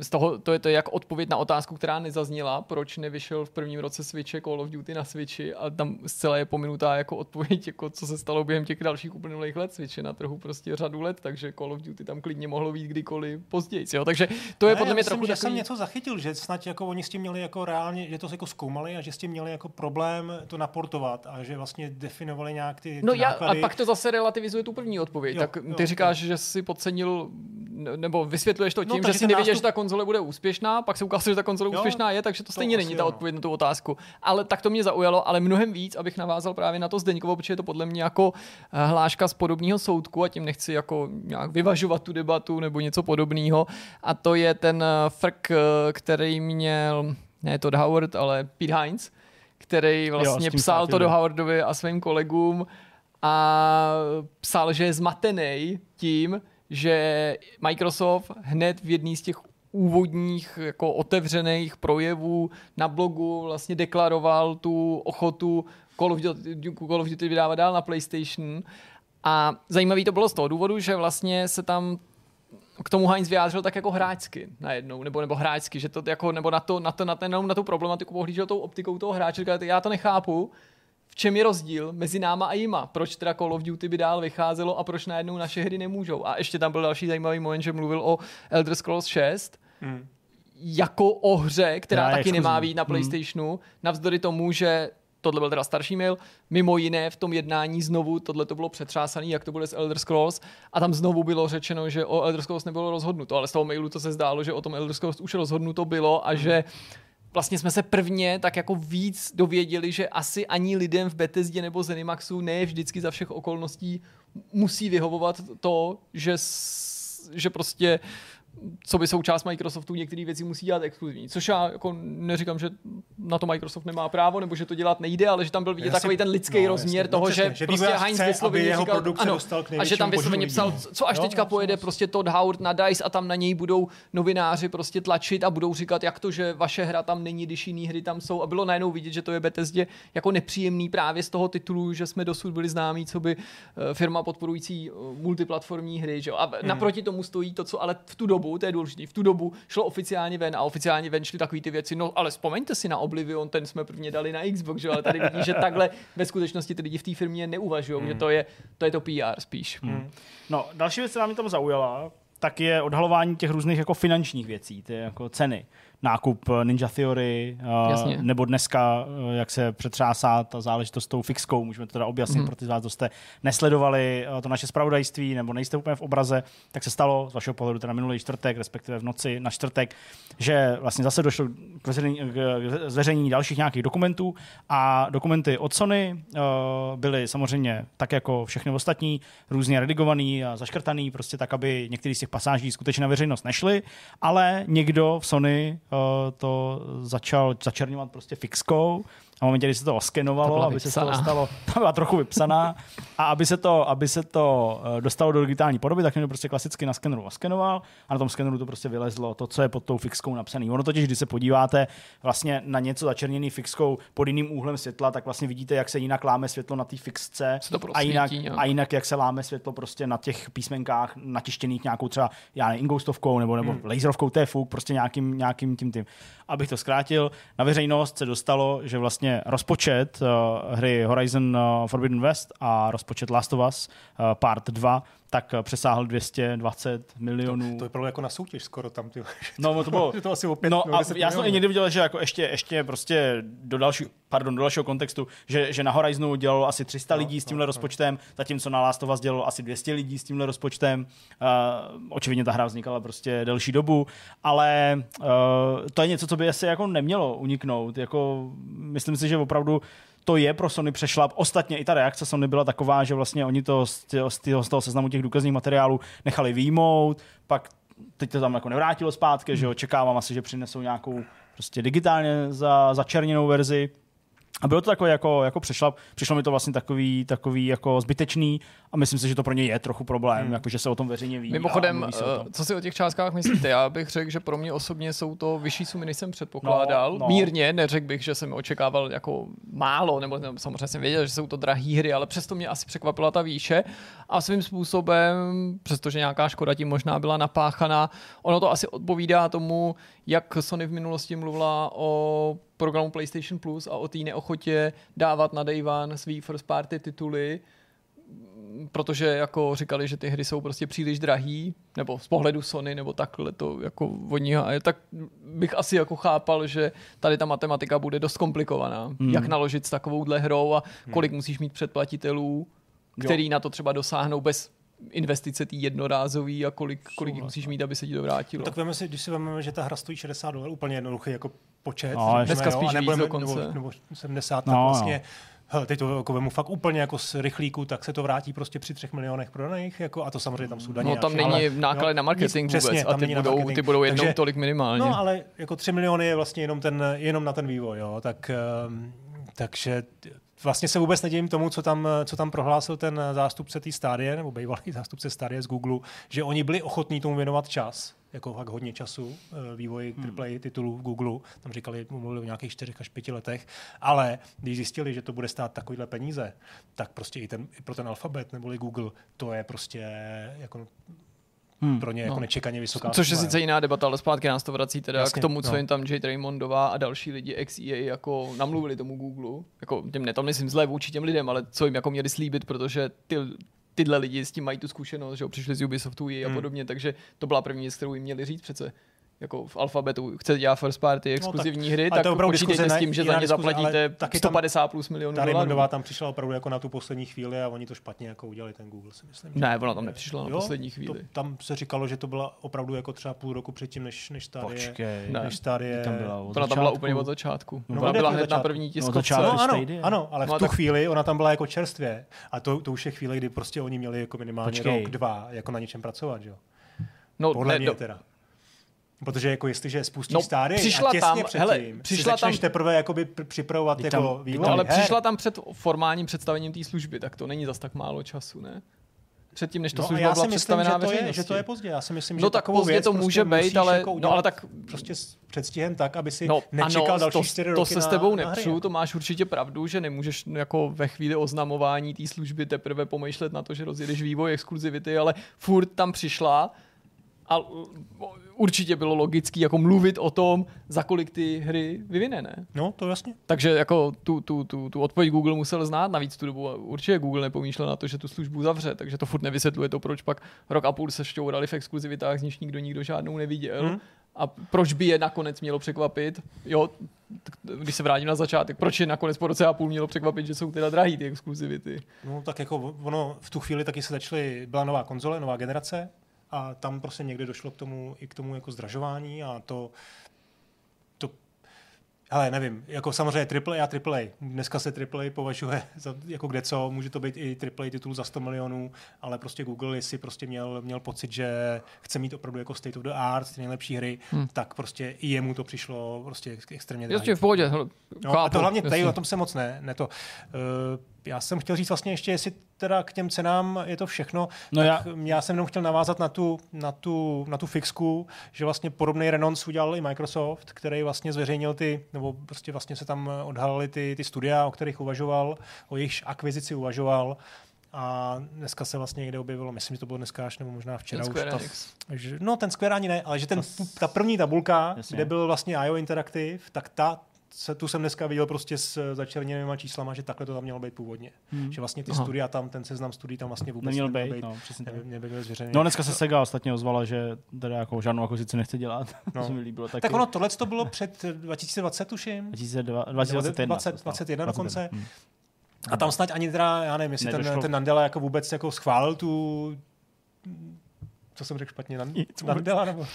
Speaker 2: z toho, to je to jak odpověď na otázku, která nezazněla, proč nevyšel v prvním roce Switche Call of Duty na Switchi a tam zcela je pominutá jako odpověď, jako co se stalo během těch dalších uplynulých let. Switche na trhu prostě řadu let, takže Call of Duty tam klidně mohlo být kdykoliv později. Jo? Takže to je ne, podle mě
Speaker 3: myslím,
Speaker 2: trochu
Speaker 3: že takový... jsem něco zachytil, že snad jako oni s tím měli jako reálně, že to jako zkoumali a že s tím měli jako problém to naportovat a že vlastně definovali nějak ty, ty
Speaker 2: No já, a pak to zase relativizuje tu první odpověď. Jo, tak ty jo, říkáš, jo. že si podcenil nebo vysvětluješ to no, tím, no, že si nevěděl, nástup... že ta konzole bude úspěšná, pak se ukázalo, že ta konzole jo, úspěšná je, takže to stejně to není ta odpověď na tu otázku. Ale tak to mě zaujalo, ale mnohem víc, abych navázal právě na to Zdeňkovo, protože je to podle mě jako eh, hláška z podobného soudku a tím nechci jako nějak vyvažovat tu debatu nebo něco podobného. A to je ten eh, frk, eh, který měl, ne Todd Howard, ale Pete Hines, který vlastně jo, psal to do Howardovi a svým kolegům a psal, že je zmatený tím, že Microsoft hned v jedný z těch úvodních jako otevřených projevů na blogu vlastně deklaroval tu ochotu Call of Duty, Call of Duty vydávat dál na PlayStation. A zajímavý to bylo z toho důvodu, že vlastně se tam k tomu Heinz vyjádřil tak jako hráčsky najednou, nebo, nebo hráčsky, že to jako, nebo na, to, na, to, na, ten, na tu problematiku pohlížel tou optikou toho hráče, říkal, já to nechápu, v čem je rozdíl mezi náma a jima. Proč teda Call of Duty by dál vycházelo a proč najednou naše hry nemůžou. A ještě tam byl další zajímavý moment, že mluvil o Elder Scrolls 6, hmm. jako o hře, která Já taky nemá být na hmm. PlayStationu, hmm. navzdory tomu, že tohle byl teda starší mail, mimo jiné v tom jednání znovu, tohle to bylo přetřásané, jak to bude s Elder Scrolls, a tam znovu bylo řečeno, že o Elder Scrolls nebylo rozhodnuto, ale z toho mailu to se zdálo, že o tom Elder Scrolls už rozhodnuto bylo a hmm. že vlastně jsme se prvně tak jako víc dověděli, že asi ani lidem v Bethesdě nebo Zenimaxu ne vždycky za všech okolností musí vyhovovat to, že, že prostě co by součást Microsoftu některé věci musí dělat exkluzivní. Což já jako neříkám, že na to Microsoft nemá právo, nebo že to dělat nejde, ale že tam byl vidět takový ten lidský
Speaker 3: no,
Speaker 2: rozměr
Speaker 3: jasně,
Speaker 2: toho,
Speaker 3: no,
Speaker 2: že,
Speaker 3: přesně, že
Speaker 2: prostě Heinz vysloveně říkal, ano,
Speaker 3: dostal k
Speaker 2: a že tam vysloveně psal, co až
Speaker 3: Jo,
Speaker 2: teďka
Speaker 3: no,
Speaker 2: pojede
Speaker 3: souhlas.
Speaker 2: prostě Todd Howard na DICE a tam na něj budou novináři prostě tlačit a budou říkat, jak to, že vaše hra tam není, když jiný hry tam jsou. A bylo najednou vidět, že to je Bethesdě jako nepříjemný právě z toho titulu, že jsme dosud byli známí, co by eh, firma podporující eh, multiplatformní hry. Že? A
Speaker 3: Hmm.
Speaker 2: naproti tomu stojí to, co ale v tu dobu, to je důležité, v tu dobu šlo oficiálně ven a oficiálně ven šly takové ty věci. No ale vzpomeňte si na Oblivion, ten jsme prvně dali na Xbox, že? ale tady vidí, že takhle ve skutečnosti ty lidi v té firmě neuvažují,
Speaker 3: Hmm.
Speaker 2: že to je, to je to PR spíš.
Speaker 1: No, další věc, která mě tam zaujala, tak je odhalování těch různých jako finančních věcí, ty jako ceny. Nákup eh, Ninja Theory, uh,
Speaker 2: Jasně.
Speaker 1: nebo dneska, eh, jak se přetřásá ta záležitost s tou fixkou, můžeme to teda objasnit mm. pro ty z vás, kdo jste nesledovali eh, to naše spravodajství, nebo nejste úplně v obraze, tak se stalo z vašeho pohledu teda minulý čtvrtek, respektive v noci na čtvrtek, že vlastně zase došlo k zveřejnění, k zveřejnění dalších nějakých dokumentů a dokumenty od Sony byly samozřejmě tak jako všechny ostatní, různě redigovaný a zaškrtaný, prostě tak, aby některý z těch pasáží skutečně na veřejnost nešly, ale někdo v Sony to začal začerňovat prostě fixkou a v momentě, kdy se to oskenovalo, aby se
Speaker 2: vypsaná.
Speaker 1: stalo, ta byla trochu vypsaná a aby se to, aby se to eh, dostalo do digitální podoby, tak někdo prostě klasicky na skeneru oskenoval a na tom skeneru to prostě vylezlo to, co je pod tou fixkou napsaný. Ono totiž, když se podíváte vlastně na něco začerněný fixkou pod jiným úhlem světla, tak vlastně vidíte, jak se jinak láme světlo na té fixce
Speaker 2: to
Speaker 1: a jinak, a jinak, jak se láme světlo prostě na těch písmenkách natištěných nějakou třeba, já nevím, ingoustovkou nebo, nebo hmm. laserovkou, to je fuk, prostě nějakým, nějakým tím tím. Abych to zkrátil, na veřejnost se dostalo, že vlastně rozpočet uh, hry Horizon uh, Forbidden West a rozpočet Last of Us uh, Part 2 tak uh, přesáhl 220 milionů.
Speaker 3: To vypadalo jako na soutěž skoro tam. Ty.
Speaker 1: No, to bylo,
Speaker 3: to asi o pět
Speaker 1: no a já jsem i někdy viděl, že jako ještě, ještě prostě do další, pardon, do dalšího kontextu, že, že na Horizonu dělalo asi 300
Speaker 3: No,
Speaker 1: lidí s
Speaker 3: no,
Speaker 1: tímhle
Speaker 3: no.
Speaker 1: rozpočtem, zatímco na Last of Us dělalo asi 200 lidí s tímhle rozpočtem. Uh, očividně ta hra vznikala prostě delší dobu, ale uh, to je něco, co by asi jako nemělo uniknout. Jako, myslím si, že opravdu to je pro Sony přešlap. Ostatně i ta reakce Sony byla taková, že vlastně oni to z, z, toho seznamu těch důkazních materiálů nechali výjmout, pak teď to tam jako nevrátilo zpátky, že jo, čekávám asi, že přinesou nějakou prostě digitálně za, začerněnou verzi. A bylo to takové jako, jako přešlap, přišlo mi to vlastně takový, takový jako zbytečný a myslím si, že to pro ně je trochu problém, hmm. jako že se o tom veřejně ví.
Speaker 2: Mimochodem,
Speaker 1: se o tom.
Speaker 2: eh, co si o těch částkách myslíte? Já bych řekl, že pro mě osobně jsou to vyšší sumy, než jsem předpokládal.
Speaker 1: No,
Speaker 2: No. Mírně, neřekl bych, že jsem očekával jako málo, nebo, nebo samozřejmě jsem věděl, že jsou to drahé hry, ale přesto mě asi překvapila ta výše. A svým způsobem, přestože nějaká škoda tím možná byla napáchaná, ono to asi odpovídá tomu, jak Sony v minulosti mluvila o programu PlayStation Plus a o té neochotě dávat na Day One svý first party tituly, protože jako říkali, že ty hry jsou prostě příliš drahý, nebo z pohledu Sony, nebo takhle to jako a tak bych asi jako chápal, že tady ta matematika bude dost komplikovaná. Hmm. Jak naložit s takovouhle hrou a kolik musíš mít předplatitelů, který jo. na to třeba dosáhnou bez investice tý jednorázový a kolik, kolik jich musíš mít, aby se ti to vrátilo.
Speaker 3: Tak veme si, když si vezmeme, že ta hra stojí 60 dolarů, úplně jednoduchý jako počet.
Speaker 1: No,
Speaker 3: řekněme,
Speaker 2: dneska
Speaker 3: jo,
Speaker 2: spíš víc dokonce.
Speaker 3: Nebo, nebo 70,
Speaker 1: No,
Speaker 3: tak
Speaker 1: no.
Speaker 3: vlastně Hele, teď to jako vemu fakt úplně jako z rychlíku, tak se to vrátí prostě při třech milionech prodaných, jako, a to samozřejmě tam jsou daně.
Speaker 2: No tam není
Speaker 3: ale-
Speaker 2: náklady
Speaker 3: jo,
Speaker 2: na marketing
Speaker 3: nic-
Speaker 2: vůbec
Speaker 3: přesně,
Speaker 2: a ty budou, ty budou jednou
Speaker 3: Takže-
Speaker 2: tolik minimálně.
Speaker 3: No, ale jako 3 miliony je vlastně jenom, ten, jenom na ten vývoj, jo, tak, ehm, takže vlastně se vůbec nedivím tomu, co tam, co tam prohlásil ten zástupce té stádie, nebo bývalý zástupce stádie z Google, že oni byli ochotní tomu věnovat čas, jako fakt hodně času eh, vývoji AAA titulů v Google. Tam říkali, mluvili o nějakých 4 až 5 letech, ale když zjistili, že to bude stát takovýhle peníze, tak prostě i, ten, i pro ten alfabet neboli Google, to je prostě jako
Speaker 1: Hmm.
Speaker 3: pro ně jako
Speaker 2: No.
Speaker 3: nečekaně vysoká
Speaker 2: Což je sice jiná debata, ale zpátky nás to vrací teda
Speaker 3: Jasně,
Speaker 2: k tomu, co
Speaker 3: no.
Speaker 2: jim tam Jade Raymondová a další lidi ex EA jako namluvili tomu Google. Jako těm ne, to myslím zlé vůči těm lidem, ale co jim jako měli slíbit, protože ty, tyhle lidi s tím mají tu zkušenost, že jo, přišli z Ubisoftu EA a
Speaker 3: Hmm.
Speaker 2: podobně, takže to byla první věc, kterou jim měli říct přece. Jako v Alphabetu chcete dělat first party exkluzivní hry,
Speaker 3: ale to
Speaker 2: tak
Speaker 3: je opravdu
Speaker 2: počítejte
Speaker 3: diskuze,
Speaker 2: s tím,
Speaker 3: ne-
Speaker 2: že za ně
Speaker 3: diskuze,
Speaker 2: zaplatíte
Speaker 3: taky tam
Speaker 2: 150 plus milionů
Speaker 3: Ta
Speaker 2: dolarů.
Speaker 3: Raymondová tam přišla opravdu jako na tu poslední chvíli a oni to špatně jako udělali ten Google, si myslím.
Speaker 2: Ne, ona tam nepřišla na
Speaker 3: Jo,
Speaker 2: poslední chvíli.
Speaker 3: To, tam se říkalo, že to byla opravdu jako třeba půl roku předtím, než, než stádie.
Speaker 1: Počkej.
Speaker 2: Ne.
Speaker 3: Než stádie...
Speaker 1: Tam byla od
Speaker 2: Ona tam byla úplně od začátku.
Speaker 3: No,
Speaker 2: Ona byla hned na
Speaker 3: začátku?
Speaker 2: první
Speaker 1: No,
Speaker 2: tiskovce.
Speaker 1: začátku.
Speaker 3: No ano, ano, ale v
Speaker 2: No,
Speaker 3: tu
Speaker 2: tak-
Speaker 3: chvíli ona tam byla jako čerstvě. A to, to už je chvíle, kdy prostě oni měli jako minimálně rok, dva jako na něčem pracovat, jo?
Speaker 2: No,
Speaker 3: Podle
Speaker 2: ne,
Speaker 3: mě teda. Protože jako jestliže spustíš
Speaker 2: No,
Speaker 3: stády
Speaker 2: přišla
Speaker 3: a těsně
Speaker 2: tam-
Speaker 3: předtím
Speaker 2: hele,
Speaker 3: si
Speaker 2: přišla
Speaker 3: začneš
Speaker 2: tam-
Speaker 3: teprve jakoby pr- připravovat jako
Speaker 1: tam-
Speaker 3: vývoj
Speaker 2: No, ale
Speaker 3: her.
Speaker 2: přišla tam před formálním představením té služby, tak to není zas tak málo času, ne? Předtím, než ta
Speaker 3: No
Speaker 2: služba
Speaker 3: já
Speaker 2: byla
Speaker 3: si myslím,
Speaker 2: představená
Speaker 3: že to, je, že to je pozdě. Já si myslím,
Speaker 2: No
Speaker 3: že
Speaker 2: tak
Speaker 3: takovou
Speaker 2: pozdě
Speaker 3: věc
Speaker 2: to
Speaker 3: prostě
Speaker 2: může být,
Speaker 3: musíš
Speaker 2: ale-
Speaker 3: jako
Speaker 2: no, ale tak-
Speaker 3: prostě s předstihem tak, aby si
Speaker 2: No,
Speaker 3: nečekal
Speaker 2: ano,
Speaker 3: další
Speaker 2: to,
Speaker 3: čtyři
Speaker 2: to
Speaker 3: roky
Speaker 2: se s tebou
Speaker 3: na
Speaker 2: nepřu,
Speaker 3: jako.
Speaker 2: to máš určitě pravdu, že nemůžeš no, jako ve chvíli oznamování té služby teprve pomýšlet na to, že rozjedeš vývoj exkluzivity, ale furt tam přišla a určitě bylo logický jako mluvit o tom, za kolik ty hry vyvine, ne?
Speaker 3: No, to jasně.
Speaker 2: Takže jako tu, tu, tu, tu odpověď Google musel znát navíc tu dobu. Určitě Google nepomýšlel na to, že tu službu zavře, takže to furt nevysvětluje to, proč pak rok a půl se šťourali v exkluzivitách, z níž nikdo nikdo žádnou neviděl.
Speaker 3: Hmm.
Speaker 2: A proč by je nakonec mělo překvapit? Jo, tak když se vrátím na začátek, proč je nakonec po roce a půl mělo překvapit, že jsou teda drahý ty exkluzivity?
Speaker 3: No tak jako ono v tu chvíli taky se začaly, byla nová konzole, nová generace a tam prostě někdy došlo k tomu i k tomu jako zdražování a to, to ale nevím, jako samozřejmě AAA a AAA. Dneska se AAA považuje za jako kde co, může to být i AAA titul za 100 milionů, ale prostě Google, jestli prostě měl, měl pocit, že chce mít opravdu jako state of the art, ty nejlepší hry, hmm. tak prostě i jemu to přišlo prostě extrémně drahý.
Speaker 2: Jasně, v pohodě. Hele,
Speaker 3: No, a to hlavně tady na tom se moc ne, ne to. Uh, já jsem chtěl říct vlastně ještě, jestli teda k těm cenám je to všechno,
Speaker 1: No
Speaker 3: tak
Speaker 1: já-
Speaker 3: já... jsem jenom chtěl navázat na tu, na tu, na tu fixku, že vlastně podobný renonc udělal i Microsoft, který vlastně zveřejnil ty, nebo prostě vlastně se tam odhalily ty, ty studia, o kterých uvažoval, o jejichž akvizici uvažoval. A dneska se vlastně někde objevilo, myslím, že to bylo dneska až, nebo možná včera
Speaker 2: Ten
Speaker 3: už. Ta, že, no, ten Square ani ne, ale že ten, ta první tabulka,
Speaker 1: Jasně.
Speaker 3: kde byl vlastně IO Interactive, tak ta se, tu jsem dneska viděl prostě s začerněnými číslama, že takhle to tam mělo být původně. Hmm. Že vlastně ty
Speaker 2: Aha.
Speaker 3: studia tam, ten seznam studií tam vlastně vůbec
Speaker 1: Neměl
Speaker 3: neměl
Speaker 1: být, no, přesně
Speaker 3: nebyl, nebyl zveřejněný.
Speaker 1: No dneska se Sega ostatně ozvala, že teda jako žádnou akvizici nechce dělat.
Speaker 3: No.
Speaker 1: to mi líbilo taky.
Speaker 3: tak ono, tohle to bylo před 2020, tuším.
Speaker 1: 2002
Speaker 3: Nebo
Speaker 1: 2021.
Speaker 3: 20,
Speaker 1: to stalo.
Speaker 3: 21 dokonce.
Speaker 1: Hmm.
Speaker 3: A tam snad ani teda, já nevím, jestli ten,
Speaker 1: Nedošlo.
Speaker 3: ten Nandela jako vůbec jako schválil tu co jsem řekl špatně, Nan,
Speaker 1: Nic,
Speaker 3: Nandela nebo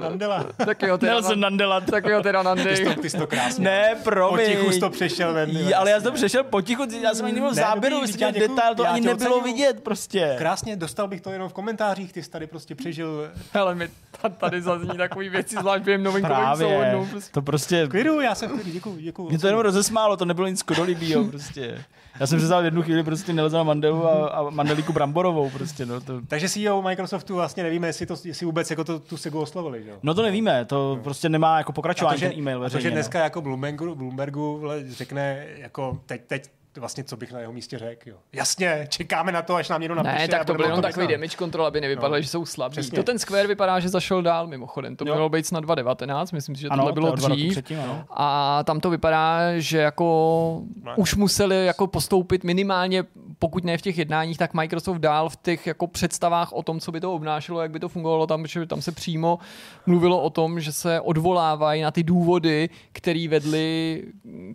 Speaker 3: Nandela.
Speaker 2: tak jo, teda,
Speaker 1: Nelson Nandela.
Speaker 2: tak jo, teda
Speaker 3: Ty
Speaker 2: Nandy.
Speaker 3: jsi to, ty jsi to krásně.
Speaker 1: Ne, promiň.
Speaker 3: Potichu jsi to přešel ven.
Speaker 1: J, ale já jsem to přešel potichu, já jsem ani
Speaker 3: Ne,
Speaker 1: záběru,
Speaker 3: děkuju,
Speaker 1: detail to ani nebylo
Speaker 3: oceňuju.
Speaker 1: vidět prostě.
Speaker 3: Krásně, dostal bych to jenom v komentářích, ty jsi tady prostě přežil
Speaker 2: Hele, mi ta- tady zazní takový věci, zvlášť během novinkových
Speaker 1: Právě,
Speaker 2: souhodnů. Prostě.
Speaker 1: to prostě,
Speaker 3: klidu, já jsem klidu, děkuju, děkuju.
Speaker 1: mě to jenom rozesmálo, to nebylo nic kodolibýho prostě. Já jsem přestal v jednu chvíli prostě Nelzana Mandelu a, a Mandeliku Bramborovou prostě, no to,
Speaker 3: Takže CEO Microsoftu vlastně nevíme, jestli, to, jestli vůbec jako to, tu Segu oslovili, že?
Speaker 1: No to nevíme, to prostě nemá jako
Speaker 3: A
Speaker 1: pokračování
Speaker 3: to, že,
Speaker 1: ten e-mail
Speaker 3: a to, že
Speaker 1: veřejně.
Speaker 3: dneska jako Bloombergu, Bloombergu vle, řekne, jako teď, teď vlastně, co bych na jeho místě řekl, jo. Jasně, čekáme na to, až nám někdo napíše.
Speaker 2: Ne, tak to byl jenom
Speaker 3: to
Speaker 2: takový damage control, aby nevypadalo,
Speaker 3: No.
Speaker 2: že jsou slabí.
Speaker 3: Přesně.
Speaker 2: To ten Square vypadá, že zašel dál mimochodem. To
Speaker 1: Jo.
Speaker 2: mělo být snad 2019, myslím si, že
Speaker 1: ano,
Speaker 2: tohle
Speaker 1: to
Speaker 2: bylo
Speaker 1: je o dva roky
Speaker 2: dřív.
Speaker 1: předtím, ano.
Speaker 2: A tam to vypadá, že jako
Speaker 3: Ne.
Speaker 2: už museli jako postoupit minimálně, pokud ne v těch jednáních, tak Microsoft dál v těch jako představách o tom, co by to obnášelo, jak by to fungovalo, tam, že tam se přímo mluvilo o tom, že se odvolávají na ty důvody, které vedly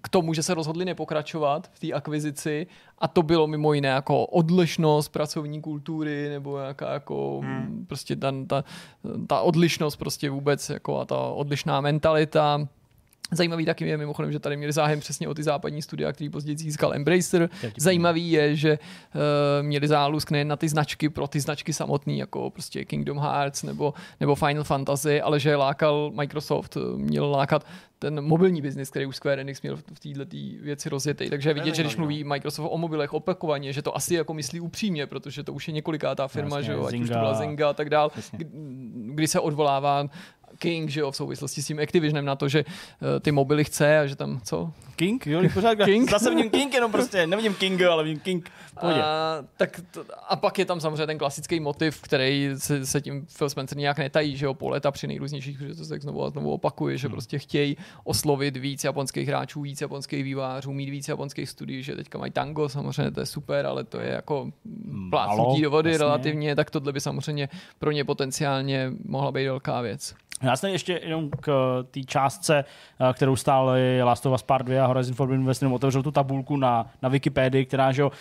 Speaker 2: k tomu, že se rozhodli nepokračovat v té akvizici a to bylo mimo jiné jako odlišnost pracovní kultury nebo nějaká jako hmm. prostě ta, ta, ta odlišnost prostě vůbec jako a ta odlišná mentalita Zajímavý taky je mimochodem, že tady měli zájem přesně o ty západní studia, který později získal Embracer. Zajímavý je, že uh, měli zálusk nejen na ty značky pro ty značky samotný, jako prostě Kingdom Hearts nebo, nebo Final Fantasy, ale že lákal Microsoft, eh, měl lákat ten mobilní biznis, který už Square Enix měl v této věci rozjetý. Takže je vidět, že když mluví Microsoft o mobilech opakovaně, že to asi jako myslí upřímně, protože to už je několikátá firma,
Speaker 1: Jasně,
Speaker 2: že jo, ať už to byla Zynga a tak dál,
Speaker 1: Jasně.
Speaker 2: kdy- kdy se odvolává King, že jo, v souvislosti s tím Activisionem na to, že eh, ty mobily chce a že tam, co?
Speaker 1: King, jo, pořád
Speaker 2: King?
Speaker 1: Zase vidím King, jenom prostě, nevidím Kinga, ale vidím King pohodě.
Speaker 2: A, tak to, a pak je tam samozřejmě ten klasický motiv, který se, se tím Phil Spencer nějak netají, že jo, po léta při nejrůznějších příležitostech znovu a znovu opakuje, že prostě chtějí oslovit víc japonských hráčů, víc japonských vývářů, mít víc japonských studií, že teďka mají tango, samozřejmě to je super, ale to je jako plácnutí do vody
Speaker 1: jasně.
Speaker 2: relativně, tak tohle by samozřejmě pro ně potenciálně mohla být velká věc.
Speaker 1: Já jsem ještě jenom k té částce, eh, kterou stály Last of Us Part 2 a Horizon Forbidden West, jenom otevřel tu tabulku na, na Wikipedii, která že, uh,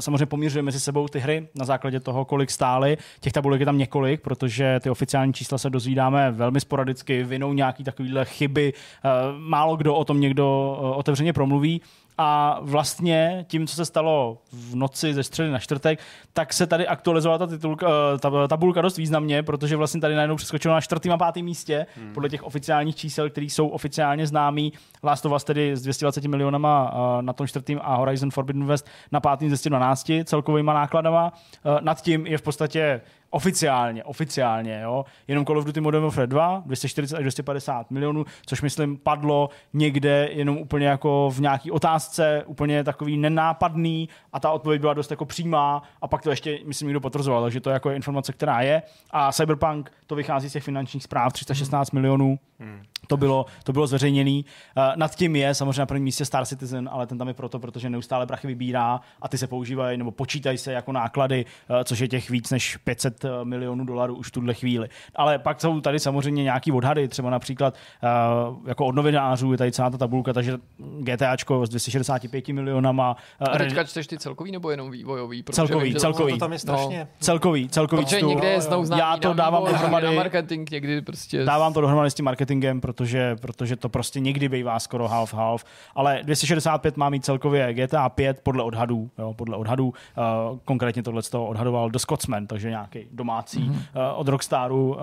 Speaker 1: samozřejmě poměřuje mezi sebou ty hry na základě toho, kolik stály. Těch tabulek je tam několik, protože ty oficiální čísla se dozvídáme velmi sporadicky, vinou nějaký takovýhle chyby. Uh, málo kdo o tom někdo uh, otevřeně promluví. A vlastně tím, co se stalo v noci ze středy na čtvrtek, tak se tady aktualizovala ta, titulka, eh, ta tabulka dost významně, protože vlastně tady najednou přeskočilo na čtvrtým a pátým místě hmm. podle těch oficiálních čísel, které jsou oficiálně známý. Last of Us tedy s 220 milionama eh, na tom čtvrtým a Horizon Forbidden West na pátým 212 celkovými nákladama. Eh, nad tím je v podstatě oficiálně, oficiálně, jo, jenom Call of Duty Modern Warfare 2, 240 až 250 milionů, což myslím padlo někde jenom úplně jako v nějaký otázce, úplně takový nenápadný a ta odpověď byla dost jako přímá a pak to ještě, myslím, někdo potvrzoval, takže to je jako informace, která je a Cyberpunk to vychází z těch finančních zpráv, 316 hmm. milionů, hmm. To bylo, to bylo zveřejněný. Uh, nad tím je samozřejmě na prvním místě Star Citizen, ale ten tam je proto, protože neustále brachy vybírá a ty se používají nebo počítají se jako náklady, uh, což je těch víc než 500 eh, milionů dolarů už v tuhle chvíli. Ale pak jsou tady samozřejmě nějaký odhady, třeba například uh, jako od novinářů je tady celá ta tabulka, takže GTAčko s 265 milionama.
Speaker 2: Uh, a teďka čteš ty celkový nebo jenom vývojový?
Speaker 1: Celkový, vím, celkový. To
Speaker 3: tam je strašně. No.
Speaker 1: Celkový, celkový.
Speaker 2: Protože někde je znovu
Speaker 1: Já to dávám dohromady.
Speaker 2: Na marketing někdy prostě.
Speaker 1: Dávám to dohromady s tím marketingem, protože, protože to prostě někdy bývá skoro half-half, ale 265 má mít celkově GTA 5 podle odhadů, jo, podle odhadů, uh, konkrétně tohle toho odhadoval The Scotsman, takže nějaký domácí mm-hmm. od Rockstaru uh,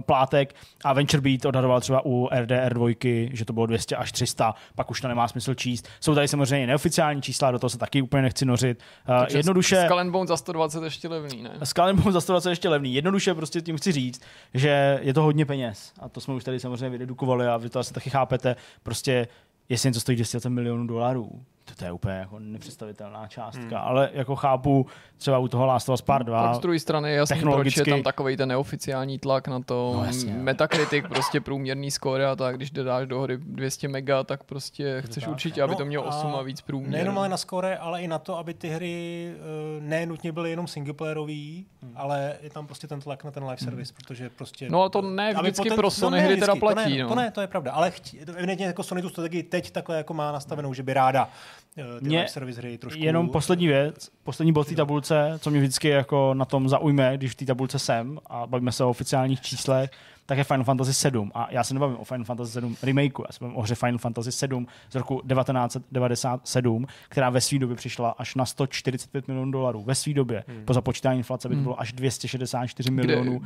Speaker 1: plátek a Venture Beat odhadoval třeba u RDR 2, že to bylo 200 až 300, pak už to nemá smysl číst. Jsou tady samozřejmě neoficiální čísla, do toho se taky úplně nechci nořit. Uh, jednoduše...
Speaker 2: Skull Bone za 120 ještě levný, ne?
Speaker 1: Skull Bone za 120 ještě levný. Jednoduše prostě tím chci říct, že je to hodně peněz a to jsme už tady samozřejmě vydedukovali a vy to asi taky chápete, prostě jestli něco stojí 10 milionů dolarů, to, to je úplně jako nepředstavitelná částka, hmm. ale jako chápu třeba u toho Last of Us Part 2.
Speaker 2: Tak z druhé strany jasný, proč je tam takový ten neoficiální tlak na to. No, jasně, Metacritic, prostě průměrný score a tak, když dodáš do hry 200 mega, tak prostě chceš tak. určitě, aby no, to mělo 8 a, a víc průměr.
Speaker 3: Nejenom ale na score, ale i na to, aby ty hry uh, ne nutně byly jenom singleplayerový, hmm. ale je tam prostě ten tlak na ten live hmm. service, hmm. protože prostě...
Speaker 2: No a to ne vždycky poten... pro Sony no, hry teda platí.
Speaker 3: To ne,
Speaker 2: no.
Speaker 3: to ne, to je pravda, ale chtí, evidentně jako Sony tu strategii teď takhle jako má nastavenou, že by ráda ty mě, service hry trošku...
Speaker 1: Jenom poslední věc, poslední bod té tabulce, co mě vždycky jako na tom zaujme, když v té tabulce jsem a bavíme se o oficiálních číslech, tak je Final Fantasy 7. A já se nebavím o Final Fantasy 7 remakeu, já se bavím o hře Final Fantasy 7 z roku 1997, která ve své době přišla až na 145 milionů dolarů. Ve své době. Hmm. Po započítání inflace by to hmm. bylo až 264 milionů uh,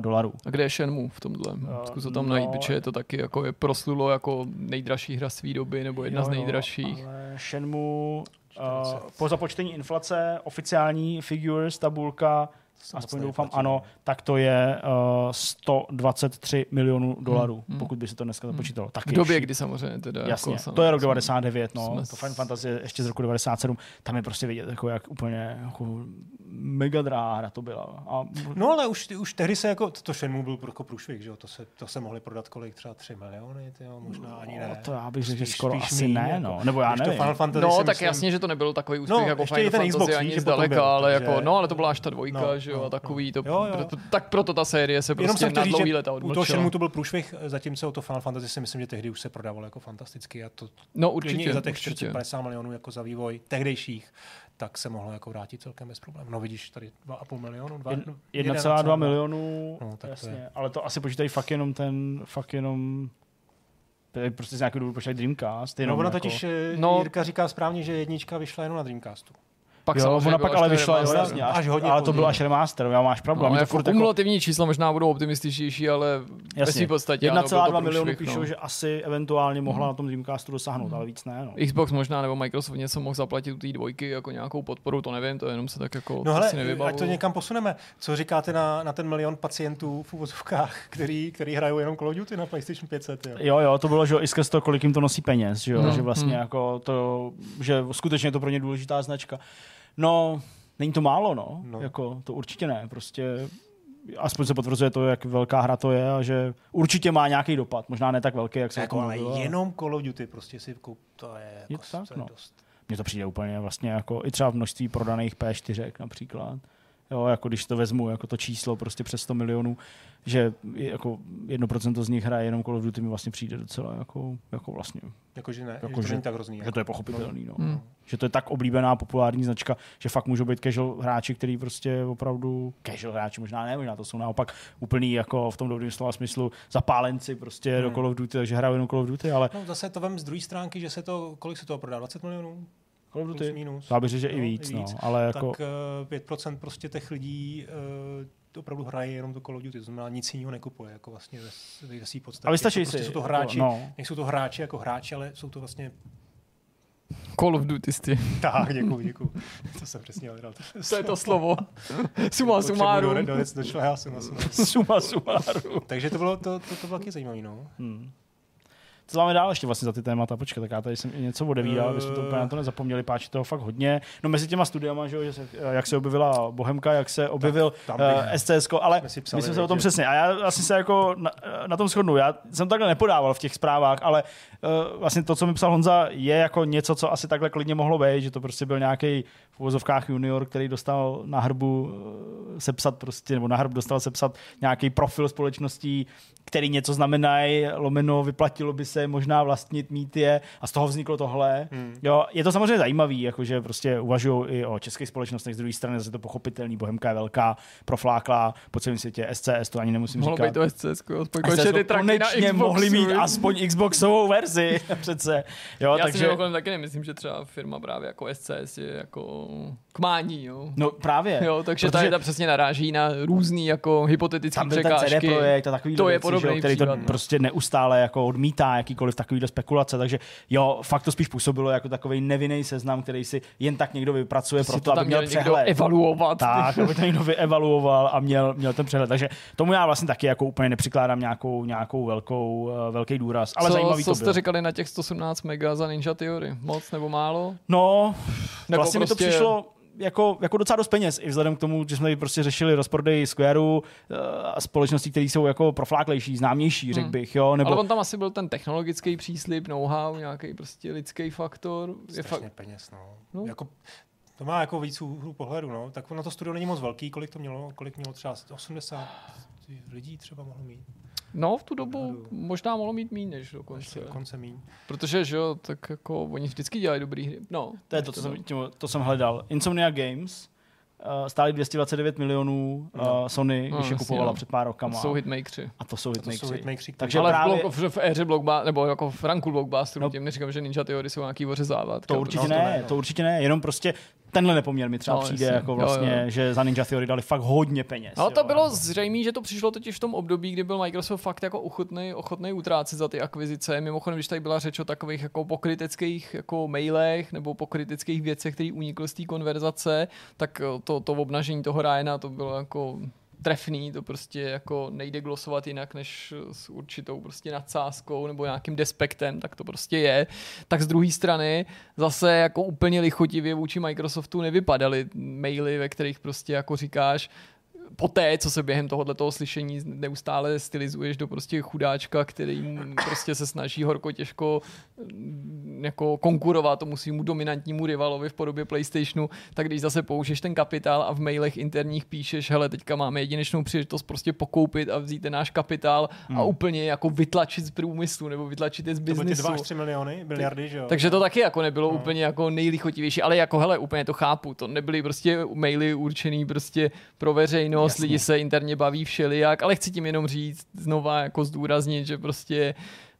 Speaker 1: dolarů.
Speaker 2: A kde je Shenmue v tomhle? Uh, Zkus to tam no, najít, protože je to taky jako je proslulo jako nejdražší hra své doby, nebo jedna jo, z nejdražších.
Speaker 1: Ale Shenmue Uh, po započtení inflace oficiální figures tabulka aspoň doufám ano, tak to je uh, eh, 123 milionů dolarů, hmm, hmm. pokud by se to dneska započítalo.
Speaker 2: Tak v době, kdy samozřejmě teda.
Speaker 1: Jasně, jako, to je rok 99, no, to Final Fantasy ještě z roku 97, tam je prostě vidět, jako jak úplně jako mega dráha to byla. A...
Speaker 3: No ale už, už tehdy se jako, to Shenmue byl jako průšvih, že jo, to se, to se mohli prodat kolik, třeba 3 miliony, tyjo, možná ani ne. No,
Speaker 1: to já bych řekl, že skoro spíš asi ne, no, nebo já nevím.
Speaker 2: Final Fantasy no, tak myslím... jasně, že to nebyl takový úspěch no, jako Final Fantasy Xbox, ani zdaleka, ale jako, no, ale to byla až ta dvojka, no, že jo, a no, takový to Jo, jo. Proto, tak proto ta série se prostě na dlouhý leta odmlčila.
Speaker 3: U toho Shenmue to byl průšvih, zatímco o to Final Fantasy si myslím, že tehdy už se prodávalo jako fantasticky. A to
Speaker 2: no určitě.
Speaker 3: Za těch 50 milionů jako za vývoj tehdejších tak se mohlo jako vrátit celkem bez problémů. No vidíš, tady 2,5 milionu.
Speaker 1: 1,2 milionů, no, tak jasně. To je. Ale to asi počítají fakt jenom ten, fakt jenom prostě z nějakého důvodu počítají Dreamcast.
Speaker 3: No ona jako... totiž, eh, no, Jirka říká správně, že jednička vyšla jenom na Dreamcastu.
Speaker 1: Pak jo, ona pak ale vyšla, jasně, až, až hodně ale to bylo až remaster, já máš pravdu.
Speaker 2: No, jako kumulativní jako... čísla možná budou optimističnější, ale jasně. v podstatě
Speaker 1: 1,2 milionu píšou, no. že asi eventuálně mohla hmm. na tom Dreamcastu dosáhnout, hmm. ale víc ne. No.
Speaker 2: Xbox možná nebo Microsoft něco mohl zaplatit u té dvojky jako nějakou podporu, to nevím, to jenom se tak jako
Speaker 3: no hele, ať to někam posuneme. Co říkáte na, na ten milion pacientů v uvozovkách, který, který hrajou jenom Call of Duty na PlayStation 500? Jo,
Speaker 1: jo, jo to bylo, že i skrz to, kolik jim to nosí peněz, že, jo? No. že vlastně hmm. jako to, že skutečně je to pro ně důležitá značka. No, není to málo, no. no. Jako, to určitě ne. Prostě aspoň se potvrzuje to, jak velká hra to je a že určitě má nějaký dopad. Možná ne tak velký, jak se
Speaker 3: jako, ale jenom Call of Duty prostě si koup, to je, jako,
Speaker 1: je tak, to je no. dost. Mně to přijde úplně vlastně jako i třeba v množství prodaných P4 například. Jo, jako když to vezmu, jako to číslo prostě přes 100 milionů, že jako 1% z nich hraje jenom Call of Duty mi vlastně přijde docela jako, jako vlastně,
Speaker 3: Jakože ne,
Speaker 1: Jako
Speaker 3: jako že to
Speaker 1: že-
Speaker 3: není tak hrozný.
Speaker 1: že to je pochopitelný, no.
Speaker 2: Hmm.
Speaker 1: Že to je tak oblíbená populární značka, že fakt můžou být casual hráči, který prostě opravdu, casual hráči možná ne, možná to jsou naopak úplný jako v tom dobrým slova smyslu zapálenci prostě do
Speaker 3: Hmm.
Speaker 1: Call of Duty, takže hrajou jenom Call of Duty, ale
Speaker 3: No zase to vem z druhé stránky, že se to, kolik se toho prodá, 20 milionů?
Speaker 1: Call of
Speaker 3: Plus,
Speaker 1: Duty,
Speaker 3: minus.
Speaker 1: já bych řekl, že i
Speaker 3: No,
Speaker 1: víc,
Speaker 3: i
Speaker 1: no,
Speaker 3: víc.
Speaker 1: ale jako,
Speaker 3: Tak eh, 5% prostě těch lidí eh, opravdu hraje jenom to Call of Duty, to znamená nic jiného nekupuje, jako vlastně ve, ve svý podstatě.
Speaker 1: ale vystačí
Speaker 3: prostě
Speaker 1: si.
Speaker 3: Jsou to hráči,
Speaker 1: No.
Speaker 3: nejsou to hráči jako hráči, ale jsou to vlastně...
Speaker 2: Call of Duty.
Speaker 3: Tak, děkuji, děkuji. To jsem přesně hledal.
Speaker 2: To je to slovo. Suma sumárum.
Speaker 3: Do, do, do šleha, suma sumárum.
Speaker 1: Suma sumáru.
Speaker 3: Takže to bylo, to, to, to bylo taky zajímavé, no.
Speaker 1: Hmm. Co máme dál ještě vlastně za ty témata? Počkej, tak já tady jsem i něco odevídal, aby jsme to úplně na to nezapomněli, páči toho fakt hodně. No mezi těma studiama, že, že se, jak se objevila Bohemka, jak se objevil uh,
Speaker 3: bych-
Speaker 1: SCS, ale
Speaker 3: jsme psali,
Speaker 1: myslím se o tom přesně. A já asi se jako na, na tom shodnu. Já jsem takhle nepodával v těch zprávách, ale uh, vlastně to, co mi psal Honza, je jako něco, co asi takhle klidně mohlo být, že to prostě byl nějaký v uvozovkách junior, který dostal na hrbu uh, sepsat prostě, nebo na hrb dostal sepsat nějaký profil společností, který něco znamenají, lomeno, vyplatilo by se možná vlastnit, mít je a z toho vzniklo tohle. Hmm. Jo, je to samozřejmě zajímavý, jakože prostě uvažují i o českých společnostech, z druhé strany zase to pochopitelný, Bohemka je velká, profláklá po celém světě, SCS, to ani nemusím
Speaker 2: Mohlo
Speaker 1: říkat.
Speaker 2: být to SCS, aspoň
Speaker 1: SCS
Speaker 2: konečně ty traky na Xboxu.
Speaker 1: mohli mít aspoň Xboxovou verzi, přece. Jo,
Speaker 2: Já si
Speaker 1: takže...
Speaker 2: mimochodem taky nemyslím, že třeba firma právě jako SCS je jako k mání, jo.
Speaker 1: No právě.
Speaker 2: Jo, takže
Speaker 1: Protože
Speaker 2: tady ta přesně naráží na různý jako hypotetický
Speaker 1: tam byl ten
Speaker 2: překážky.
Speaker 1: CD projekt a takový
Speaker 2: To je
Speaker 1: věci, že jo,
Speaker 2: podobný
Speaker 1: který to
Speaker 2: no.
Speaker 1: prostě neustále jako odmítá jakýkoliv takovýhle spekulace, takže jo, fakt to spíš působilo jako takový nevinný seznam, který si jen tak někdo vypracuje pro
Speaker 2: to
Speaker 1: aby měl přehled.
Speaker 2: evaluovat.
Speaker 1: Tak, aby to někdo vyevaluoval a měl, měl ten přehled. Takže tomu já vlastně taky jako úplně nepřikládám nějakou, nějakou velkou, uh, velký důraz. Ale
Speaker 2: co,
Speaker 1: zajímavý
Speaker 2: co
Speaker 1: to
Speaker 2: jste
Speaker 1: bylo.
Speaker 2: říkali na těch 117 mega za Ninja Theory? Moc nebo málo?
Speaker 1: No,
Speaker 2: Nebo
Speaker 1: vlastně mi to
Speaker 2: prostě-
Speaker 1: přišlo jako, jako docela dost peněz, i vzhledem k tomu, že jsme prostě řešili rozprodej Squareu uh, a společností, které jsou jako profláklejší, známější, řekl
Speaker 2: Hmm.
Speaker 1: bych, jo, nebo
Speaker 2: Ale on tam asi byl ten technologický příslip, know-how, nějaký prostě lidský faktor. Je fakt,
Speaker 3: peněz, no.
Speaker 2: No.
Speaker 3: Jako, to má jako víc úhlu pohledu, no. Tak ono to studio není moc velký, kolik to mělo, kolik mělo třeba 80 lidí třeba mohlo mít,
Speaker 2: no, v tu dobu
Speaker 3: Odhadu.
Speaker 2: možná mohlo mít méně než
Speaker 3: ještě
Speaker 2: dokonce.
Speaker 3: dokonce míň.
Speaker 2: Protože, že jo, tak jako oni vždycky dělají dobrý hry. No,
Speaker 1: To je to, co jsem, tím, to jsem hledal. Insomnia Games uh, stály 229 milionů uh,
Speaker 3: No.
Speaker 1: Sony,
Speaker 2: No,
Speaker 1: když je kupovala
Speaker 2: no.
Speaker 1: před pár
Speaker 2: to
Speaker 1: rokama.
Speaker 2: jsou hitmakeři.
Speaker 1: A to jsou
Speaker 3: To jsou
Speaker 1: hitmakeři, Takže
Speaker 2: Ale
Speaker 1: právě,
Speaker 2: v, blok, v, v éře blockbuster, nebo jako v ranku blockbusteru,
Speaker 1: No.
Speaker 2: tím neříkám, že Ninja Theory jsou nějaký ořezávat.
Speaker 1: to určitě
Speaker 3: no, to
Speaker 1: ne,
Speaker 3: ne, no.
Speaker 1: to určitě ne, jenom prostě tenhle nepoměr mi třeba
Speaker 2: No,
Speaker 1: přijde
Speaker 2: jasně.
Speaker 1: jako
Speaker 2: Jo,
Speaker 1: vlastně,
Speaker 2: jo.
Speaker 1: že za Ninja Theory dali fakt hodně peněz.
Speaker 2: Ale
Speaker 1: jo,
Speaker 2: to bylo
Speaker 1: jako.
Speaker 2: zřejmé, že to přišlo totiž v tom období, kdy byl Microsoft fakt jako ochotný, ochotný utrácet za ty akvizice. Mimochodem, když tady byla řeč o takových jako pokryteckých jako mailech nebo pokryteckých věcech, které unikly z té konverzace, tak eh, to, to obnažení toho Ryana to bylo jako trefný, to prostě jako nejde glosovat jinak než s určitou prostě nadsázkou nebo nějakým despektem, tak to prostě je. Tak z druhé strany zase jako úplně lichotivě vůči Microsoftu nevypadaly maily, ve kterých prostě jako říkáš, poté, co se během tohoto toho slyšení neustále stylizuješ do prostě chudáčka, který prostě se snaží horko těžko jako konkurovat tomu svýmu dominantnímu rivalovi v podobě PlayStationu, tak když zase použiješ ten kapitál a v mailech interních píšeš, hele, teďka máme jedinečnou příležitost prostě pokoupit a vzít ten náš kapitál hmm. a úplně jako vytlačit z průmyslu nebo vytlačit je z
Speaker 3: To byly ty
Speaker 2: biznisu.
Speaker 3: 2 až 3 miliony, miliardy, že jo?
Speaker 2: Takže to taky jako nebylo
Speaker 3: no.
Speaker 2: úplně jako nejlichotivější, ale jako hele, úplně to chápu, to nebyly prostě maily určený prostě pro veřejnost,
Speaker 1: Jasně.
Speaker 2: lidi se interně baví všelijak, ale chci tím jenom říct, znova jako zdůraznit, že prostě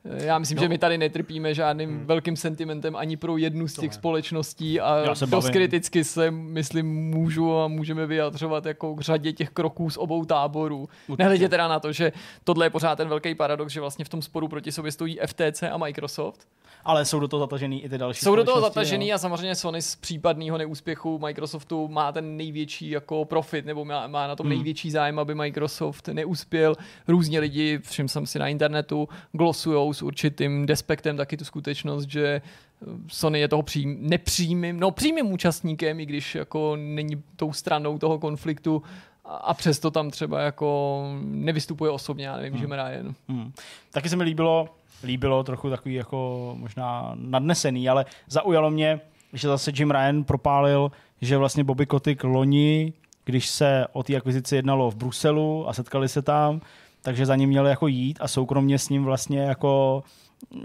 Speaker 2: já myslím,
Speaker 3: No.
Speaker 2: že my tady netrpíme žádným
Speaker 3: Hmm.
Speaker 2: velkým sentimentem ani pro jednu z
Speaker 3: To
Speaker 2: těch
Speaker 3: ne.
Speaker 2: společností a
Speaker 1: se
Speaker 2: dost
Speaker 1: bavím.
Speaker 2: kriticky se, myslím, můžu a můžeme vyjadřovat jako k řadě těch kroků z obou táborů. Nehledě teda na to, že tohle je pořád ten velký paradox, že vlastně v tom sporu proti sobě stojí FTC a Microsoft.
Speaker 1: Ale jsou do toho zatažený i ty další
Speaker 2: Jsou do toho zatažený
Speaker 1: jo.
Speaker 2: a samozřejmě Sony z případného neúspěchu Microsoftu má ten největší jako profit, nebo má, má na tom
Speaker 1: Hmm.
Speaker 2: největší zájem, aby Microsoft neuspěl. Různě lidi, všim jsem si na internetu, glosujou s určitým despektem taky tu skutečnost, že eh, Sony je toho přím, nepřímým, no přímým účastníkem, i když jako není tou stranou toho konfliktu a, a přesto tam třeba jako nevystupuje osobně, já nevím,
Speaker 1: Hmm.
Speaker 2: že Ryan.
Speaker 1: Hmm. Taky se mi líbilo, líbilo trochu takový jako možná nadnesený, ale zaujalo mě, že zase Jim Ryan propálil, že vlastně Bobby Kotick loni když se o té akvizici jednalo v Bruselu a setkali se tam, takže za ním měli jako jít a soukromně s ním vlastně jako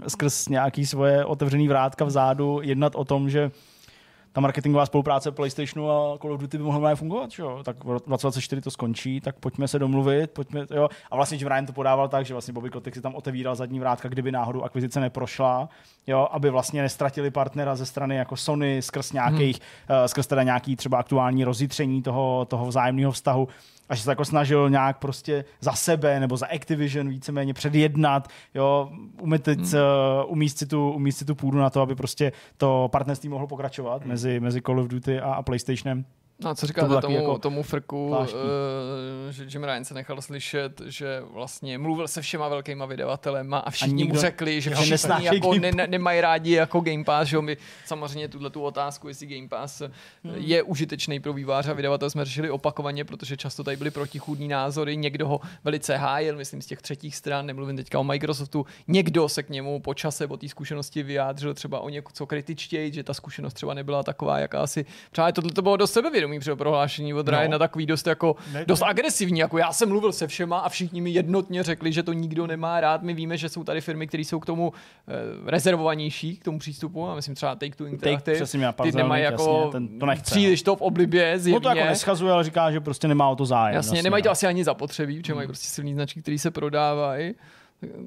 Speaker 1: skrz nějaký svoje otevřený vrátka vzadu jednat o tom, že ta marketingová spolupráce PlayStationu a Call of Duty by mohla fungovat, že jo? Tak v 2024 to skončí, tak pojďme se domluvit, pojďme, jo. A vlastně Jim Ryan to podával tak, že vlastně Bobby Kotick si tam otevíral zadní vrátka, kdyby náhodou akvizice neprošla, jo, aby vlastně nestratili partnera ze strany jako Sony skrz nějakých, hmm. uh, skrz teda nějaký třeba aktuální rozjitření toho, toho vzájemného vztahu a že se jako snažil nějak prostě za sebe nebo za Activision víceméně předjednat, jo, umístit, hmm. uh, umístit, tu, umístit tu půdu na to, aby prostě to partnerství mohlo pokračovat hmm. mezi, mezi Call of Duty a, a PlayStationem.
Speaker 2: No a co říkáte to tomu, jako tomu frku, uh, že Jim Ryan se nechal slyšet, že vlastně mluvil se všema velkýma vydavatelema a všichni a nikdo, mu řekli, že všichni jako ne, ne, nemají rádi jako Game Pass, že my samozřejmě tuhle tu otázku, jestli Game Pass hmm. je užitečný pro výváře a vydavatel jsme řešili opakovaně, protože často tady byly protichůdní názory, někdo ho velice hájil, myslím z těch třetích stran, nemluvím teďka o Microsoftu, někdo se k němu po čase o té zkušenosti vyjádřil třeba o něco kritičtěji, že ta zkušenost třeba nebyla taková, jaká si přáli. Tohle to bylo do sebevědomí sebevědomý prohlášení od Ryana, no. takový dost jako ne, dost ne. agresivní, jako já jsem mluvil se všema a všichni mi jednotně řekli, že to nikdo nemá rád. My víme, že jsou tady firmy, které jsou k tomu eh, rezervovanější, k tomu přístupu a myslím třeba Take Two Interactive.
Speaker 1: Take, mě, ty nemají jako jasně, ten, to nechce,
Speaker 2: příliš no. to v oblibě zjevně.
Speaker 1: No to jako neschazuje, ale říká, že prostě nemá o to zájem.
Speaker 2: Jasně, jasně nemají to no. asi ani zapotřebí, protože hmm. mají prostě silný značky, které se prodávají.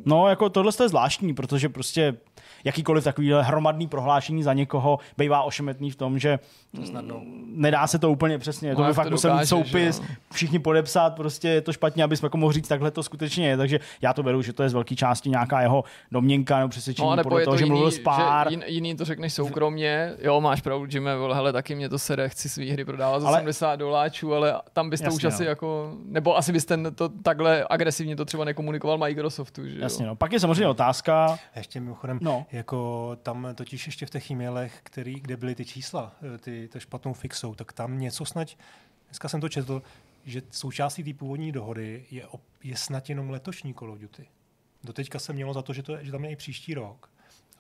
Speaker 1: No, jako tohle je zvláštní, protože prostě jakýkoliv takovýhle hromadný prohlášení za někoho bývá ošemetný v tom, že snadno. nedá se to úplně přesně. No, to by fakt musel být soupis, všichni podepsat, prostě je to špatně, aby jsme jako mohli říct, takhle to skutečně je. Takže já to beru, že to je z velké části nějaká jeho domněnka nebo přesvědčení no, podle toho, to že jiný, mluvil s pár.
Speaker 2: Že jiný to řekneš soukromně, jo, máš pravdu, Jimmy, vole, hele, taky mě to sere, chci svý hry prodávat za ale, 70 doláčů, ale tam byste jasně, už asi no. jako, nebo asi byste to takhle agresivně to třeba nekomunikoval Microsoftu, že jo?
Speaker 1: Jasně, no. Pak je samozřejmě otázka.
Speaker 3: Ještě mimochodem, no. jako tam totiž ještě v těch e-mailech, který, kde byly ty čísla, eh, ty, ty špatnou fixou, tak tam něco snad, dneska jsem to četl, že součástí té původní dohody je, je snad jenom letošní Call of Duty. Doteďka se mělo za to, že, to je, že tam je i příští rok.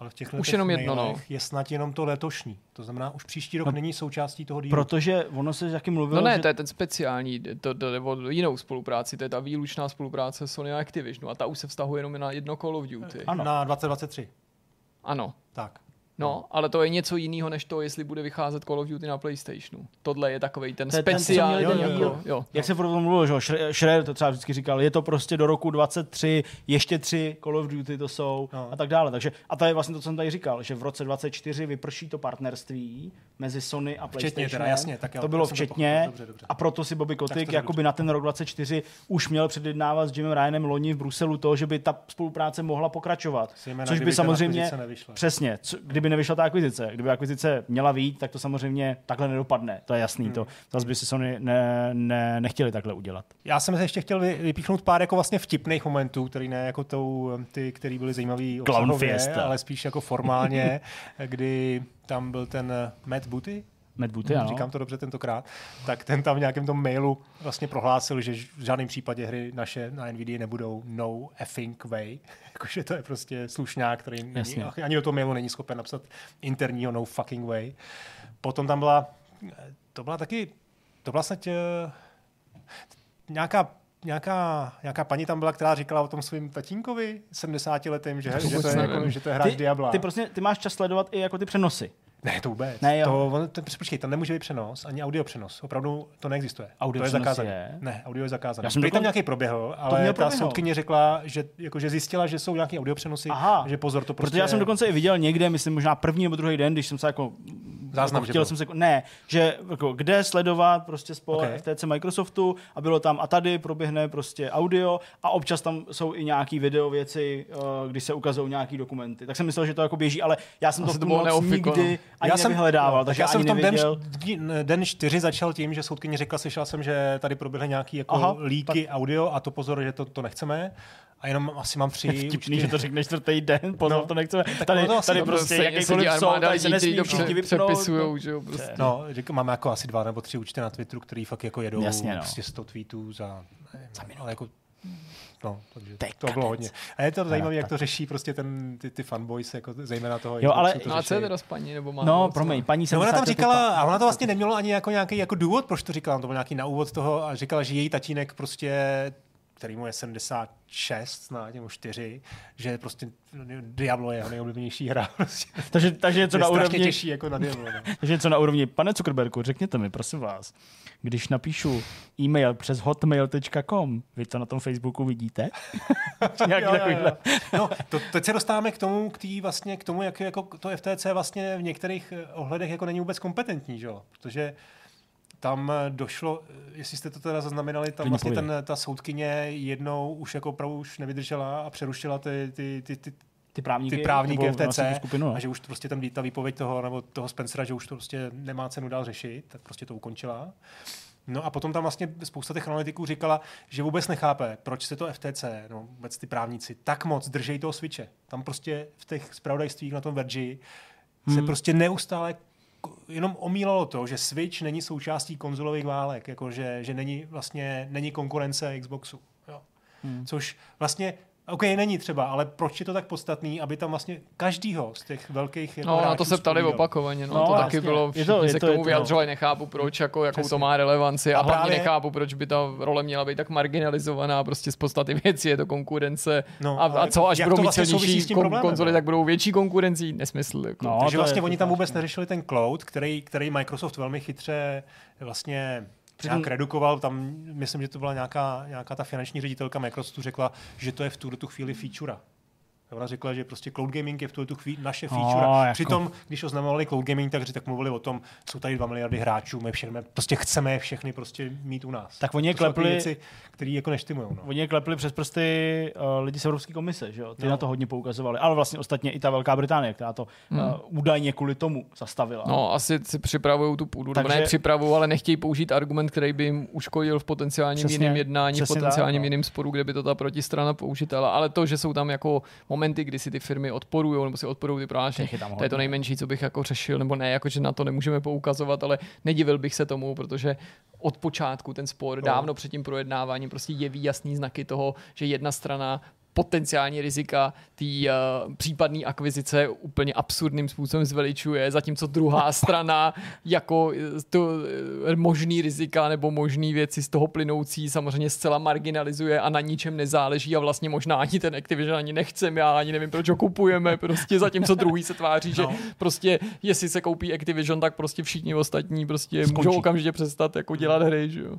Speaker 3: Ale v těch
Speaker 2: už jenom jedno, no.
Speaker 3: je snad jenom to letošní. To znamená, už příští rok no, není součástí toho dílu.
Speaker 1: Protože ono se jakým mluvilo,
Speaker 2: No ne,
Speaker 1: že...
Speaker 2: to je ten speciální, to, to, nebo jinou spolupráci, to je ta výlučná spolupráce Sony a Activision. A ta už se vztahuje jenom na jedno Call of Duty.
Speaker 3: Ano. Na 2023.
Speaker 2: Ano.
Speaker 3: Tak.
Speaker 2: No, ale to je něco jiného, než to, jestli bude vycházet Call of Duty na PlayStationu. Tohle je takový ten speciální. Ten, jo, jo, jo.
Speaker 1: Jak se furt mluvil, že Schreier to třeba vždycky říkal, je to prostě do roku 23, ještě tři Call of Duty to jsou no. a tak dále. Takže, a to je vlastně to, co jsem tady říkal, že v roce 24 vyprší to partnerství mezi Sony a PlayStation.
Speaker 3: Včetně, teda, jasně, tak
Speaker 1: jo, to bylo včetně to dobře, dobře. a proto si Bobby Kotick jakoby na ten rok 24 už měl předjednávat s Jimem Ryanem loni v Bruselu to, že by ta spolupráce mohla pokračovat. Jména, což by samozřejmě, přesně, co, kdyby nevyšla ta akvizice. Kdyby akvizice měla vít, tak to samozřejmě takhle nedopadne. To je jasný. Hmm. To zase by si Sony ne, ne, nechtěli takhle udělat.
Speaker 3: Já jsem se ještě chtěl vypíchnout pár jako vlastně vtipných momentů, který ne jako tou, ty, který byly zajímavý obsahově, ale spíš jako formálně, kdy tam byl ten Matt Booty,
Speaker 1: Matt Booty, ano.
Speaker 3: říkám to dobře tentokrát, tak ten tam v nějakém tom mailu vlastně prohlásil, že v žádném případě hry naše na NVIDIA nebudou no effing way, jakože to je prostě slušňák, který není, ani do toho mailu není schopen napsat interního no fucking way. Potom tam byla, to byla taky, to byla snad uh, nějaká nějaká, nějaká paní tam byla, která říkala o tom svým tatínkovi 70 letým, že, že, to je, jako, že to je hráč
Speaker 1: ty,
Speaker 3: Diabla.
Speaker 1: Ty, prostě, ty máš čas sledovat i jako ty přenosy.
Speaker 3: Ne, to vůbec. Ne, jo. To, to, počkej, tam nemůže být přenos, ani audio přenos. Opravdu to neexistuje.
Speaker 1: Audio
Speaker 3: to je zakázané. Je? Ne, audio je zakázané. Já jsem dokon... tam nějaký proběhl, ale ta soudkyně řekla, že, jako, že zjistila, že jsou nějaké audio přenosy, Aha, že pozor, to prostě...
Speaker 1: Protože já jsem dokonce i viděl někde, myslím možná první nebo druhý den, když jsem se jako
Speaker 3: Záznam,
Speaker 1: chtěl jsem se, ne, že jako, kde sledovat prostě spolu okay. FTC Microsoftu a bylo tam a tady proběhne prostě audio a občas tam jsou i nějaký video věci, uh, když se ukazují nějaký dokumenty. Tak jsem myslel, že to jako běží, ale já jsem Asi to, to moc nikdy já jsem, nevyhledával, no, takže já jsem v tom den,
Speaker 3: den čtyři začal tím, že soudkyně řekla, slyšel jsem, že tady proběhly nějaký jako Aha, líky tak. audio a to pozor, že to, to nechceme a jenom asi mám tři...
Speaker 1: Vtipný, že to řekneš čtvrtý den, pozor, no, to nechceme. Tak tady, to tady prostě jakýkoliv soud, tady se nesmí všichni vypnout.
Speaker 2: No. že jo, prostě.
Speaker 3: No, máme jako asi dva nebo tři účty na Twitteru, který fakt jako jedou
Speaker 1: Jasně, no.
Speaker 3: prostě 100 tweetů za, nevím, za ale jako No, takže to bylo hodně. A je to zajímavé, jak to řeší prostě ten, ty, ty fanboys, jako zejména toho.
Speaker 1: Jo, ale-
Speaker 3: to
Speaker 2: No a co je teda s paní, nebo má
Speaker 1: No, promiň, paní
Speaker 3: No, ona tam
Speaker 1: 70
Speaker 3: říkala, a ona to vlastně nemělo ani jako nějaký jako důvod, proč to říkala, to byl nějaký na úvod toho a říkala, že její tatínek prostě který mu je 76 snad, nebo 4, že prostě Diablo je jeho nejoblíbenější hra. Prostě.
Speaker 1: Takže, takže něco
Speaker 3: je
Speaker 1: na úrovni,
Speaker 3: těžší jako na Diablo. No.
Speaker 1: takže něco na úrovni. Pane Zuckerbergu, řekněte mi, prosím vás, když napíšu e-mail přes hotmail.com, vy to na tom Facebooku vidíte? Nějaký
Speaker 3: Jo, jo, jo. No, to, teď se dostáváme k tomu, k, tý vlastně, k tomu, jak jako to FTC vlastně v některých eh, ohledech jako není vůbec kompetentní, že? jo? protože tam eh, došlo, eh, jestli jste to teda zaznamenali, tam vlastně ten, ta soudkyně jednou už jako opravdu už nevydržela a přerušila ty, ty, ty, ty,
Speaker 1: Ty právníky,
Speaker 3: ty právníky FTC
Speaker 1: skupinu, no.
Speaker 3: a že už prostě tam ta výpověď toho, nebo toho Spencera, že už to prostě nemá cenu dál řešit, tak prostě to ukončila. No a potom tam vlastně spousta těch analytiků říkala, že vůbec nechápe, proč se to FTC, no vůbec ty právníci, tak moc držej toho switche. Tam prostě v těch spravodajstvích na tom Vergi se
Speaker 1: Hmm.
Speaker 3: prostě neustále jenom omílalo to, že Switch není součástí konzolových válek, jako že, že není vlastně není konkurence Xboxu. Jo.
Speaker 1: Hmm.
Speaker 3: Což vlastně OK, není třeba, ale proč je to tak podstatný, aby tam vlastně každýho z těch velkých jako
Speaker 2: No, na
Speaker 3: hráčů
Speaker 2: to se ptali
Speaker 3: zpovídal?
Speaker 2: opakovaně, no,
Speaker 1: No,
Speaker 2: to taky
Speaker 1: jasně.
Speaker 2: bylo,
Speaker 1: Je
Speaker 2: všichni
Speaker 1: to- je
Speaker 2: se
Speaker 1: to-
Speaker 2: k
Speaker 1: je
Speaker 2: tomu
Speaker 1: to-
Speaker 2: vyjadřovali, nechápu proč, jako, jakou
Speaker 3: Přesně.
Speaker 2: to má relevanci a,
Speaker 3: A
Speaker 2: hlavně
Speaker 3: právě-
Speaker 2: nechápu, proč by ta role měla být tak marginalizovaná, prostě z podstaty věci, je to konkurence
Speaker 3: No,
Speaker 2: a, a co, až budou mít
Speaker 3: vlastně
Speaker 2: silnější kon- konzoli,
Speaker 3: no?
Speaker 2: tak budou větší konkurencí, nesmysl. Jako.
Speaker 1: No,
Speaker 3: Takže
Speaker 1: je-
Speaker 3: vlastně
Speaker 1: to
Speaker 3: oni
Speaker 1: je
Speaker 3: tam vůbec neřešili ten cloud, který, který Microsoft velmi chytře vlastně nějak redukoval. Tam myslím, že to byla nějaká, nějaká ta finanční ředitelka Microsoftu řekla, že to je v tuhle tu chvíli feature. Ona řekla, že prostě cloud gaming je v tuhle tu chvíli naše
Speaker 1: No,
Speaker 3: feature.
Speaker 1: jako-
Speaker 3: Přitom, když oznamovali cloud gaming, tak, tak mluvili o tom, jsou tady 2 miliardy hráčů, my všechny, prostě chceme je všechny prostě mít u nás.
Speaker 1: Tak oni je klepli-
Speaker 3: věci, které jako neštimují. No.
Speaker 1: Oni je klepli přes prsty uh, lidi z Evropské komise, že jo? Ty
Speaker 3: No.
Speaker 1: na to hodně poukazovali. Ale vlastně ostatně i ta Velká Británie, která to uh, údajně kvůli tomu zastavila.
Speaker 2: No, asi si připravují tu půdu, Takže... ne připravují, ale nechtějí použít argument, který by jim uškodil v potenciálním
Speaker 1: Přesně,
Speaker 2: jiném jednání, v potenciálním
Speaker 1: tak, no.
Speaker 2: jiném sporu, kde by to ta protistrana použitela. Ale to, že jsou tam jako momenty, kdy si ty firmy odporují nebo si odporují ty prohlášení, to je to nejmenší, co bych jako řešil, nebo ne, jako že na to nemůžeme poukazovat, ale nedivil bych se tomu, protože od počátku ten spor, dávno před tím projednáváním, prostě jeví jasný znaky toho, že jedna strana potenciální rizika té uh, případné akvizice úplně absurdním způsobem zveličuje, zatímco druhá strana jako eh, to eh, možný rizika nebo možný věci z toho plynoucí samozřejmě zcela marginalizuje a na ničem nezáleží a vlastně možná ani ten Activision ani nechceme, já ani nevím, proč ho kupujeme, prostě zatímco druhý se tváří, že
Speaker 3: No.
Speaker 2: prostě jestli se koupí Activision, tak prostě všichni ostatní prostě
Speaker 1: Skončí.
Speaker 2: můžou okamžitě přestat jako dělat hry, že jo.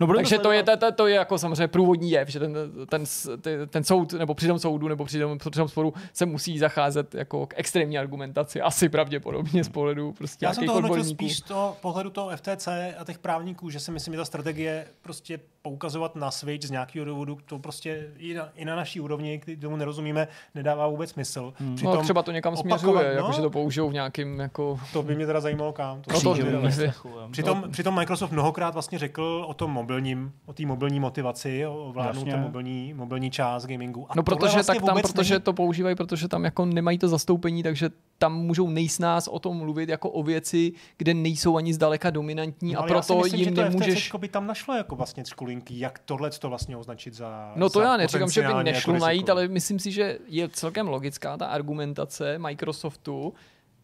Speaker 1: no budeme
Speaker 2: Takže to je,
Speaker 1: sledovat-
Speaker 2: to, to je jako samozřejmě průvodní jev, že ten, ten, ten, ten soud, nebo při tom soudu, nebo při tom, při tom sporu se musí zacházet jako k extrémní argumentaci. Asi pravděpodobně z pohledu prostě
Speaker 3: Já jsem to hodnotil spíš z toho pohledu toho FTC a těch právníků, že si myslím, že ta strategie prostě poukazovat na Switch z nějakého důvodu, to prostě i na, i na naší úrovni, kdy tomu nerozumíme, nedává vůbec smysl.
Speaker 1: Hmm.
Speaker 2: No, třeba to někam
Speaker 3: opakovat,
Speaker 2: směřuje,
Speaker 3: no.
Speaker 2: jako, že to použijou v nějakým jako...
Speaker 3: to by mě teda zajímalo kam. To
Speaker 2: No to- to-
Speaker 3: vědět.
Speaker 2: to-
Speaker 1: No.
Speaker 3: Přitom, přitom Microsoft mnohokrát vlastně řekl o tom mobilním, o té mobilní motivaci, o vládnou
Speaker 1: Jasně.
Speaker 3: té mobilní, mobilní část gamingu. A
Speaker 2: No protože
Speaker 3: vlastně
Speaker 2: tak tam, protože
Speaker 3: není-
Speaker 2: to používají, protože tam jako nemají to zastoupení, takže tam můžou nejsnáz o tom mluvit jako o věci, kde nejsou ani zdaleka dominantní
Speaker 3: No,
Speaker 2: a
Speaker 3: ale já si
Speaker 2: proto
Speaker 3: myslím,
Speaker 2: jim
Speaker 3: že to
Speaker 2: nemůžeš...
Speaker 3: By tam našlo jako vlastně školinky, jak tohle to vlastně označit za
Speaker 2: No to
Speaker 3: za
Speaker 2: já neříkám, že by nešlo
Speaker 3: jako
Speaker 2: najít, ale myslím si, že je celkem logická ta argumentace Microsoftu,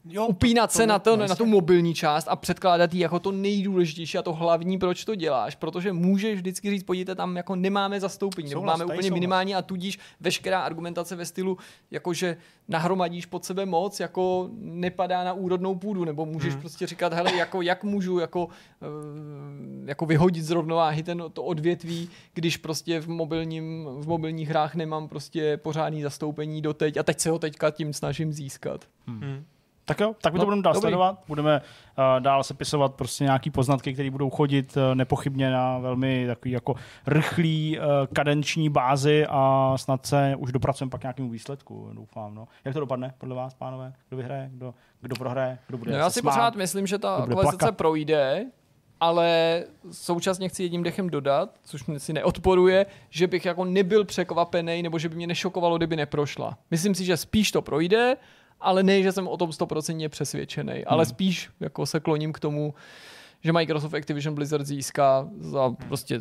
Speaker 3: jo,
Speaker 2: upínat se na, to, na tu mobilní část a předkládat ji jako to nejdůležitější a to hlavní, proč to děláš, protože můžeš vždycky říct, podívejte, tam jako nemáme zastoupení, nebo máme úplně
Speaker 3: souhlas.
Speaker 2: minimální a tudíž veškerá argumentace ve stylu, jakože nahromadíš pod sebe moc, jako nepadá na úrodnou půdu, nebo můžeš
Speaker 3: Hmm.
Speaker 2: prostě říkat, hele, jako, jak můžu jako, eh, jako vyhodit z rovnováhy ten, to odvětví, když prostě v, mobilním, v mobilních hrách nemám prostě pořádný zastoupení doteď a teď se ho teďka tím snažím získat.
Speaker 3: Hmm.
Speaker 1: Tak jo, tak my to
Speaker 2: No,
Speaker 1: budeme dál
Speaker 2: dobrý.
Speaker 1: sledovat. Budeme uh, dál sepisovat prostě nějaký poznatky, které budou chodit uh, nepochybně na velmi takový jako rychlý uh, kadenční bázi a snad se už dopracujeme pak k nějakému výsledku, doufám. No. Jak to dopadne podle vás, pánové? Kdo vyhraje, kdo, kdo prohraje, kdo bude
Speaker 2: No já si
Speaker 1: smát?
Speaker 2: pořád myslím, že ta
Speaker 1: plakat.
Speaker 2: projde, ale současně chci jedním dechem dodat, což mě si neodporuje, že bych jako nebyl překvapený, nebo že by mě nešokovalo, kdyby neprošla. Myslím si, že spíš to projde, ale ne, že jsem o tom stoprocentně přesvědčený, ale
Speaker 1: Hmm.
Speaker 2: spíš jako se kloním k tomu, že Microsoft Activision Blizzard získá za prostě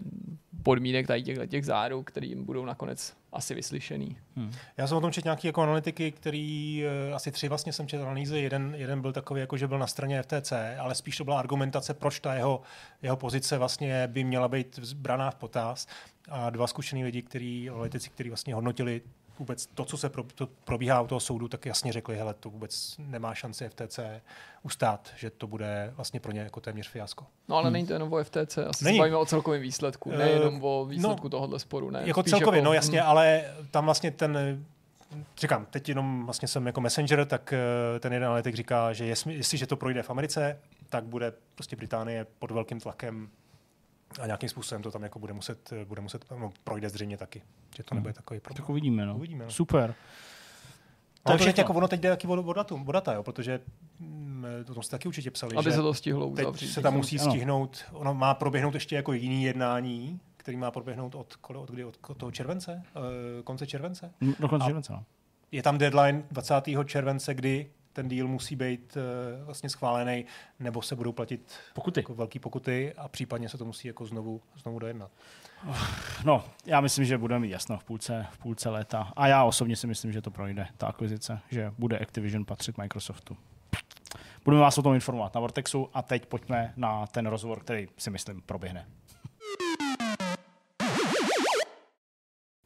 Speaker 2: podmínek tady těch, těch záruk, které jim budou nakonec asi vyslyšený.
Speaker 3: Hmm. Já jsem o tom četl nějaký jako analytiky, který uh, asi tři vlastně jsem četl analýzy. Jeden, jeden byl takový, jako že byl na straně FTC, ale spíš to byla argumentace, proč ta jeho, jeho pozice vlastně by měla být braná v potaz. A dva zkušený lidi, který, analytici, kteří vlastně hodnotili vůbec to, co se pro, to probíhá u toho soudu, tak jasně řekli, hele, to vůbec nemá šanci FTC ustát, že to bude vlastně pro ně jako téměř fiasko.
Speaker 2: No ale hmm. není to jenom o FTC, asi není. se bavíme o celkovém výsledku, nejenom o eh, výsledku no, tohohle sporu. Ne?
Speaker 3: Jako celkově, jako, no jasně, hmm. ale tam vlastně ten říkám, teď jenom vlastně jsem jako messenger, tak eh, ten jeden analytik říká, že jestli, jestliže to projde v Americe, tak bude prostě Británie pod velkým tlakem a nějakým způsobem to tam jako bude muset, bude muset no, projde zřejmě taky, že to nebude takový problém.
Speaker 1: Tak uvidíme, no. uvidíme no. Super.
Speaker 3: To je jako ono teď jde taky o, datum, o data, jo, protože mm, to tom jste taky určitě psali,
Speaker 2: Aby
Speaker 3: že
Speaker 2: se to stihlo
Speaker 3: uzavřít. Teď se tam musí ano. stihnout, ono má proběhnout ještě jako jiný jednání, který má proběhnout od, od, kdy, od, od toho července, uh, konce července.
Speaker 1: Do konce července, no.
Speaker 3: Je tam deadline 20. července, kdy ten díl musí být uh, vlastně schválený, nebo se budou platit
Speaker 1: pokuty.
Speaker 3: Jako velké pokuty a případně se to musí jako znovu, znovu dojednat.
Speaker 1: No, já myslím, že budeme mít jasno v půlce, v půlce léta. A já osobně si myslím, že to projde, ta akvizice, že bude Activision patřit Microsoftu. Budeme vás o tom informovat na Vortexu a teď pojďme na ten rozhovor, který si myslím proběhne.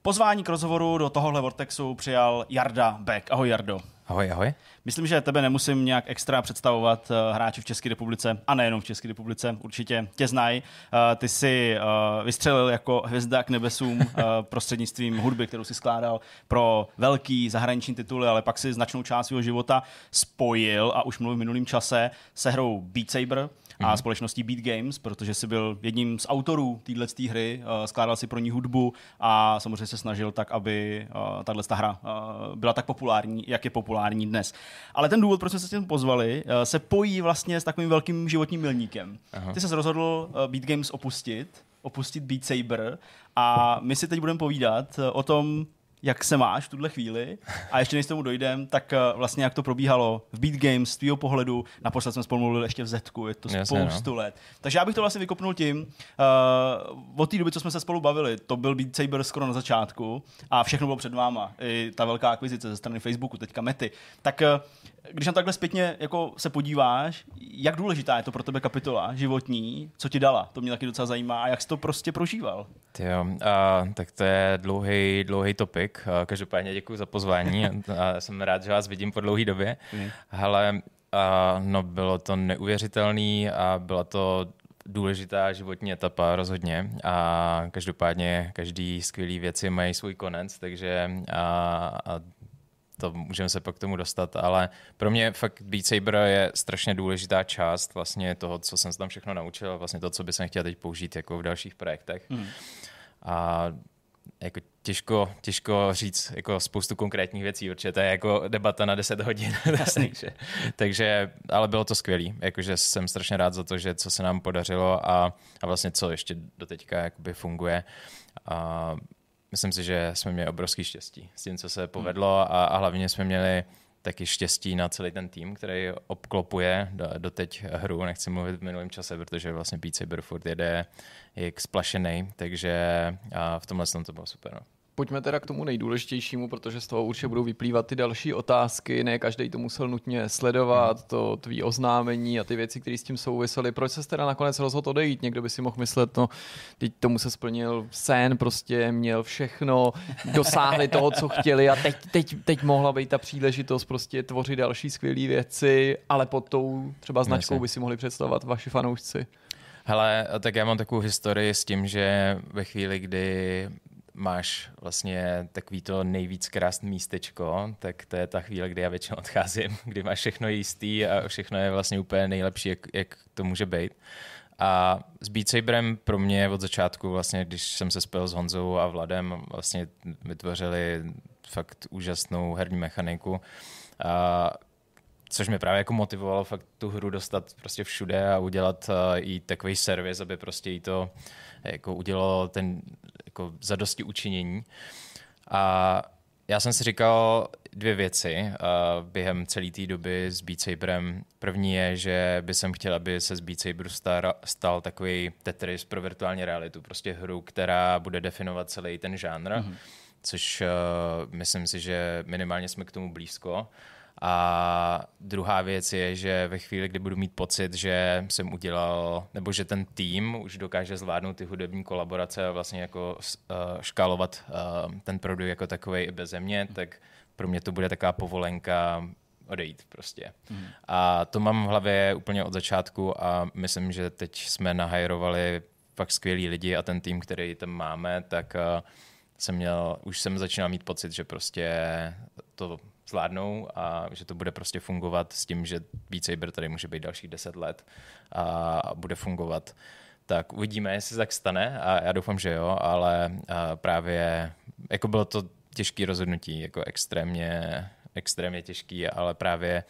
Speaker 1: Pozvání k rozhovoru do tohohle Vortexu přijal Jarda Beck. Ahoj Jardo.
Speaker 4: Ahoj, ahoj.
Speaker 1: Myslím, že tebe nemusím nějak extra představovat uh, hráči v České republice, a nejenom v České republice, určitě tě znají. Uh, ty jsi uh, vystřelil jako hvězda k nebesům prostřednictvím hudby, kterou si skládal pro velký zahraniční tituly, ale pak si značnou část svého života spojil a už mluvím v minulém čase se hrou Beat Saber, a mm-hmm. společností Beat Games, protože si byl jedním z autorů téhle hry, uh, skládal si pro ní hudbu a samozřejmě se snažil tak, aby uh, tahle hra uh, byla tak populární, jak je populární dnes. Ale ten důvod, proč jsme se tím pozvali, se pojí vlastně s takovým velkým životním milníkem. Aha. Ty se rozhodl Beat Games opustit, opustit Beat Saber a my si teď budeme povídat o tom, jak se máš v tuhle chvíli a ještě než tomu dojdem, tak eh, vlastně jak to probíhalo v Beat Games z tvého pohledu, naposled jsme spolu mluvili ještě v Zetku, je to Jasně, spoustu no. let. Takže já bych to vlastně vykopnul tím, uh, od té doby, co jsme se spolu bavili, to byl Beat Saber skoro na začátku a všechno bylo před váma, i ta velká akvizice ze strany Facebooku, teďka Mety. Tak uh, když na takhle zpětně jako se podíváš, jak důležitá je to pro tebe kapitola životní, co ti dala, to mě taky docela zajímá a jak jsi to prostě prožíval.
Speaker 4: Jo, uh, tak to je dlouhý, dlouhý topik. Uh, každopádně děkuji za pozvání a jsem rád, že vás vidím po dlouhé době. Mm. Hele, uh, no bylo to neuvěřitelný a byla to důležitá životní etapa rozhodně a každopádně každý skvělý věci mají svůj konec, takže a, a to můžeme se pak k tomu dostat, ale pro mě fakt Beat Saber je strašně důležitá část vlastně toho, co jsem se tam všechno naučil, vlastně to, co bych chtěl teď použít jako v dalších projektech. Mm. A jako těžko, těžko říct jako spoustu konkrétních věcí, určitě to je jako debata na 10 hodin. takže, takže, ale bylo to skvělé, jakože jsem strašně rád za to, že co se nám podařilo a, a vlastně co ještě doteďka jakoby funguje. A myslím si, že jsme měli obrovský štěstí s tím, co se povedlo a, a hlavně jsme měli taky štěstí na celý ten tým, který obklopuje do, doteď hru. Nechci mluvit v minulém čase, protože vlastně Beat Saber furt jede jak splašený, takže a v tomhle to bylo super. No.
Speaker 2: Pojďme teda k tomu nejdůležitějšímu, protože z toho určitě budou vyplývat ty další otázky. Ne každý to musel nutně sledovat, to tvý oznámení a ty věci, které s tím souvisely. Proč se teda nakonec rozhodl odejít? Někdo by si mohl myslet, no, teď tomu se splnil sen, prostě měl všechno, dosáhli toho, co chtěli a teď, teď, teď mohla být ta příležitost prostě tvořit další skvělé věci, ale pod tou třeba značkou by si mohli představovat vaši fanoušci.
Speaker 4: Hele, tak já mám takovou historii s tím, že ve chvíli, kdy máš vlastně takový to nejvíc krásné místečko, tak to je ta chvíle, kdy já většinou odcházím, kdy máš všechno jistý a všechno je vlastně úplně nejlepší, jak, jak to může být. A s Beat Saberem pro mě od začátku, vlastně, když jsem se spojil s Honzou a Vladem, vlastně vytvořili fakt úžasnou herní mechaniku. A což mě právě jako motivovalo fakt tu hru dostat prostě všude a udělat uh, i takový servis, aby prostě jí to jako udělalo ten jako zadosti učinění. A já jsem si říkal dvě věci uh, během celé té doby s Beat Saberem. První je, že by jsem chtěl, aby se z Beat Saberu star, stal takový Tetris pro virtuální realitu, prostě hru, která bude definovat celý ten žánr, mm-hmm. což uh, myslím si, že minimálně jsme k tomu blízko. A druhá věc je, že ve chvíli, kdy budu mít pocit, že jsem udělal, nebo že ten tým už dokáže zvládnout ty hudební kolaborace a vlastně jako uh, škálovat uh, ten produkt jako takový i bez mě, tak pro mě to bude taková povolenka odejít prostě. Mm. A to mám v hlavě úplně od začátku a myslím, že teď jsme nahajrovali fakt skvělí lidi a ten tým, který tam máme, tak uh, jsem měl, už jsem začínal mít pocit, že prostě to zvládnou a že to bude prostě fungovat s tím, že Beat Saber tady může být dalších deset let a bude fungovat. Tak uvidíme, jestli tak stane a já doufám, že jo, ale právě jako bylo to těžké rozhodnutí, jako extrémně, extrémně těžký, ale právě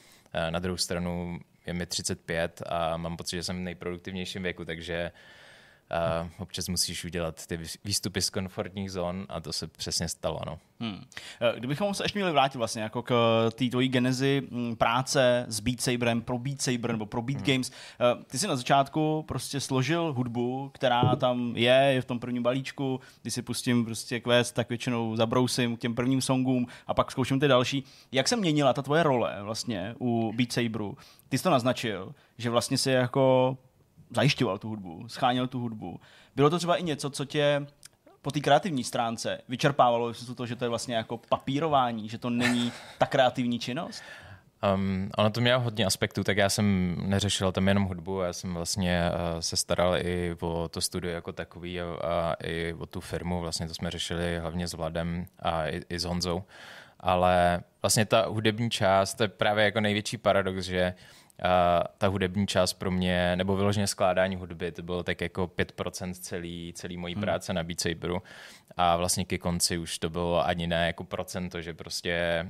Speaker 4: na druhou stranu je mi 35 a mám pocit, že jsem v nejproduktivnějším věku, takže a občas musíš udělat ty výstupy z komfortních zón a to se přesně stalo. No. Hmm.
Speaker 1: Eh, kdybychom se ještě měli vrátit vlastně jako k eh, té tvojí genezi práce s Beat Saberem, pro Beat Saber nebo pro Beat hmm. Games, eh, ty si na začátku prostě složil hudbu, která tam je, je v tom prvním balíčku, když si pustím prostě quest, tak většinou zabrousím k těm prvním songům a pak zkouším ty další. Jak se měnila ta tvoje role vlastně u Beat Saberu? Ty jsi to naznačil, že vlastně si jako zajišťoval tu hudbu, scháněl tu hudbu. Bylo to třeba i něco, co tě po té kreativní stránce vyčerpávalo se to, že to je vlastně jako papírování, že to není ta kreativní činnost?
Speaker 4: Um, ono to mělo hodně aspektů, tak já jsem neřešil tam jenom hudbu, já jsem vlastně uh, se staral i o to studio jako takový a, a i o tu firmu, vlastně to jsme řešili hlavně s Vladem a i, i s Honzou, ale vlastně ta hudební část, to je právě jako největší paradox, že uh, ta hudební část pro mě, nebo vyloženě skládání hudby, to bylo tak jako 5% celý, celý mojí hmm. práce na Beat Saberu. A vlastně ke konci už to bylo ani ne jako procento, že prostě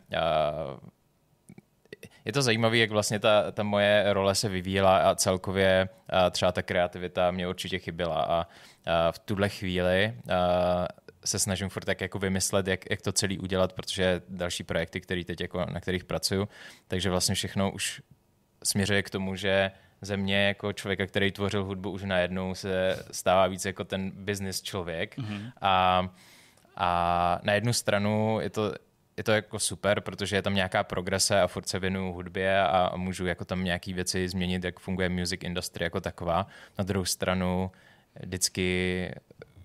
Speaker 4: je to zajímavé, jak vlastně ta, ta moje role se vyvíjela a celkově a třeba ta kreativita mě určitě chyběla. A, a v tuhle chvíli a, se snažím furt tak jako vymyslet, jak, jak to celý udělat, protože další projekty, který teď jako, na kterých pracuju, takže vlastně všechno už směřuje k tomu, že ze mě jako člověka, který tvořil hudbu, už najednou se stává víc jako ten business člověk. Mm-hmm. A, a na jednu stranu je to, je to jako super, protože je tam nějaká progrese a furt se věnuju hudbě a, a můžu jako tam nějaký věci změnit, jak funguje music industry jako taková. Na druhou stranu vždycky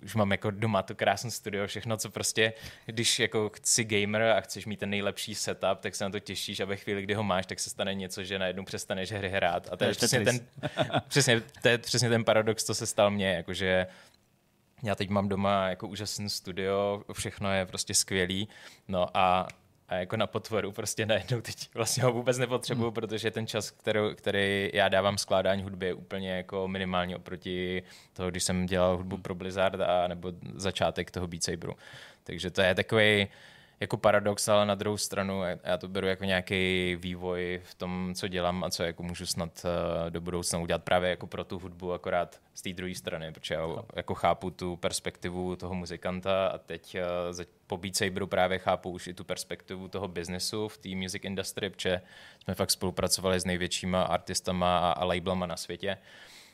Speaker 4: už mám jako doma to krásné studio, všechno, co prostě, když jako chci gamer a chceš mít ten nejlepší setup, tak se na to těšíš a ve chvíli, kdy ho máš, tak se stane něco, že najednou přestaneš hry hrát. A to je, přesně ten, přesně, to je přesně ten paradox, co se stal mně, jakože já teď mám doma jako úžasný studio, všechno je prostě skvělý, no a a jako na potvoru prostě najednou teď vlastně ho vůbec nepotřebuju, hmm. protože ten čas, který, který já dávám skládání hudby je úplně jako minimální oproti toho, když jsem dělal hudbu pro Blizzard a nebo začátek toho Beat Saberu. Takže to je takový jako paradox, ale na druhou stranu já to beru jako nějaký vývoj v tom, co dělám a co jako můžu snad eh, do budoucna udělat právě jako pro tu hudbu, akorát z té druhé strany, protože já jako chápu tu perspektivu toho muzikanta a teď eh, po Beat Saberu právě chápu už i tu perspektivu toho biznesu v té music industry, protože jsme fakt spolupracovali s největšíma artistama a, a labelama na světě.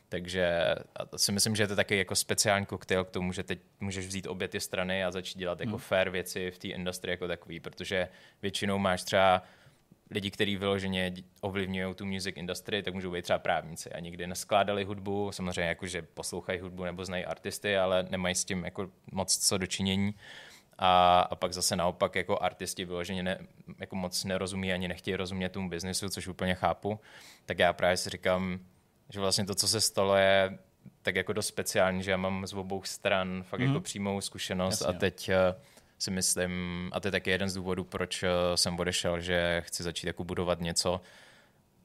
Speaker 4: Takže si myslím, že je to taky jako speciální koktejl k tomu, že teď můžeš vzít obě ty strany a začít dělat jako hmm. fair věci v té industrii jako takový, protože většinou máš třeba lidi, kteří vyloženě ovlivňují tu music industry, tak můžou být třeba právníci a nikdy neskládali hudbu, samozřejmě jako, že poslouchají hudbu nebo znají artisty, ale nemají s tím jako moc co dočinění. A, a pak zase naopak jako artisti vyloženě ne, jako moc nerozumí ani nechtějí rozumět tomu biznesu, což úplně chápu. Tak já právě si říkám, že vlastně to, co se stalo, je tak jako dost speciální, že já mám z obou stran fakt mm. jako přímou zkušenost Jasně. a teď uh, si myslím, a to je taky jeden z důvodů, proč uh, jsem odešel, že chci začít jako budovat něco,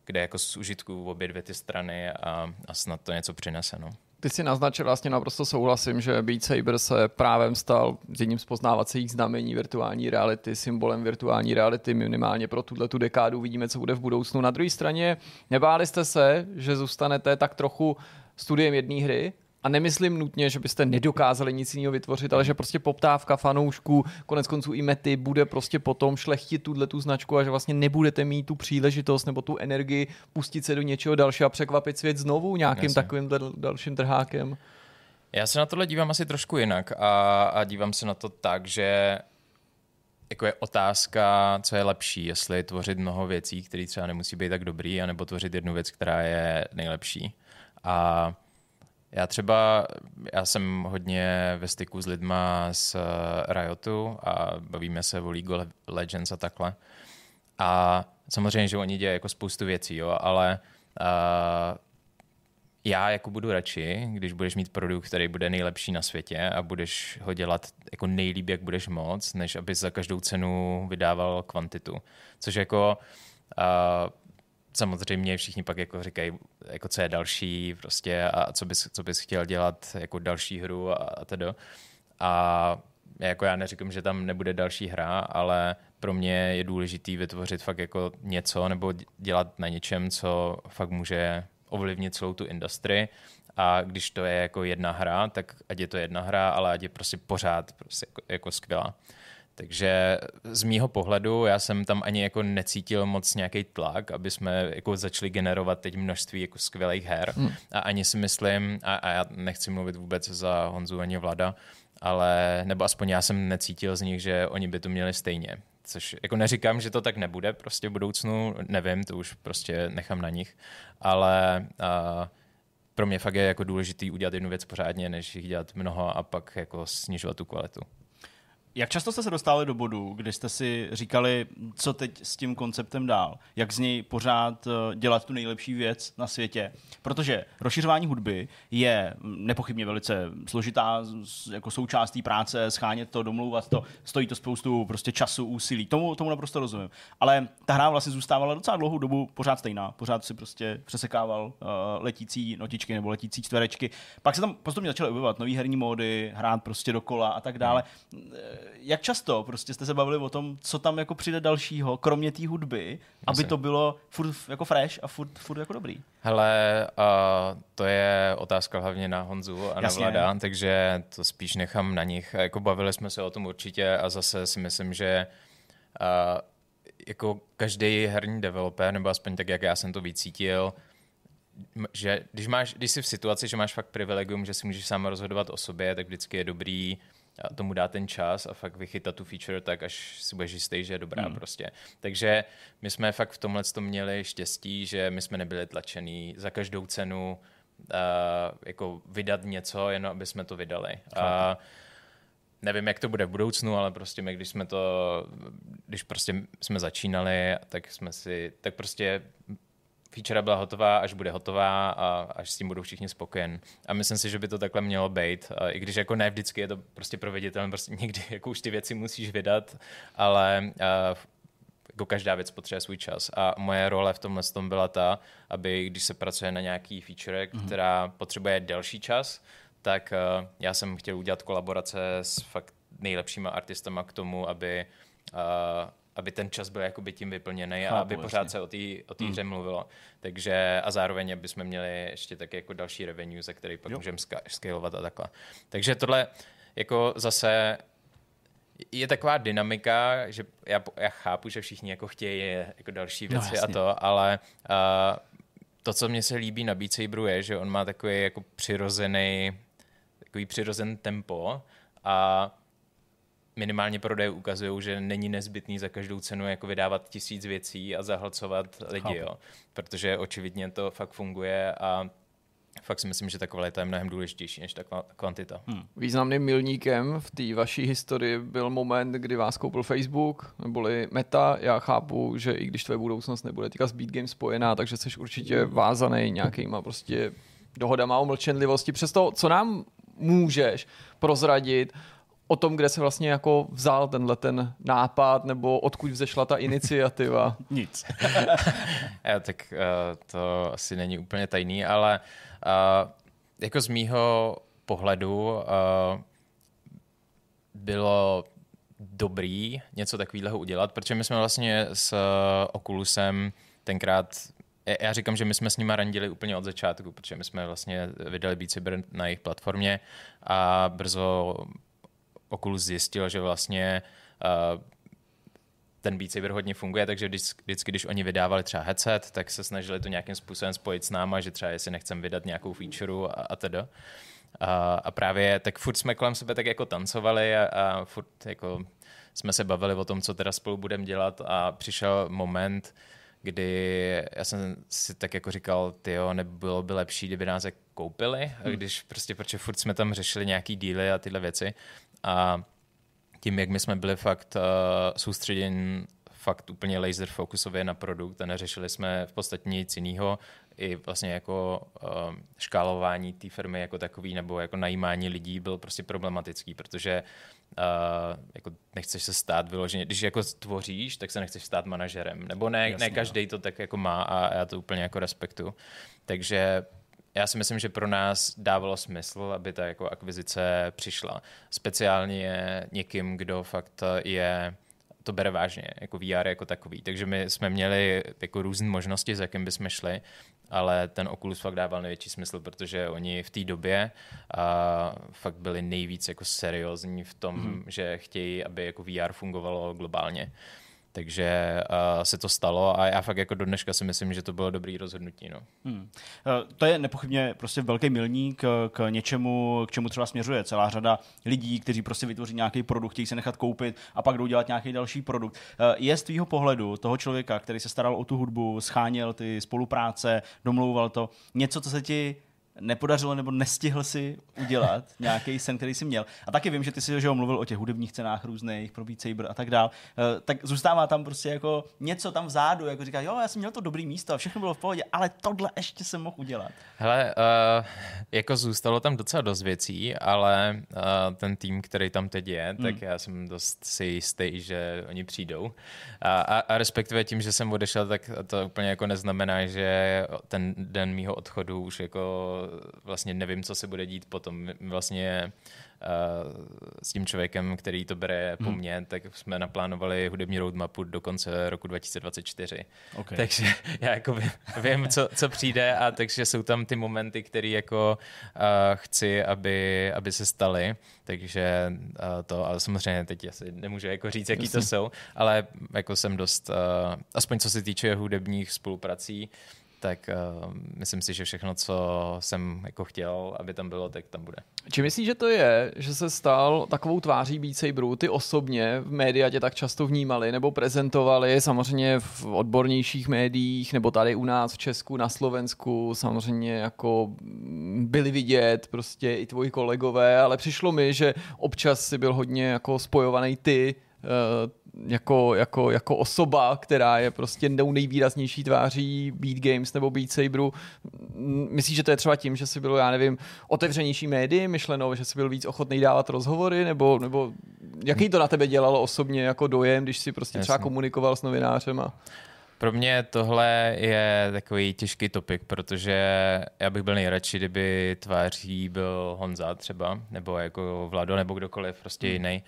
Speaker 4: kde jako z užitku obě dvě ty strany a, a snad to něco přinese. No.
Speaker 2: Ty si naznačil, vlastně naprosto souhlasím, že Beat Saber se právem stal jedním z poznávacích znamení virtuální reality, symbolem virtuální reality minimálně pro tuhle tu dekádu. Vidíme, co bude v budoucnu. Na druhé straně nebáli jste se, že zůstanete tak trochu studiem jedné hry, a nemyslím nutně, že byste nedokázali nic jiného vytvořit, ale že prostě poptávka fanoušků, konec konců i mety, bude prostě potom šlechtit tuhle tu značku a že vlastně nebudete mít tu příležitost nebo tu energii pustit se do něčeho dalšího a překvapit svět znovu nějakým
Speaker 4: Jasně.
Speaker 2: takovým dalším trhákem.
Speaker 4: Já se na tohle dívám asi trošku jinak a, a dívám se na to tak, že jako je otázka, co je lepší, jestli tvořit mnoho věcí, které třeba nemusí být tak dobrý, anebo tvořit jednu věc, která je nejlepší. A já třeba, já jsem hodně ve styku s lidma z eh, Riotu a bavíme se o League of Legends a takhle. A samozřejmě, že oni dělají jako spoustu věcí, jo, ale uh, já jako budu radši, když budeš mít produkt, který bude nejlepší na světě a budeš ho dělat jako nejlíp, jak budeš moc, než aby za každou cenu vydával kvantitu. Což jako uh, samozřejmě všichni pak jako říkají, jako co je další prostě a co bys, co bys chtěl dělat jako další hru a, a tedy. A jako já neříkám, že tam nebude další hra, ale pro mě je důležitý vytvořit fakt jako něco nebo dělat na něčem, co fakt může ovlivnit celou tu industrii a když to je jako jedna hra, tak ať je to jedna hra, ale ať je prostě pořád prostě jako, jako skvělá. Takže z mýho pohledu já jsem tam ani jako necítil moc nějaký tlak, aby jsme jako začali generovat teď množství jako skvělých her hmm. a ani si myslím, a, a já nechci mluvit vůbec za Honzu ani Vlada, ale nebo aspoň já jsem necítil z nich, že oni by to měli stejně. Což jako neříkám, že to tak nebude prostě v budoucnu, nevím, to už prostě nechám na nich, ale uh, pro mě fakt je jako důležitý udělat jednu věc pořádně, než jich dělat mnoho a pak jako snižovat tu kvalitu.
Speaker 1: Jak často jste se dostali do bodu, kdy jste si říkali, co teď s tím konceptem dál? Jak z něj pořád eh, dělat tu nejlepší věc na světě? Protože rozšiřování hudby je nepochybně velice složitá jako součást té práce, schánět to, domlouvat to, stojí to spoustu prostě času, úsilí. Tomu, tomu naprosto rozumím. Ale ta hra vlastně zůstávala docela dlouhou dobu pořád stejná. Pořád si prostě přesekával uh, letící notičky nebo letící čtverečky. Pak se tam postupně začaly objevovat nové herní módy, hrát prostě dokola a tak dále. Jak často prostě jste se bavili o tom, co tam jako přijde dalšího, kromě té hudby, aby to bylo furt jako fresh a furt, furt jako dobrý?
Speaker 4: Hele, uh, to je otázka hlavně na Honzu a Jasně. na Vlada, takže to spíš nechám na nich. Jako bavili jsme se o tom určitě a zase si myslím, že uh, jako každý herní developer, nebo aspoň tak, jak já jsem to vycítil, že když, máš, když jsi v situaci, že máš fakt privilegium, že si můžeš sám rozhodovat o sobě, tak vždycky je dobrý uh, tomu dá ten čas a fakt vychytat tu feature tak, až si budeš jistý, že je dobrá hmm. prostě. Takže my jsme fakt v tomhle tom měli štěstí, že my jsme nebyli tlačený za každou cenu uh, jako vydat něco, jenom aby jsme to vydali. A nevím, jak to bude v budoucnu, ale prostě my, když jsme to, když prostě jsme začínali, tak jsme si, tak prostě feature byla hotová, až bude hotová a až s tím budou všichni spokojen. A myslím si, že by to takhle mělo být. A I když jako ne vždycky je to prostě proveditelné, prostě někdy jako už ty věci musíš vydat, ale jako každá věc potřebuje svůj čas. A moje role v tomhle tom byla ta, aby když se pracuje na nějaký feature, mm-hmm. která potřebuje delší čas, tak uh, já jsem chtěl udělat kolaborace s fakt nejlepšíma artistama k tomu, aby uh, aby ten čas byl jakoby tím vyplněný a aby pořád jasně. se o té o tý hmm. hře mluvilo. Takže a zároveň, aby jsme měli ještě taky jako další revenue, za který pak můžeme scalovat a takhle. Takže tohle jako zase je taková dynamika, že já, já chápu, že všichni jako chtějí jako další no, věci no, a to, ale uh, to, co mně se líbí na Beat Saberu je, že on má takový jako přirozený takový přirozen tempo a minimálně prodeje ukazují, že není nezbytný za každou cenu jako vydávat tisíc věcí a zahlcovat lidi, jo. protože očividně to fakt funguje a fakt si myslím, že ta kvalita je mnohem důležitější než ta kvantita. Hmm.
Speaker 2: Významným milníkem v té vaší historii byl moment, kdy vás koupil Facebook, neboli Meta. Já chápu, že i když tvoje budoucnost nebude týka s Beat Game spojená, takže jsi určitě vázaný nějakýma prostě dohodama o mlčenlivosti. Přesto, co nám můžeš prozradit o tom, kde se vlastně jako vzal tenhle ten nápad, nebo odkud vzešla ta iniciativa?
Speaker 1: Nic.
Speaker 4: Já, tak uh, to asi není úplně tajný, ale uh, jako z mýho pohledu uh, bylo dobrý něco takového udělat, protože my jsme vlastně s Oculusem tenkrát já říkám, že my jsme s nimi randili úplně od začátku, protože my jsme vlastně vydali Beat Saber na jejich platformě a brzo Oculus zjistil, že vlastně uh, ten Beat Saber hodně funguje, takže vždycky, když oni vydávali třeba headset, tak se snažili to nějakým způsobem spojit s náma, že třeba jestli nechcem vydat nějakou feature a, a teda. A, a právě tak furt jsme kolem sebe tak jako tancovali a, a furt jako jsme se bavili o tom, co teda spolu budeme dělat a přišel moment, kdy já jsem si tak jako říkal, tyjo, nebylo by lepší, kdyby nás je koupili, hmm. když prostě, protože furt jsme tam řešili nějaký díly a tyhle věci a tím, jak my jsme byli fakt uh, soustředěni fakt úplně laser fokusově na produkt a neřešili jsme v podstatě nic jiného, i vlastně jako uh, škálování té firmy jako takový nebo jako najímání lidí byl prostě problematický, protože uh, jako nechceš se stát vyloženě, když jako tvoříš, tak se nechceš stát manažerem, nebo ne, Jasně, ne každý to tak jako má a já to úplně jako respektuju. Takže já si myslím, že pro nás dávalo smysl, aby ta jako akvizice přišla. Speciálně někým, kdo fakt je to bere vážně, jako VR jako takový. Takže my jsme měli jako různé možnosti, s jakým bychom šli, ale ten Oculus fakt dával největší smysl, protože oni v té době a, fakt byli nejvíc jako seriózní v tom, mm-hmm. že chtějí, aby jako VR fungovalo globálně. Takže uh, se to stalo a já fakt jako do dneška si myslím, že to bylo dobrý rozhodnutí. No. Hmm.
Speaker 1: Uh, to je nepochybně prostě velký milník k, k něčemu, k čemu třeba směřuje celá řada lidí, kteří prostě vytvoří nějaký produkt, chtějí se nechat koupit a pak jdou dělat nějaký další produkt. Je z tvýho pohledu toho člověka, který se staral o tu hudbu, scháněl ty spolupráce, domlouval to, něco, co se ti nepodařilo nebo nestihl si udělat nějaký sen, který jsi měl. A taky vím, že ty jsi že mluvil o těch hudebních cenách různých, pro Beat Saber a tak dál. Uh, tak zůstává tam prostě jako něco tam vzadu, jako říká, jo, já jsem měl to dobrý místo, všechno bylo v pohodě, ale tohle ještě jsem mohl udělat.
Speaker 4: Hele, uh, jako zůstalo tam docela dost věcí, ale uh, ten tým, který tam teď je, hmm. tak já jsem dost si jistý, že oni přijdou. A, a, a respektive tím, že jsem odešel, tak to úplně jako neznamená, že ten den mýho odchodu už jako vlastně nevím, co se bude dít potom. Vlastně uh, s tím člověkem, který to bere po hmm. mně, tak jsme naplánovali hudební roadmapu do konce roku 2024. Okay. Takže já jako vím, vím co, co přijde a takže jsou tam ty momenty, které jako uh, chci, aby, aby se staly. Takže uh, to, ale samozřejmě teď asi nemůžu jako říct, jaký to jsou, ale jako jsem dost, uh, aspoň co se týče hudebních spoluprací, tak uh, myslím si, že všechno, co jsem jako chtěl, aby tam bylo, tak tam bude.
Speaker 2: Či myslíš, že to je, že se stal takovou tváří Beat Saberu? Ty osobně v média tě tak často vnímali nebo prezentovali, samozřejmě v odbornějších médiích, nebo tady u nás v Česku, na Slovensku, samozřejmě jako byli vidět prostě i tvoji kolegové, ale přišlo mi, že občas si byl hodně jako spojovaný ty uh, jako, jako, jako osoba, která je prostě nejvýraznější tváří Beat Games nebo Beat Saberu. Myslíš, že to je třeba tím, že jsi byl, já nevím, otevřenější médii, myšleno, že jsi byl víc ochotný dávat rozhovory, nebo, nebo jaký to na tebe dělalo osobně jako dojem, když jsi prostě třeba komunikoval s novinářem? A...
Speaker 4: Pro mě tohle je takový těžký topik, protože já bych byl nejradši, kdyby tváří byl Honza třeba, nebo jako Vlado, nebo kdokoliv prostě hmm.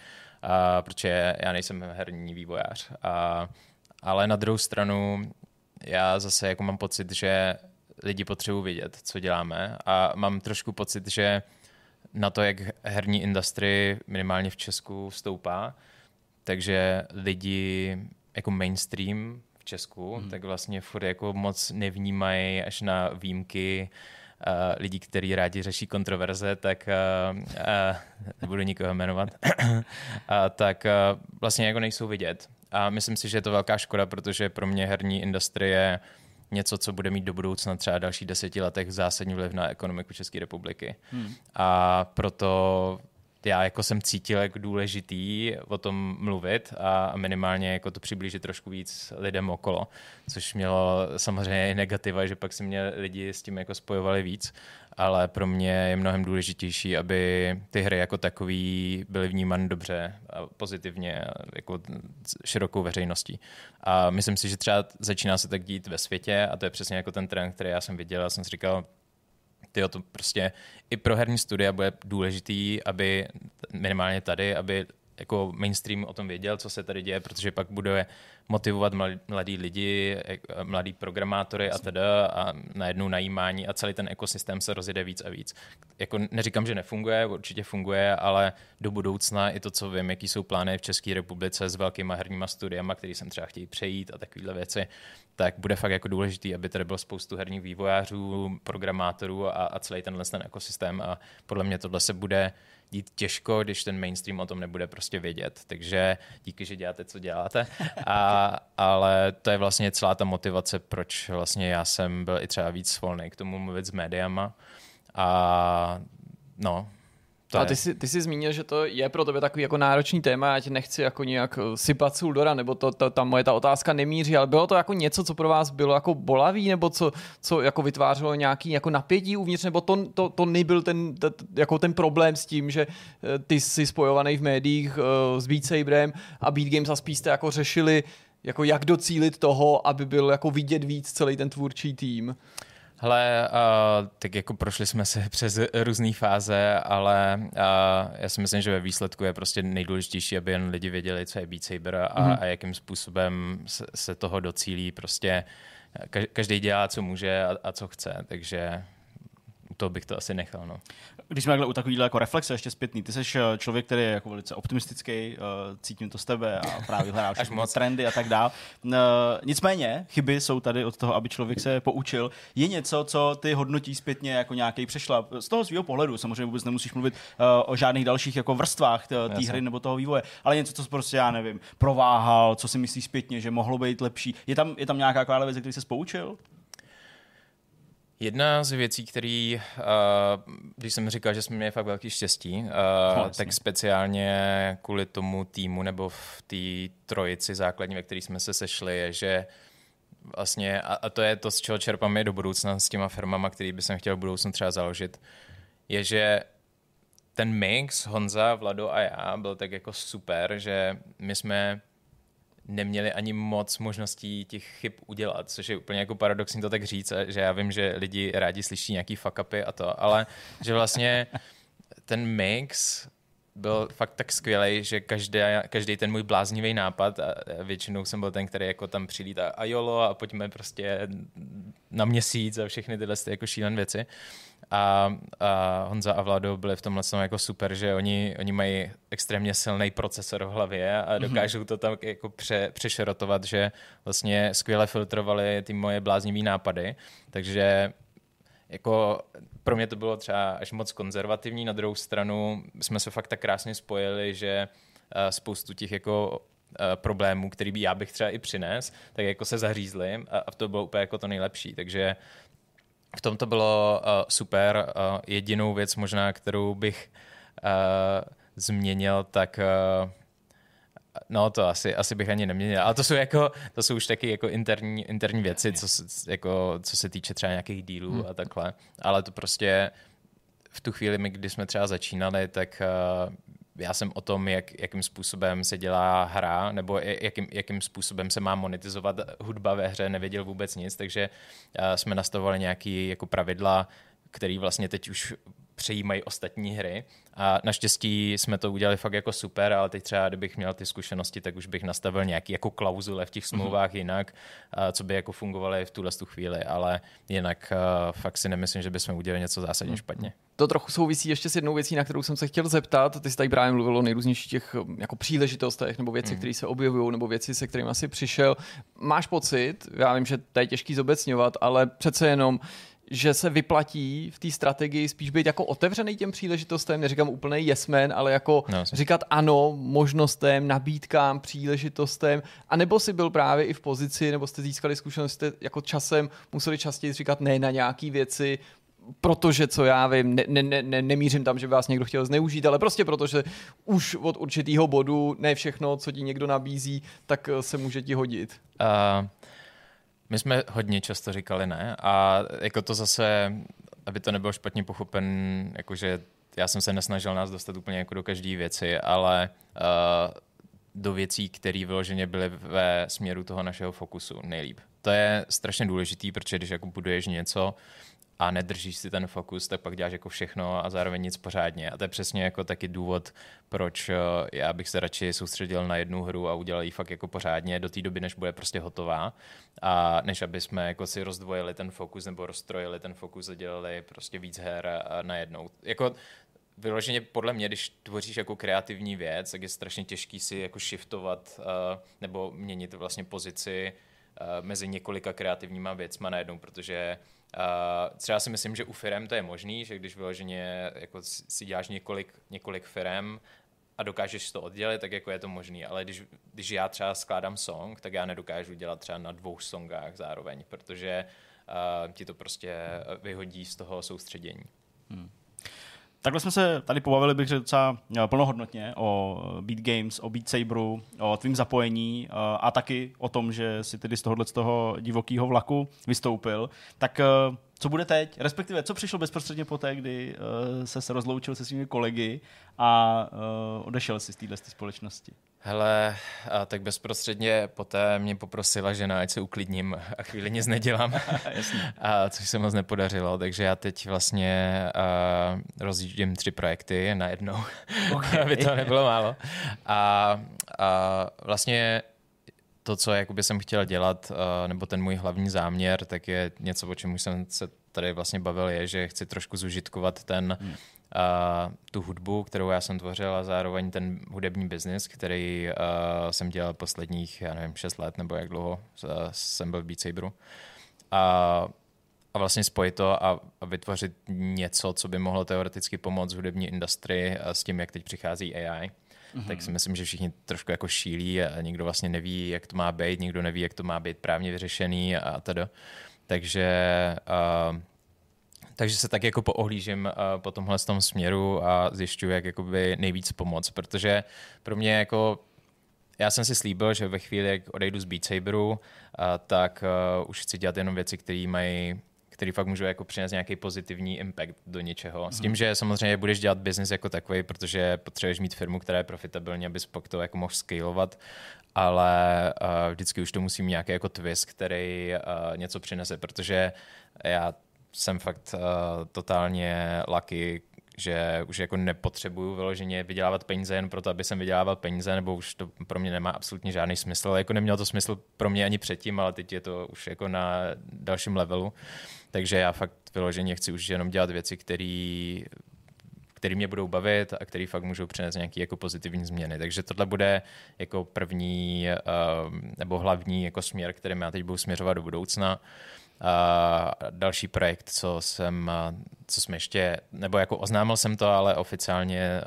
Speaker 4: A, protože já nejsem herní vývojář. A, ale na druhou stranu já zase jako mám pocit, že lidi potřebují vidět, co děláme a mám trošku pocit, že na to, jak herní industry minimálně v Česku stoupá, takže lidi jako mainstream v Česku, mm. tak vlastně furt jako moc nevnímají až na výjimky uh, lidí, kteří rádi řeší kontroverze, tak uh, uh, nebudu nikoho jmenovat, tak vlastně jako nejsou vidět. A myslím si, že je to velká škoda, protože pro mě herní industrie je něco, co bude mít do budoucna třeba další deseti letech zásadní vliv na ekonomiku České republiky. Hmm. A proto já jako jsem cítil jako důležitý o tom mluvit a minimálně jako to přiblížit trošku víc lidem okolo, což mělo samozřejmě i negativa, že pak si mě lidi s tím jako spojovali víc, ale pro mě je mnohem důležitější, aby ty hry jako takový byly vnímány dobře a pozitivně jako širokou veřejností. A myslím si, že třeba začíná se tak dít ve světě a to je přesně jako ten trend, který já jsem viděl. Já jsem si říkal, tyjo, to prostě i pro herní studia bude důležitý, aby minimálně tady, aby jako mainstream o tom věděl, co se tady děje, protože pak bude motivovat mladí lidi, mladí programátory a teda a najednou najímání a celý ten ekosystém se rozjede víc a víc. Jako neříkám, že nefunguje, určitě funguje, ale do budoucna i to, co vím, jaký jsou plány v České republice s velkýma herníma studiama, který jsem třeba chtějí přejít a takovéhle věci, tak bude fakt jako důležitý, aby tady bylo spoustu herních vývojářů, programátorů a, a celý tenhle ten ekosystém a podle mě tohle se bude dít těžko, když ten mainstream o tom nebude prostě vědět. Takže díky, že děláte, co děláte. A, ale to je vlastně celá ta motivace, proč vlastně já jsem byl i třeba víc volný k tomu mluvit s médiama. A no,
Speaker 2: to a ty jsi, ty jsi zmínil, že to je pro tebe takový jako náročný téma, já tě nechci jako nějak eh, sypat suldora, nebo to, to, tam moje ta otázka nemíří, ale bylo to jako něco, co pro vás bylo jako bolavý, nebo co, co jako vytvářelo nějaký jako napětí uvnitř, nebo to, to, to nebyl ten, to, jako ten problém s tím, že eh, ty jsi spojovaný v médiích uh, s Beat Saberem a Beat Games a spíš jste jako řešili, jako jak docílit toho, aby byl jako vidět víc celý ten tvůrčí tým.
Speaker 4: Hele, uh, tak jako prošli jsme se přes různé fáze, ale uh, já si myslím, že ve výsledku je prostě nejdůležitější, aby jen lidi věděli, co je Beat Saber a, mm-hmm. a jakým způsobem se, se toho docílí. Prostě každý dělá, co může a, a co chce, takže to bych to asi nechal. No.
Speaker 1: Když jsme u takovýhle jako reflexe ještě zpětný, ty jsi eh, člověk, který je jako velice optimistický, uh, cítím to z tebe a právě hledá všechny trendy a tak dále. Uh, nicméně, chyby jsou tady od toho, aby člověk se poučil. Je něco, co ty hodnotí zpětně jako nějaký přešla z toho svého pohledu. Samozřejmě vůbec nemusíš mluvit o žádných dalších jako vrstvách té hry nebo toho vývoje, ale něco, co prostě já nevím, prováhal, co si myslíš zpětně, že mohlo být lepší. Je tam, je tam nějaká taková věc, který se poučil?
Speaker 4: Jedna z věcí, který, uh, když jsem říkal, že jsme měli fakt velký štěstí, uh, no, tak speciálně kvůli tomu týmu nebo v té trojici základní, ve které jsme se sešli, je, že vlastně, a, a to je to, z čeho čerpám do budoucna s těma firmama, který by jsem chtěl v budoucnu třeba založit, je, že ten mix Honza, Vlado a já byl tak jako super, že my jsme neměli ani moc možností těch chyb udělat, což je úplně jako paradoxní to tak říct, že já vím, že lidi rádi slyší nějaký fuck upy a to, ale že vlastně ten mix byl fakt tak skvělý, že každý, každý ten můj bláznivý nápad, a většinou jsem byl ten, který jako tam přilítá a jolo a pojďme prostě na měsíc a všechny tyhle jako šílené věci, a, a Honza a Vlado byli v tomhle jako super, že oni, oni mají extrémně silný procesor v hlavě a mhm. dokážou to tam jako pře, přešerotovat, že vlastně skvěle filtrovali ty moje bláznivé nápady, takže jako pro mě to bylo třeba až moc konzervativní, na druhou stranu jsme se fakt tak krásně spojili, že spoustu těch jako problémů, který by já bych třeba i přines, tak jako se zařízli a, a to bylo úplně jako to nejlepší. Takže v tom to bylo uh, super. Uh, jedinou věc možná, kterou bych uh, změnil, tak uh, No, to asi, asi bych ani neměnil. Ale to jsou, jako, to jsou už taky jako interní, interní věci, co, jako, co se týče třeba nějakých dílů hmm. a takhle. Ale to prostě v tu chvíli, my, kdy jsme třeba začínali, tak uh, já jsem o tom, jak, jakým způsobem se dělá hra, nebo jakým, jakým způsobem se má monetizovat hudba ve hře, nevěděl vůbec nic, takže uh, jsme nastavovali nějaké jako pravidla, které vlastně teď už přejímají ostatní hry. A naštěstí jsme to udělali fakt jako super, ale teď třeba, kdybych měl ty zkušenosti, tak už bych nastavil nějaký jako klauzule v těch mhm. smlouvách mm-hmm. jinak, co by jako fungovaly v tuhle tu chvíli, ale jinak fakt si nemyslím, že bychom udělali něco zásadně mm-hmm. špatně.
Speaker 2: To trochu souvisí ještě s jednou věcí, na kterou jsem se chtěl zeptat. Ty jsi tady právě mluvil o nejrůznějších těch jako příležitostech nebo věci, mm. které se objevují, nebo věci, se kterými asi přišel. Máš pocit, já vím, že to je těžký zobecňovat, ale přece jenom, že se vyplatí v té strategii spíš být jako otevřený těm příležitostem, neříkám úplný jesmen, ale jako no, říkat ano možnostem, nabídkám, příležitostem, a nebo si byl právě i v pozici, nebo jste získali zkušenost, jste jako časem museli častěji říkat ne na nějaké věci, protože, co já vím, ne, ne, ne, nemířím tam, že by vás někdo chtěl zneužít, ale prostě protože už od určitého bodu ne všechno, co ti někdo nabízí, tak se může ti hodit. Uh,
Speaker 4: my jsme hodně často říkali ne a jako to zase, aby to nebylo špatně pochopen, jakože já jsem se nesnažil nás dostat úplně jako do každé věci, ale uh, do věcí, které vyloženě byly ve směru toho našeho fokusu nejlíp. To je strašně důležitý, protože když jako buduješ něco a nedržíš si ten fokus, tak pak děláš jako všechno a zároveň nic pořádně. A to je přesně jako taky důvod, proč eh, já bych se radši soustředil na jednu hru a udělal ji fakt jako pořádně do té doby, než bude prostě hotová. A než aby jsme jako si rozdvojili ten fokus nebo rozstrojili ten fokus a dělali prostě víc her najednou. Jako vyloženě podle mě, když tvoříš jako kreativní věc, tak je strašně těžký si jako shiftovat uh, nebo měnit vlastně pozici uh, mezi několika kreativníma věcma najednou, protože uh, třeba si myslím, že u firem to je možný, že když vyloženě jako si děláš několik, několik firem a dokážeš to oddělit, tak jako je to možný, ale když, když já třeba skládám song, tak já nedokážu dělat třeba na dvou songách zároveň, protože uh, ti to prostě vyhodí z toho soustředění. Hmm.
Speaker 1: Takhle jsme se tady pobavili, bych řekl docela eh, plnohodnotně o eh, Beat Games, o Beat Saberu, o tvým zapojení eh, a taky o tom, že si tedy z tohohle z toho divokého vlaku vystoupil. Tak co bude teď? Respektive, co přišlo bezprostředně poté, kdy se se rozloučil se svými kolegy a odešel si z téhle společnosti?
Speaker 4: Hele, a tak bezprostředně poté mě poprosila žena, ať se uklidním a chvíli nic nedělám, a což se moc nepodařilo, takže já teď vlastně uh, rozjíždím tři projekty najednou, okay. aby to nebylo málo. A, a vlastně to, co jakoby jsem chtěl dělat, uh, nebo ten můj hlavní záměr, tak je něco, o čem už jsem se tady vlastně bavil, je, že chci trošku zužitkovat ten hmm uh, tu hudbu, kterou já jsem tvořil a zároveň ten hudební biznis, který uh, jsem dělal posledních, já nevím, 6 let nebo jak dlouho uh, jsem byl v Beat Saberu. A, a vlastně spojit to a, a vytvořit něco, co by mohlo teoreticky pomoct hudební industrii s tím, jak teď přichází AI. Mm-hmm. Tak si myslím, že všichni trošku jako šílí a nikdo vlastně neví, jak to má být, nikdo neví, jak to má být právně vyřešený a, tedy. Takže uh, takže se tak jako poohlížím uh, po tomhle tom směru a zjišťuji, jak jakoby nejvíc pomoct, protože pro mě jako já jsem si slíbil, že ve chvíli, jak odejdu z Beat Saberu, uh, tak uh, už chci dělat jenom věci, které mají který fakt můžou jako přinést nějaký pozitivní impact do něčeho. S tím, mhm. že samozřejmě budeš dělat business jako takový, protože potřebuješ mít firmu, která je profitabilní, abys pak to jako mohl scalovat, ale uh, vždycky už to musí mít nějaký jako twist, který uh, něco přinese, protože já jsem fakt uh, totálně lucky, že už jako nepotřebuju vyloženě vydělávat peníze jen proto, aby jsem vydělával peníze, nebo už to pro mě nemá absolutně žádný smysl. Jako nemělo to smysl pro mě ani předtím, ale teď je to už jako na dalším levelu. Takže já fakt vyloženě chci už jenom dělat věci, které který mě budou bavit a který fakt můžou přinést nějaké jako pozitivní změny. Takže tohle bude jako první uh, nebo hlavní jako směr, kterým já teď budu směřovat do budoucna. A další projekt, co jsem, co jsme ještě, nebo jako oznámil jsem to, ale oficiálně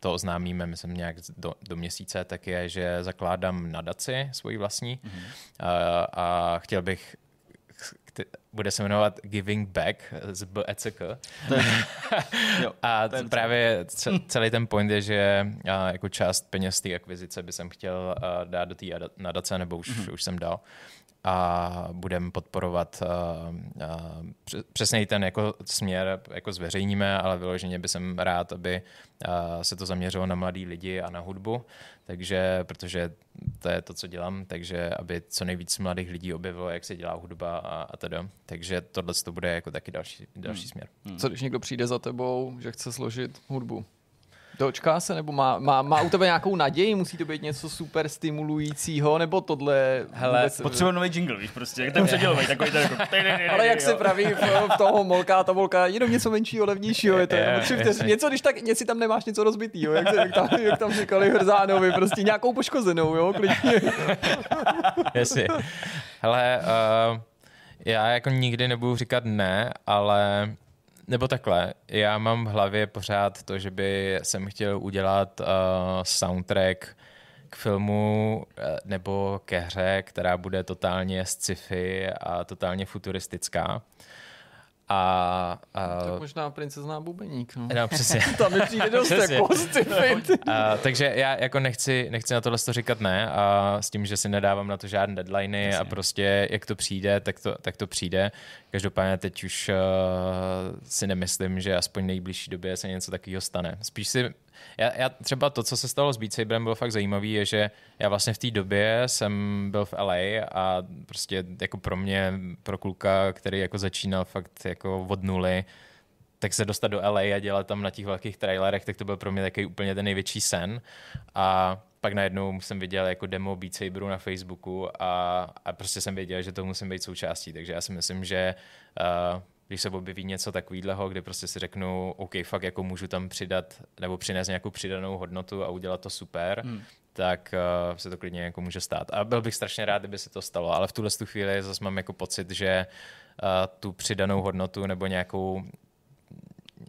Speaker 4: to oznámíme, myslím nějak do, do měsíce, tak je, že zakládám nadaci svoji vlastní mm-hmm. a, a chtěl bych bude se jmenovat Giving Back z BECK. a právě celý ten point je, že jako část peněz té akvizice by jsem chtěl dát do té nadace, nebo už, mm-hmm. už jsem dal a budeme podporovat uh, uh, přesně ten jako směr, jako zveřejníme, ale vyloženě by jsem rád, aby uh, se to zaměřilo na mladý lidi a na hudbu, takže, protože to je to, co dělám, takže aby co nejvíc mladých lidí objevilo, jak se dělá hudba a, a teda. Takže tohle to bude jako taky další, další hmm. směr.
Speaker 2: Hmm. Co když někdo přijde za tebou, že chce složit hudbu? Dočká se, nebo má, má, má u tebe nějakou naději? Musí to být něco super stimulujícího, nebo tohle...
Speaker 1: Hele, vůbec... potřebuji nový jingle, víš, prostě, jak ten předělový, takový ten jako...
Speaker 2: Ale jak se praví v, v toho molka, ta molka, jenom něco menšího, levnějšího, je to něco, když tak něco tam nemáš něco rozbitýho, jak, jak, tam, jak tam říkali Hrzánovi, prostě nějakou poškozenou, jo, klidně.
Speaker 4: Jasně. Hele, uh, já jako nikdy nebudu říkat ne, ale nebo takhle, já mám v hlavě pořád to, že by jsem chtěl udělat uh, soundtrack k filmu uh, nebo ke hře, která bude totálně sci-fi a totálně futuristická. A, a,
Speaker 2: Tak možná princezná bubeník. No.
Speaker 4: no, přesně.
Speaker 2: Tam mi přijde dost
Speaker 4: Přesně.
Speaker 2: jako.
Speaker 4: A, takže já jako nechci, nechci na tohle to říkat ne a s tím, že si nedávám na to žádné deadliny
Speaker 1: Jasně.
Speaker 4: a prostě jak to přijde, tak to, tak to přijde. Každopádně teď už uh, si nemyslím, že aspoň v nejbližší době se něco takového stane. Spíš si já, já třeba to, co se stalo s Beat Saberem, bylo fakt zajímavé, je, že já vlastně v té době jsem byl v LA a prostě jako pro mě, pro kluka, který jako začínal fakt jako od nuly, tak se dostat do LA a dělat tam na těch velkých trailerech, tak to byl pro mě takový úplně ten největší sen. A pak najednou jsem viděl jako demo Beat Saberu na Facebooku a, a prostě jsem věděl, že to musím být součástí. Takže já si myslím, že uh, když se objeví něco takového, kdy prostě si řeknu, OK, fakt jako můžu tam přidat nebo přinést nějakou přidanou hodnotu a udělat to super, hmm. tak uh, se to klidně jako může stát. A byl bych strašně rád, kdyby se to stalo, ale v tuhle tu chvíli zase mám jako pocit, že uh, tu přidanou hodnotu nebo nějakou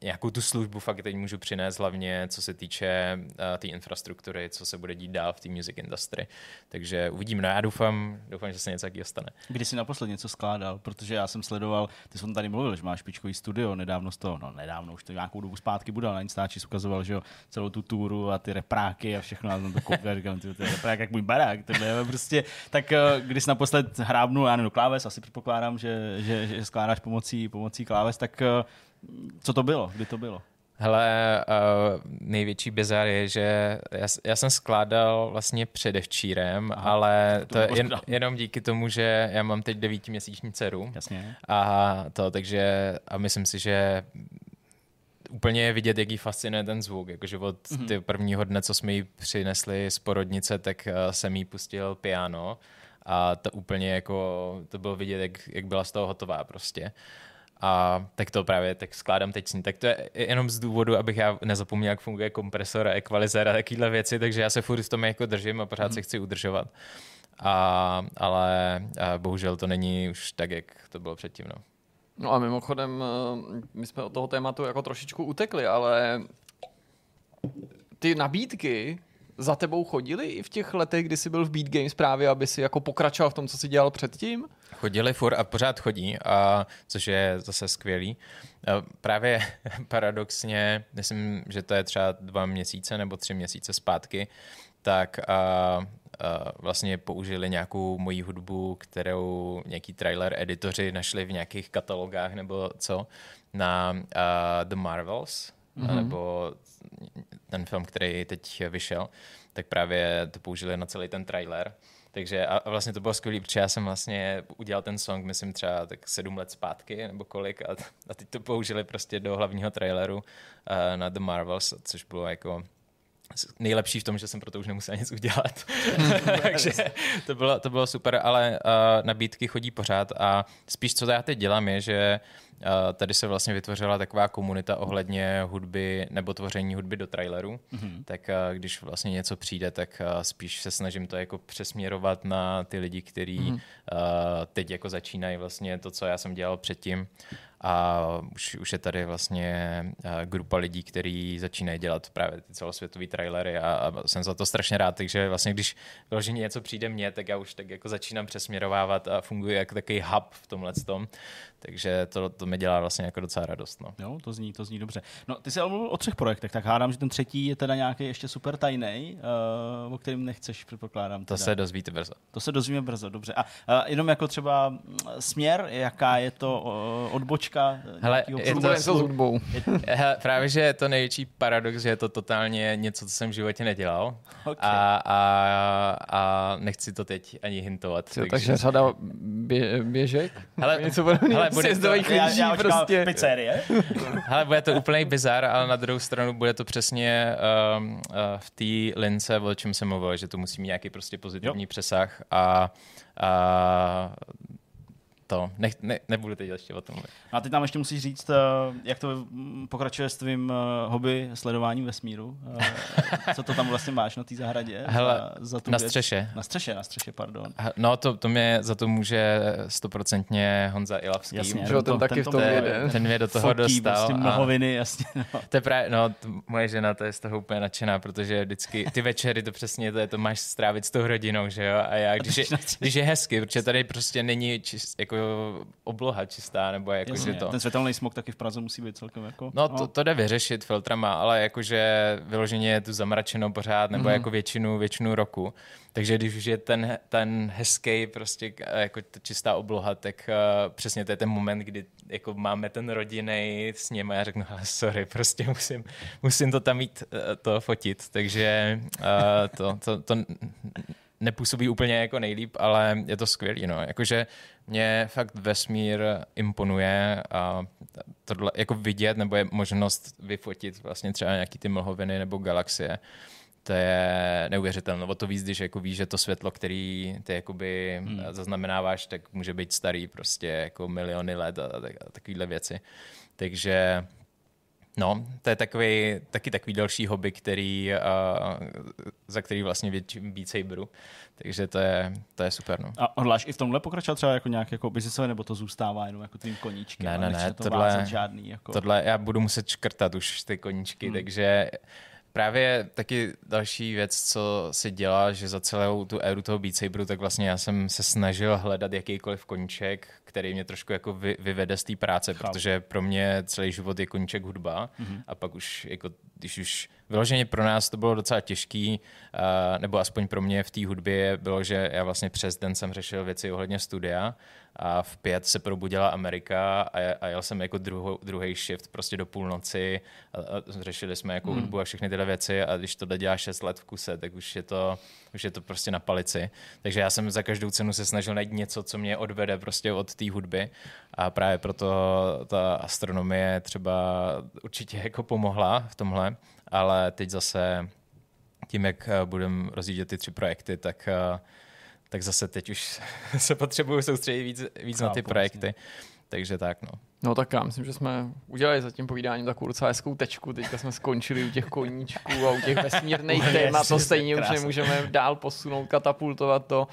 Speaker 4: nějakou tu službu fakt teď můžu přinést hlavně, co se týče uh, té tý infrastruktury, co se bude dít dál v té music industry. Takže uvidíme. No já doufám, doufám, že se něco takového stane.
Speaker 1: Kdy jsi naposled něco skládal? Protože já jsem sledoval, ty jsi tady mluvil, že máš špičkový studio, nedávno z toho, no nedávno, už to nějakou dobu zpátky bude, ale na Instači ukazoval, že jo, celou tu túru a ty repráky a všechno, a jsem to koukal, říkám, ty, to je reprák jak můj barák, tohle je prostě, tak uh, když jsi naposled hrábnul, já nevím, do kláves, asi předpokládám, že, že, že skládáš pomocí, pomocí kláves, tak uh, co to bylo? Kdy to bylo?
Speaker 4: Hele, uh, největší bizar je, že já, já jsem skládal vlastně předevčírem, Aha, ale to, to je jen, jenom díky tomu, že já mám teď devítiměsíční dceru.
Speaker 1: Jasně.
Speaker 4: A to, takže a myslím si, že úplně je vidět, jak jí fascinuje ten zvuk. Jakože od mm-hmm. ty prvního dne, co jsme jí přinesli z porodnice, tak uh, jsem jí pustil piano a to úplně jako, to bylo vidět, jak, jak byla z toho hotová prostě. A tak to právě tak skládám teď. Tak to je jenom z důvodu, abych já nezapomněl, jak funguje kompresor a ekvalizér a takovéhle věci, takže já se furt v tom jako držím a pořád hmm. se chci udržovat. A, ale a bohužel to není už tak, jak to bylo předtím. No.
Speaker 2: No a mimochodem, my jsme od toho tématu jako trošičku utekli, ale ty nabídky za tebou chodili i v těch letech, kdy jsi byl v Beat Games právě, aby si jako pokračoval v tom, co jsi dělal předtím?
Speaker 4: Chodili furt a pořád chodí, a, což je zase skvělý. A právě paradoxně, myslím, že to je třeba dva měsíce nebo tři měsíce zpátky, tak a, a vlastně použili nějakou moji hudbu, kterou nějaký trailer editoři našli v nějakých katalogách nebo co, na uh, The Marvels, mm-hmm. nebo ten film, který teď vyšel, tak právě to použili na celý ten trailer. Takže a vlastně to bylo skvělé, protože já jsem vlastně udělal ten song, myslím třeba tak sedm let zpátky, nebo kolik, a, a teď to použili prostě do hlavního traileru uh, na The Marvels, což bylo jako nejlepší v tom, že jsem pro to už nemusel nic udělat. Takže to bylo, to bylo super, ale uh, nabídky chodí pořád a spíš co já teď dělám je, že uh, tady se vlastně vytvořila taková komunita ohledně hudby nebo tvoření hudby do traileru, mm-hmm. tak uh, když vlastně něco přijde, tak uh, spíš se snažím to jako přesměrovat na ty lidi, kteří mm-hmm. uh, teď jako začínají vlastně to, co já jsem dělal předtím a už, už je tady vlastně grupa lidí, kteří začínají dělat právě ty celosvětové trailery a, a jsem za to strašně rád, takže vlastně když vyloženě něco přijde mně, tak já už tak jako začínám přesměrovávat a funguje jako takový hub v tomhle tom, takže to, to mi dělá vlastně jako docela radost. No.
Speaker 1: Jo, to zní, to zní dobře. No, ty jsi ale mluvil o třech projektech, tak hádám, že ten třetí je teda nějaký ještě super tajný, uh, o kterým nechceš, předpokládám.
Speaker 4: Teda. To se dozvíte brzo.
Speaker 1: To se dozvíme brzo, dobře. A uh, jenom jako třeba směr, jaká je to uh, odbočka?
Speaker 4: Hele, je to
Speaker 2: s hudbou.
Speaker 4: Hele, právě, že je to největší paradox, že je to totálně něco, co jsem v životě nedělal. Okay. A, a, a nechci to teď ani hintovat.
Speaker 2: Co, takže... takže řada bě, běžek?
Speaker 1: Hele,
Speaker 2: něco hele, bude to, já, já prostě.
Speaker 1: Pizzerie.
Speaker 4: hele, bude to úplný bizar, ale na druhou stranu bude to přesně um, uh, v té lince, o čem jsem mluvil, že to musí mít nějaký prostě pozitivní jo. přesah a, a to, ne, ne, nebudu teď ještě o tom mluvit.
Speaker 1: A teď nám ještě musíš říct, eh, jak to pokračuje s tvým eh, hobby sledováním vesmíru. Eh, co to tam vlastně máš na té zahradě?
Speaker 4: Hele, za, za tu na věc? střeše.
Speaker 1: Na střeše, na střeše, pardon.
Speaker 4: No to, to mě za to může stoprocentně Honza Ilavský.
Speaker 2: Jasně, že ten taky v tom jede.
Speaker 4: Ten mě do toho Fotí, dostal.
Speaker 1: Prostě mnohoviny, jasně. No.
Speaker 4: To je právě, no, to, moje žena to je z toho úplně nadšená, protože vždycky ty večery to přesně to, je, to máš strávit s tou rodinou, že jo? A já, když je, když je hezky, protože tady prostě není čist, jako obloha čistá, nebo jako,
Speaker 1: Jasně,
Speaker 4: že to...
Speaker 1: Ten světelný smog taky v Praze musí být celkem jako...
Speaker 4: No, to, to jde vyřešit filtrama, ale jakože vyloženě je tu zamračeno pořád, nebo mm. jako většinu, většinu roku. Takže když už je ten, ten hezký prostě jako ta čistá obloha, tak uh, přesně to je ten moment, kdy jako máme ten rodinný s ním a já řeknu, ale sorry, prostě musím, musím to tam mít uh, to fotit. Takže uh, to, to, to nepůsobí úplně jako nejlíp, ale je to skvělý. No. Jakože mě fakt vesmír imponuje a tohle jako vidět, nebo je možnost vyfotit vlastně třeba nějaký ty mlhoviny nebo galaxie, to je neuvěřitelné. O to víc, když jako víš, že to světlo, který ty jakoby hmm. zaznamenáváš, tak může být starý prostě jako miliony let a, a, a takovéhle věci. Takže No, to je takový, taky takový další hobby, který, uh, za který vlastně víc Saberu. Takže to je, to je super. No.
Speaker 1: A hodláš i v tomhle pokračovat třeba jako nějak jako biznisové, nebo to zůstává jenom jako tvým koníčkem?
Speaker 4: Ne, ne, ne, to tohle, žádný, jako... tohle já budu muset škrtat už ty koníčky, hmm. takže Právě taky další věc, co se dělá, že za celou tu éru toho Beat Saberu, tak vlastně já jsem se snažil hledat jakýkoliv koníček, který mě trošku jako vy, vyvede z té práce, Chápu. protože pro mě celý život je koníček hudba mm-hmm. a pak už, jako, když už vyloženě pro nás to bylo docela těžký, uh, nebo aspoň pro mě v té hudbě bylo, že já vlastně přes den jsem řešil věci ohledně studia a v pět se probudila Amerika a, a jel jsem jako druhý shift prostě do půlnoci a, a řešili jsme jako hmm. hudbu a všechny tyhle věci a když to dělá šest let v kuse, tak už je to, už je to prostě na palici. Takže já jsem za každou cenu se snažil najít něco, co mě odvede prostě od té hudby a právě proto ta astronomie třeba určitě jako pomohla v tomhle, ale teď zase tím, jak budeme rozjíždět ty tři projekty, tak uh, tak zase teď už se potřebuju soustředit víc, víc Chápu, na ty projekty. Vlastně. Takže tak, no.
Speaker 2: No tak já myslím, že jsme udělali za tím povídáním takovou docela hezkou tečku. Teďka jsme skončili u těch koníčků a u těch vesmírných témat. To stejně už nemůžeme dál posunout, katapultovat to.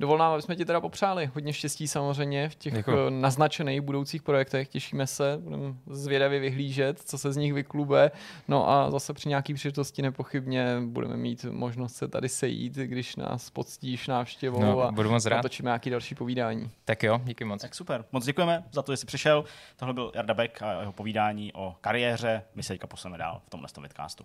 Speaker 2: Dovolná, aby jsme ti teda popřáli. Hodně štěstí samozřejmě v těch Děkuji. Eh, naznačených budoucích projektech. Těšíme se, budeme zvědavě vyhlížet, co se z nich vyklube. No a zase při nějaký příležitosti nepochybně budeme mít možnost se tady sejít, když nás poctíš návštěvou no, a
Speaker 4: budu moc rád.
Speaker 2: natočíme nějaký další povídání.
Speaker 4: Tak jo, díky moc.
Speaker 1: Tak super. Moc děkujeme za to, že jsi přišel. Tohle byl Jarda Beck a jeho povídání o kariéře. My se teďka posuneme dál v tomhle vidcastu.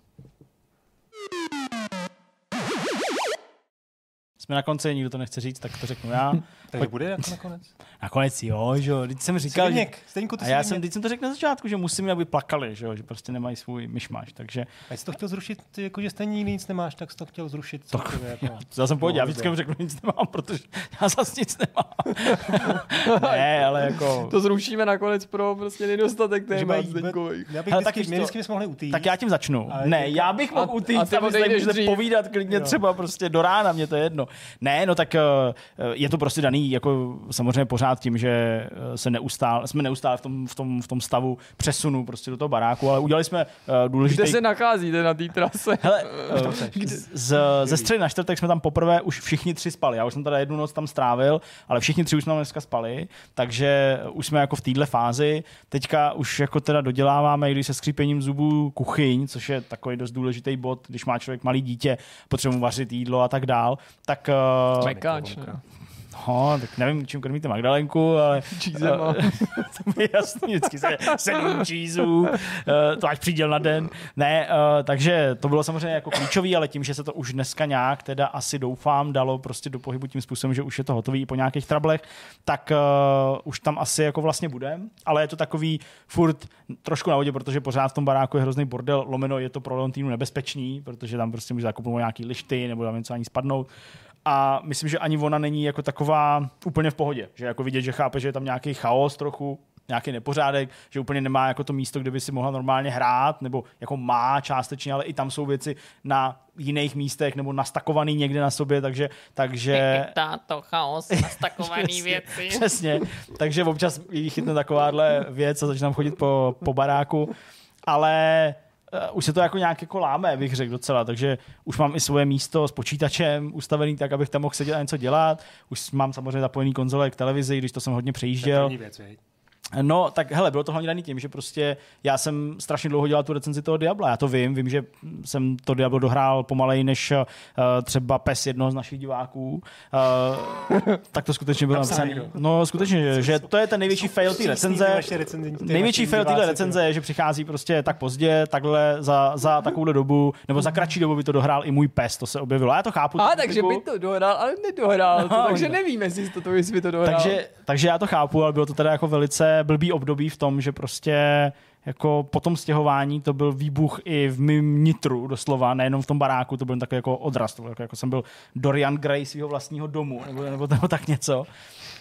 Speaker 1: Jsme na konci, nikdo to nechce říct, tak to řeknu já.
Speaker 3: tak Pojď. bude jako nakonec?
Speaker 1: Nakonec jo, že jo. Teď jsem říkal,
Speaker 3: že...
Speaker 1: Stejnku, a já jsem, teď jsem to řekl na začátku, že musím, aby plakali, že jo, že prostě nemají svůj myšmaš, takže...
Speaker 3: A jsi to chtěl zrušit, jako že stejně nic nemáš, tak jsi to chtěl zrušit. Co
Speaker 1: to, jako... já jsem pohodě, já vždycky mu řeknu, nic nemám, protože já zase nic nemám. ne, ale jako...
Speaker 2: To zrušíme nakonec pro prostě nedostatek témat Zdeňkových.
Speaker 3: Já bych Hele, vždycky, vždycky mohli utýct.
Speaker 1: Tak já tím začnu. Ne, já bych mohl utýct, a, povídat klidně třeba prostě do rána, mě to je jedno. Ne, no tak eh, je to prostě daný jako samozřejmě pořád tím, že eh, se neustále, jsme neustále v tom, v tom, v tom stavu přesunu prostě do toho baráku, ale udělali jsme důležitý...
Speaker 2: Kde se nacházíte na té trase?
Speaker 1: Hele, z, ze středy na čtvrtek jsme tam poprvé už všichni tři spali. Já už jsem teda jednu noc tam strávil, ale všichni tři už jsme dneska spali, takže už jsme jako v téhle fázi. Teďka už jako teda doděláváme, když se skřípením zubů kuchyň, což je takový dost důležitý bod, když má člověk malý dítě, potřebuje vařit jídlo a tak dál, tak uh,
Speaker 2: Mekáč, ne?
Speaker 1: No, tak nevím, čím krmíte Magdalenku, ale...
Speaker 2: Cheesema.
Speaker 1: to je jasný, vždycky se sedm cheeseů, eh, to až přiděl na den. Ne, eh, takže to bylo samozřejmě jako klíčový, ale tím, že se to už dneska nějak, teda asi doufám, dalo prostě do pohybu tím způsobem, že už je to hotový i po nějakých trablech, tak uh, už tam asi jako vlastně budem, ale je to takový furt trošku na vodě, protože pořád v tom baráku je hrozný bordel, lomeno je to pro Leontýnu nebezpečný, protože tam prostě může zakupnout nějaký lišty nebo tam něco ani spadnout a myslím, že ani ona není jako taková úplně v pohodě, že jako vidět, že chápe, že je tam nějaký chaos trochu, nějaký nepořádek, že úplně nemá jako to místo, kde by si mohla normálně hrát, nebo jako má částečně, ale i tam jsou věci na jiných místech nebo nastakovaný někde na sobě, takže... takže...
Speaker 2: Táto chaos, nastakovaný věci.
Speaker 1: Přesně, takže občas jí chytne takováhle věc a začínám chodit po, po baráku, ale už se to jako nějak jako láme, bych řekl docela, takže už mám i svoje místo s počítačem ustavený tak, abych tam mohl sedět a něco dělat. Už mám samozřejmě zapojený konzole k televizi, když to jsem hodně přejížděl.
Speaker 3: To je věc,
Speaker 1: No, tak hele, bylo to hlavně daný tím, že prostě já jsem strašně dlouho dělal tu recenzi toho Diabla. Já to vím, vím, že jsem to Diablo dohrál pomalej než uh, třeba PES jednoho z našich diváků. Uh, tak to skutečně bylo napsané.
Speaker 3: no.
Speaker 1: No, skutečně, že, že to je ten největší fail té recenze. Největší fail
Speaker 3: diváci,
Speaker 1: recenze je, že přichází prostě tak pozdě, takhle za, za takovou dobu, nebo za kratší dobu by to dohrál i můj pes, to se objevilo. A já to chápu.
Speaker 2: A takže by to dohrál, ale nedohrál. to,
Speaker 1: No,
Speaker 2: takže
Speaker 1: no.
Speaker 2: nevím, jestli to, to, jestli by to dohrál.
Speaker 1: Takže, takže já to chápu, ale bylo to teda jako velice blbý období v tom, že prostě jako po tom stěhování to byl výbuch i v mým nitru doslova, nejenom v tom baráku, to byl takový jako bylo jako, jako jsem byl Dorian Gray svého vlastního domu, nebo, nebo, nebo tak něco.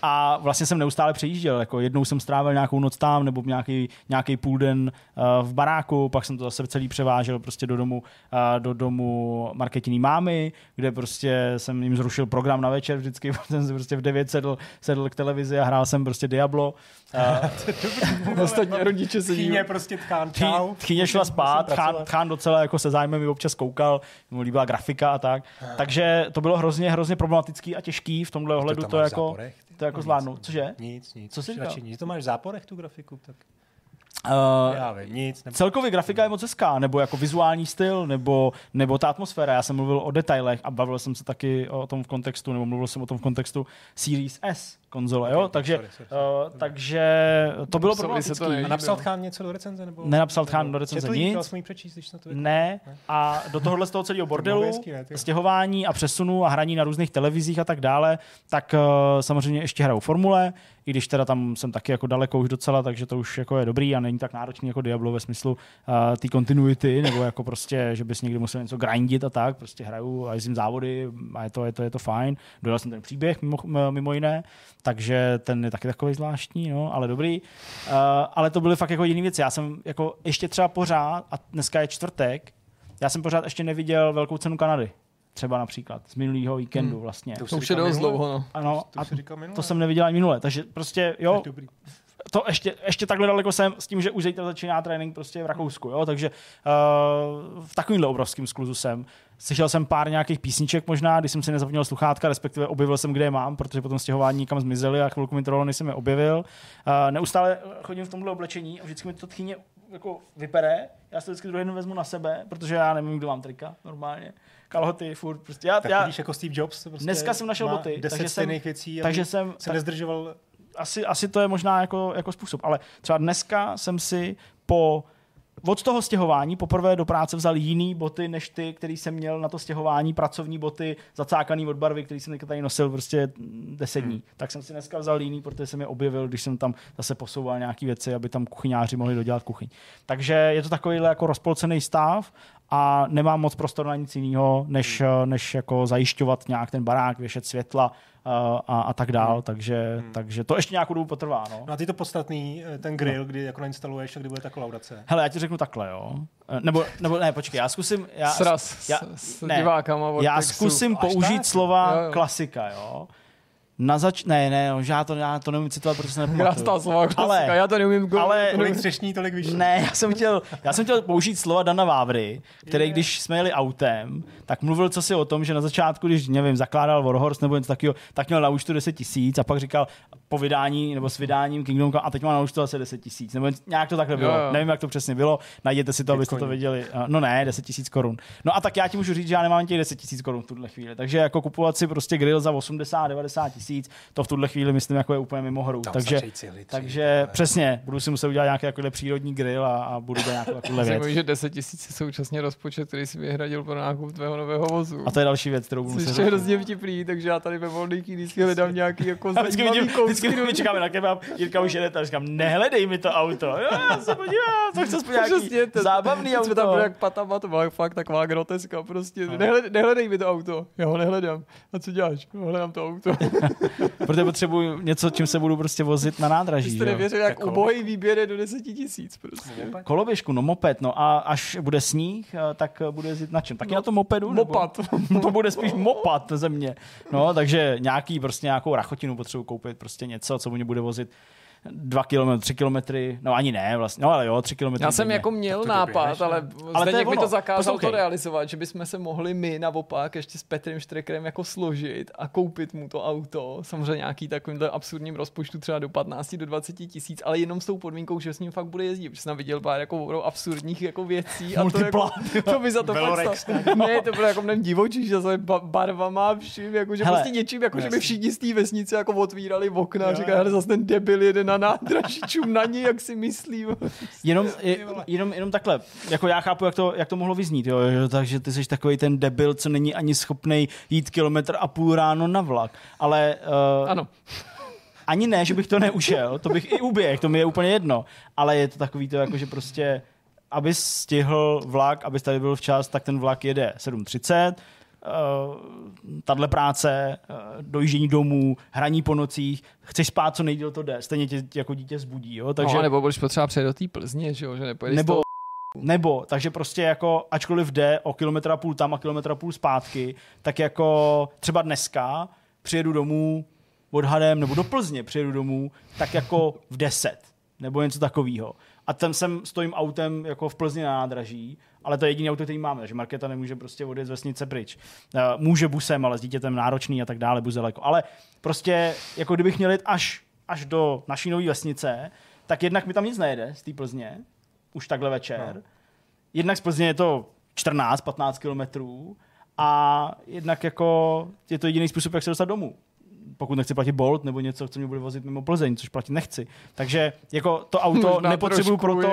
Speaker 1: A vlastně jsem neustále přejížděl, jako jednou jsem strávil nějakou noc tam, nebo nějaký, nějaký půl den uh, v baráku, pak jsem to zase celý převážel prostě do domu, uh, do domu marketiní mámy, kde prostě jsem jim zrušil program na večer vždycky, jsem si prostě v 9 sedl, sedl k televizi a hrál jsem prostě Diablo. Uh,
Speaker 2: Ostatní rodiče se.
Speaker 3: Tchýně prostě tchán, čau.
Speaker 1: Tchýně šla spát, chán,
Speaker 3: pracovat.
Speaker 1: chán docela jako se zájmem mi občas koukal, mu líbila grafika a tak. Takže to bylo hrozně, hrozně problematický a těžký v tomhle ohledu to,
Speaker 3: máš v
Speaker 1: jako,
Speaker 3: záporech,
Speaker 1: to jako
Speaker 3: No nic,
Speaker 1: zvládnout.
Speaker 3: nic.
Speaker 1: Cože?
Speaker 3: Nic, nic.
Speaker 1: Co jsi
Speaker 3: radši nic. To máš v záporech tu grafiku, tak
Speaker 1: Uh,
Speaker 3: já vím, nic. Nebo...
Speaker 1: Celkově grafika je moc hezká, nebo jako vizuální styl, nebo, nebo ta atmosféra. Já jsem mluvil o detailech a bavil jsem se taky o tom v kontextu, nebo mluvil jsem o tom v kontextu Series S konzole, jo? Takže,
Speaker 3: sorry, sorry, sorry.
Speaker 1: uh, takže to bylo problematické.
Speaker 3: A napsal Tchán něco do recenze? Nebo...
Speaker 1: Nenapsal Tchán do recenze
Speaker 3: Četl
Speaker 1: nic.
Speaker 3: jí přečíst, když na to
Speaker 1: Ne. A do tohohle z toho celého bordelu,
Speaker 3: hezký, ne,
Speaker 1: stěhování a přesunu a hraní na různých televizích a tak dále, tak uh, samozřejmě ještě hrajou formule, i když teda tam jsem taky jako daleko už docela, takže to už jako je dobrý a není tak náročný jako Diablo ve smyslu uh, té continuity, nebo jako prostě, že bys někdy musel něco grindit a tak, prostě hraju a jezdím závody a je to, je to, je to fajn. Dodal jsem ten příběh mimo, mimo jiné, takže ten je taky takový zvláštní, no, ale dobrý. Uh, ale to byly fakt jako jiné věci. Já jsem jako ještě třeba pořád, a dneska je čtvrtek, já jsem pořád ještě neviděl velkou cenu Kanady. Třeba například z minulého víkendu vlastně.
Speaker 3: To
Speaker 2: To už je dost dlouho, no.
Speaker 1: Ano,
Speaker 3: To jsi říkal minule.
Speaker 1: to jsem neviděl ani minule, takže prostě jo,
Speaker 3: Tak Dobrý.
Speaker 1: to ještě, ještě takhle daleko jsem s tím, že už zítra začíná trénink prostě v Rakousku, jo, takže uh, v takovýmhle obrovským skluzu jsem. Slyšel jsem pár nějakých písniček možná, když jsem si nezapomněl sluchátka, respektive objevil jsem, kde je mám, protože potom stěhování někam zmizely a chvilku mi trvalo, než jsem je objevil. Uh, neustále chodím v tomhle oblečení a vždycky mi to tchyně jako vypere. Já si vždycky druhý den vezmu na sebe, protože já nevím, kdo mám trika normálně. Kalhoty, furt, prostě já,
Speaker 3: Tak
Speaker 1: já
Speaker 3: vidíš jako Steve Jobs. Prostě
Speaker 1: Dneska jsem našel boty, takže jsem-
Speaker 3: věcí,
Speaker 1: takže jsem,
Speaker 3: se nezdržoval
Speaker 1: asi, asi to je možná jako, jako způsob, ale třeba dneska jsem si po od toho stěhování poprvé do práce vzal jiný boty, než ty, který jsem měl na to stěhování, pracovní boty, zacákaný od barvy, který jsem tady nosil prostě 10 dní. Tak jsem si dneska vzal jiný, protože jsem je objevil, když jsem tam zase posouval nějaké věci, aby tam kuchyňáři mohli dodělat kuchyň. Takže je to takovýhle jako rozpolcený stav a nemám moc prostor na nic jiného, než, než jako zajišťovat nějak ten barák, věšet světla a, a, a tak dál, takže, takže to ještě nějakou dobu potrvá. No.
Speaker 3: No a ty to podstatný, eh, ten grill, kdy jako nainstaluješ a kdy bude ta kolaudace.
Speaker 1: Hele, já ti řeknu takhle, jo. Eh, Nebo, nebo ne, počkej, já zkusím... Já,
Speaker 2: Sraz
Speaker 1: já,
Speaker 2: s, s
Speaker 1: ne,
Speaker 2: divákama
Speaker 1: já zkusím
Speaker 3: Až
Speaker 1: použít
Speaker 3: tak?
Speaker 1: slova
Speaker 2: Jo, jo.
Speaker 1: klasika, jo. Na zač... Ne, ne, no, já to, já to neumím citovat, protože se nepamatuju.
Speaker 2: Krásná slova klasika,
Speaker 1: Ale-
Speaker 2: já to neumím go-
Speaker 1: ale-
Speaker 2: to
Speaker 3: Kolik
Speaker 2: neumím.
Speaker 3: třešní, tolik vyšší.
Speaker 1: Ne, já jsem, chtěl, já jsem chtěl použít slova Dana Vávry, který, když jsme jeli autem, tak mluvil co si o tom, že na začátku, když, nevím, zakládal Warhorse nebo něco takového, tak měl na účtu 10 tisíc a pak říkal po vydání nebo s vydáním Kingdom Come a teď má na účtu asi 10 tisíc. Nebo nějak to takhle bylo.
Speaker 2: Jo, jo.
Speaker 1: Nevím, jak to přesně bylo. Najděte si to, abyste to
Speaker 3: Bitcoin.
Speaker 1: věděli. Uh, No ne, 10 tisíc korun. No a tak já ti můžu říct, že já nemám těch 10 tisíc korun v tuhle chvíli. Takže jako kupovat si prostě grill za 80, 90 tisíc, to v tuhle chvíli myslím jako je úplně mimo hru.
Speaker 3: Tam
Speaker 1: takže
Speaker 3: cihly, tři,
Speaker 1: takže
Speaker 3: vole.
Speaker 1: přesně, budu si muset udělat nějaký takovýhle přírodní grill a, a budu dělat nějakou takovouhle věc.
Speaker 2: Myslím, že 10 tisíc je současně rozpočet, který si vyhradil pro nákup tvého nového vozu.
Speaker 1: A to je další věc, kterou budu muset
Speaker 2: je
Speaker 1: řešit.
Speaker 2: hrozně vtipný, takže já tady ve volnýky vždycky hledám nějaký jako
Speaker 1: A vždycky
Speaker 2: zajímavý
Speaker 1: vidím, vždycky my čekáme na kebab, Jirka už jede, a říkám, nehledej mi to auto. Jo, já se podívám, co aspoň nějaký zábavný
Speaker 2: teď jsme tam
Speaker 1: auto.
Speaker 2: byli jak patama, to byla fakt taková groteska, prostě. Nehled, nehledej mi to auto. Já ho nehledám. A co děláš? Hledám to auto.
Speaker 1: Protože potřebuji něco, čím se budu prostě vozit na nádraží.
Speaker 2: Jste
Speaker 1: jo.
Speaker 2: nevěřili, jak
Speaker 3: Jako-
Speaker 2: ubohý výběr je do 10 tisíc. Prostě.
Speaker 1: Koloběžku, no moped, no a až bude sníh, eh, tak eh, bude jezdit na čem? Taky
Speaker 2: No,
Speaker 1: na tom mopedu? nebo-
Speaker 2: Mopat.
Speaker 1: to bude spíš mopat ze mě. No, takže nějaký, prostě nějakou rachotinu potřebuji koupit, prostě něco, co mě bude vozit dva kilometry, tři kilometry, no ani ne vlastně, no ale jo, tři kilometry.
Speaker 2: Já jsem jako měl
Speaker 3: to
Speaker 2: nápad, ale?
Speaker 1: Ale
Speaker 2: Zdeněk mi to zakázal
Speaker 1: Poslouchej.
Speaker 2: to realizovat, že bychom se mohli my naopak ještě s Petrem Štrekerem jako složit a koupit mu to auto, samozřejmě nějaký takovýmhle absurdním rozpočtu třeba do 15 do 20 tisíc, ale jenom s tou podmínkou, že s ním fakt bude jezdit, protože jsem viděl pár jako absurdních jako věcí a to, jako, to by za to
Speaker 3: Velorex,
Speaker 2: fakt stalo. Ne, to bylo jako mnohem divočí, že ba- barvama vším, jako, že
Speaker 1: Hele,
Speaker 2: prostě něčím, jako, že by všichni z té vesnice jako otvírali okna a říkali, hele, zase ten debil jede na nádraží, čum na něj, jak si myslí.
Speaker 1: Jenom, je, jenom, jenom takhle, jako já chápu, jak to, jak to mohlo vyznít, jo, takže ty jsi takový ten debil, co není ani schopný jít kilometr a půl ráno na vlak, ale uh,
Speaker 2: Ano.
Speaker 1: ani ne, že bych to neušel, to bych i uběh, to mi je úplně jedno, ale je to takový to, jako že prostě, aby stihl vlak, aby tady byl včas, tak ten vlak jede 7.30, Uh, tahle práce, uh, dojíždění domů, hraní po nocích, chceš spát co nejdíl, to jde, stejně tě jako dítě zbudí, jo? takže
Speaker 2: Takže... No, nebo budeš potřeba přejít do té Plzně, že jo, že nepojedeš
Speaker 1: nebo,
Speaker 2: nebo...
Speaker 1: takže prostě jako, ačkoliv jde o kilometr a půl tam a kilometr a půl zpátky, tak jako třeba dneska přijedu domů odhadem, nebo do Plzně přijedu domů, tak jako v 10, nebo něco takového. A tam jsem stojím autem jako v Plzni na nádraží, ale to je jediný auto, který máme, takže Markéta nemůže prostě odjet z vesnice pryč. Eh, Může busem, ale s dítětem náročný a tak dále, bus daleko. Ale prostě, jako kdybych měl jít až, až do naší nové vesnice, tak jednak mi tam nic nejede z té Plzně, už takhle večer. No. Jednak z Plzně je to 14-15 kilometrů a jednak jako je to jediný způsob, jak se dostat domů. Pokud nechci platit Bolt nebo něco, co mě bude vozit mimo Plzeň, což platit nechci. Takže jako to auto
Speaker 2: Možná
Speaker 1: nepotřebuju proto,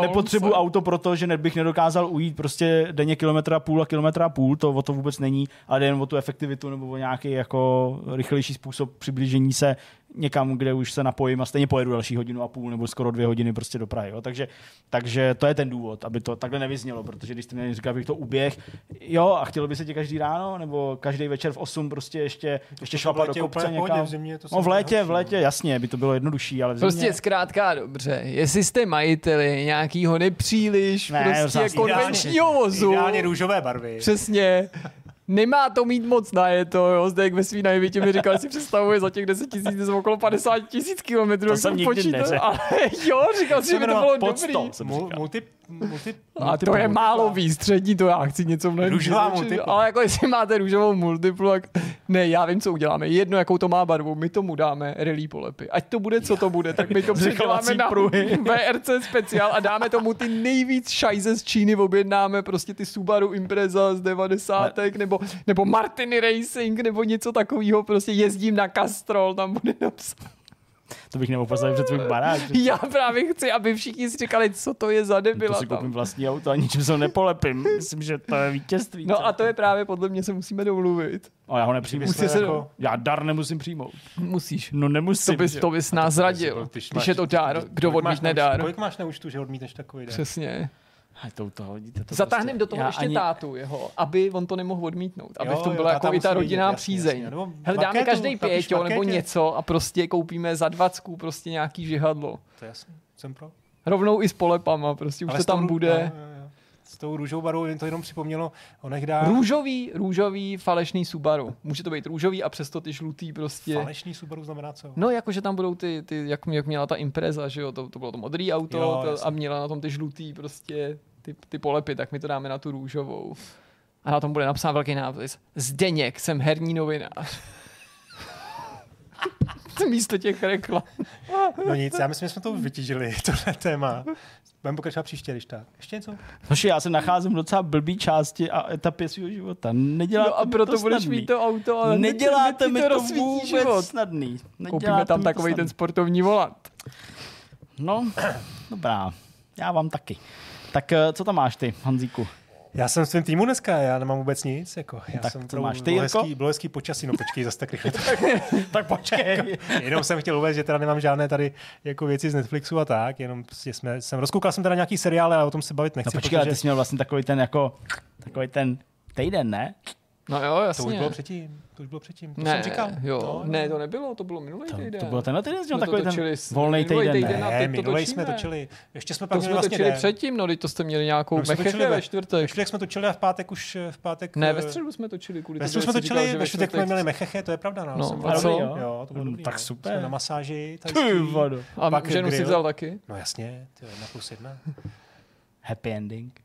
Speaker 1: nepotřebuju auto proto, že bych nedokázal ujít prostě denně kilometra půl a kilometra půl, to o to vůbec není, ale jen o tu efektivitu nebo o nějaký jako rychlejší způsob přiblížení se někam, kde už se napojím a stejně pojedu další hodinu a půl nebo skoro dvě hodiny prostě do Prahy. Jo? Takže, takže to je ten důvod, aby to takhle nevyznělo, protože když ty mě říkal, bych to uběh, jo, a chtělo by se ti každý ráno nebo každý večer v 8 prostě ještě, ještě šlapat do kopce
Speaker 3: v pohodě,
Speaker 1: někam.
Speaker 3: v zimě to
Speaker 1: no v létě, v létě, jasně, by to bylo jednodušší, ale v zimě...
Speaker 2: Prostě zkrátka dobře, jestli jste majiteli nějakýho nepříliš
Speaker 1: Ne,
Speaker 2: prostě konvenčního vozu,
Speaker 3: Ideálně růžové barvy.
Speaker 2: přesně, nemá to mít moc na je to, jo, zde jak ve svý největě mi říkal, že si představuje za těch 10 tisíc z okolo 50 tisíc kilometrů,
Speaker 1: To jsem nikdy
Speaker 2: počítal,
Speaker 1: neřekl.
Speaker 2: ale jo, říkal si, že by to bylo
Speaker 1: pod
Speaker 2: dobrý.
Speaker 1: 100, jsem
Speaker 3: Mul,
Speaker 1: říkal.
Speaker 3: multi, multi,
Speaker 2: A to je málo výstřední, to já chci něco mnohem
Speaker 3: Růžová multipla.
Speaker 2: Ale jako jestli máte růžovou multiplu, tak ne, já vím, co uděláme. Jedno, jakou to má barvu, my tomu dáme relí polepy. Ať to bude, co to bude, tak my to předěláme na
Speaker 1: pruhy.
Speaker 2: VRC speciál a dáme tomu ty nejvíc šajze z Číny, objednáme prostě ty Subaru Impreza z 90. nebo, nebo Martiny Racing, nebo něco takového, prostě jezdím na Castrol, tam bude napsáno.
Speaker 1: To bych nemohl postavit před svůj barák.
Speaker 2: Já právě chci, aby všichni si říkali, co to je za
Speaker 1: To
Speaker 2: debila
Speaker 1: si
Speaker 2: tam.
Speaker 1: koupím vlastní auto a ničím se ho nepolepím. Myslím, že to je vítězství.
Speaker 2: No a to je právě podle mě se musíme domluvit.
Speaker 1: O, já ho nepřijmu.
Speaker 2: Musí se-
Speaker 3: jako,
Speaker 1: Já dar nemusím přijmout.
Speaker 2: Musíš.
Speaker 1: No nemusím.
Speaker 2: To bys,
Speaker 1: že?
Speaker 2: to bys nás zradil,
Speaker 3: když
Speaker 2: je to dár, kdo odmítne dár.
Speaker 3: Kolik máš na účtu, že odmítneš takový dár?
Speaker 2: Přesně.
Speaker 1: A to u toho vidíte. To
Speaker 2: Zatáhnem
Speaker 1: prostě,
Speaker 2: do toho
Speaker 1: já
Speaker 2: ještě
Speaker 1: ani,
Speaker 2: tátu jeho, aby on to nemohl odmítnout. Aby
Speaker 3: Jo,
Speaker 2: v tom
Speaker 3: jo,
Speaker 2: byla
Speaker 3: táta
Speaker 2: jako i ta rodinná
Speaker 3: jasně,
Speaker 2: přízeň.
Speaker 3: jasně. Nebo
Speaker 2: Hele, dáme každý pěťo nebo něco a prostě koupíme za dvacku prostě nějaký žihadlo.
Speaker 3: To je jasný, jsem pro.
Speaker 2: Rovnou i s polepama, prostě už
Speaker 3: Ale
Speaker 2: to tam bude.
Speaker 3: jo, jo, jo. S tou růžovou barvou jen to jenom připomnělo, onech dá
Speaker 2: Růžový, růžový falešný Subaru. Může to být růžový a přesto ty žlutý prostě.
Speaker 3: falešný Subaru znamená co?
Speaker 2: No, jakože tam budou ty, ty jak, jak měla ta Impreza, že jo, to, to bylo to modrý auto
Speaker 3: Jo,
Speaker 2: to, a měla na tom ty žlutý prostě ty, ty polepy, tak my to dáme na tu růžovou. A na tom bude napsán velký nápis. Zdeněk, jsem herní novinář. Místo těch reklam.
Speaker 3: No nic, já myslím, že jsme to vytížili, tohle téma. Budeme pokračovat příště, když tak. Ještě něco?
Speaker 1: Hoši, já se nacházím v docela blbý části a etapě svého života. Neděláte
Speaker 2: No a
Speaker 1: mi
Speaker 2: proto
Speaker 1: to
Speaker 2: budeš
Speaker 1: snadný.
Speaker 2: mít to auto, ale
Speaker 1: Neděláte mi to
Speaker 2: rozsvítí
Speaker 1: vůbec
Speaker 2: život.
Speaker 1: snadný. Neděláte
Speaker 2: Koupíme tam
Speaker 1: to
Speaker 2: takový ten sportovní volant.
Speaker 1: No, dobrá. Já vám taky. Tak eh, co tam máš ty, Hanzíku?
Speaker 3: Já jsem v svém týmu dneska, já nemám vůbec nic. Jako, já
Speaker 1: Tak
Speaker 3: jsem pro-
Speaker 1: máš ty,
Speaker 3: hezký, bylo hezký počasí, no počkej, zase tak rychle.
Speaker 1: tak počkej.
Speaker 3: jenom jsem chtěl uvést, že teda nemám žádné tady jako věci z Netflixu a tak, jenom prostě jsme, jsem rozkoukal jsem teda nějaký seriály, ale o tom se bavit
Speaker 1: No
Speaker 3: nechci,
Speaker 1: počkej, ale ty
Speaker 3: protože
Speaker 1: jsi měl vlastně takový ten jako, takový ten týden, ne?
Speaker 2: No jo,
Speaker 3: To
Speaker 2: jasně.
Speaker 3: už bylo předtím. To už bylo předtím. To
Speaker 2: ne,
Speaker 3: jsem říkal.
Speaker 2: Jo,
Speaker 3: To,
Speaker 2: ne, to nebylo, to bylo minulý
Speaker 1: To,
Speaker 2: týden.
Speaker 1: to bylo tenhle týden,
Speaker 2: Jsme
Speaker 1: no,
Speaker 2: to
Speaker 1: takový
Speaker 2: točili
Speaker 1: ten
Speaker 2: s-
Speaker 1: volný
Speaker 2: minulý
Speaker 1: týden.
Speaker 2: týden.
Speaker 1: ne?
Speaker 3: Ne,
Speaker 2: to
Speaker 3: minulý jsme točili. Ještě jsme pak
Speaker 2: To
Speaker 3: měli
Speaker 2: jsme
Speaker 3: vlastně
Speaker 2: točili
Speaker 3: den.
Speaker 2: předtím, no, teď to jste měli nějakou
Speaker 3: No, jsme
Speaker 2: mecheche
Speaker 3: točili
Speaker 2: ve čtvrtek.
Speaker 3: Ve čtvrtek jsme točili a v pátek už v pátek...
Speaker 2: Ne,
Speaker 3: eh,
Speaker 2: ve středu jsme točili. Kvůli
Speaker 3: Ve
Speaker 2: tomu,
Speaker 3: středu
Speaker 2: že
Speaker 3: jsme točili,
Speaker 2: že
Speaker 3: ve čtvrtek jsme měli mecheche, to je pravda. No,
Speaker 2: No, a co?
Speaker 3: Jo, to bylo
Speaker 1: Mm,
Speaker 3: dobrý.
Speaker 1: tak
Speaker 3: no.
Speaker 1: super.
Speaker 3: Jsme na masáži.
Speaker 1: Ty vado.
Speaker 2: A
Speaker 3: pak
Speaker 2: ženu si vzal taky?
Speaker 3: No jasně, to je jedna plus jedna.
Speaker 1: Happy ending.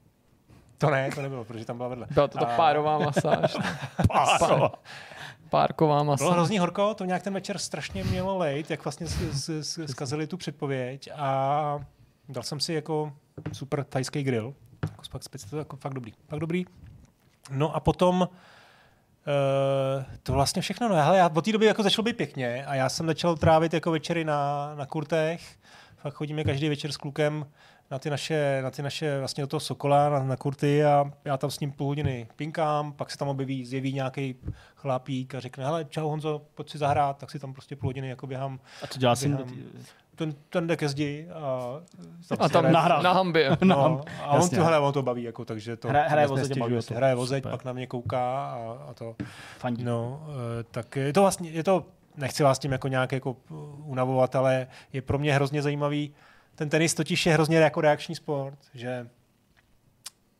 Speaker 3: To ne, to nebylo, protože tam byla vedle.
Speaker 2: Byla to ta
Speaker 3: A-
Speaker 2: párová masáž.
Speaker 1: Páro.
Speaker 2: Párková
Speaker 3: Bylo
Speaker 2: masáž.
Speaker 3: hrozný horko, to nějak ten večer strašně mělo lejt, jak vlastně s- s- zkazili tu předpověď a dal jsem si jako super thajský grill. Jako fakt, speci- to jako fakt dobrý. Fakt dobrý. No a potom Uh, to vlastně všechno. No, hele, já od té doby jako začal být pěkně a já jsem začal trávit jako večery na, na kurtech. Fakt chodíme každý večer s klukem na ty naše, na ty naše vlastně do toho Sokola, na, na kurty a já tam s ním půl hodiny pinkám, pak se tam objeví, zjeví nějaký chlápík a řekne, hele, čau Honzo, pojď si zahrát, tak si tam prostě půl hodiny jako běhám.
Speaker 1: A co dělá jsem?
Speaker 3: Běhám. Ten, ten jde ke zdi a,
Speaker 2: A tam
Speaker 1: nahrál.
Speaker 2: na hambě.
Speaker 3: No, a on
Speaker 1: jasně.
Speaker 3: to, hele, on to baví, jako, takže to
Speaker 1: Hraje- hraje vozeď baví to.
Speaker 3: Hraje vozeď, pak na mě kouká a, a to.
Speaker 1: Fandí.
Speaker 3: No, eh, tak je to vlastně, je to, nechci vás tím jako nějak jako unavovat, ale je pro mě hrozně zajímavý. Ten tenis totiž je hrozně jako reakční sport, že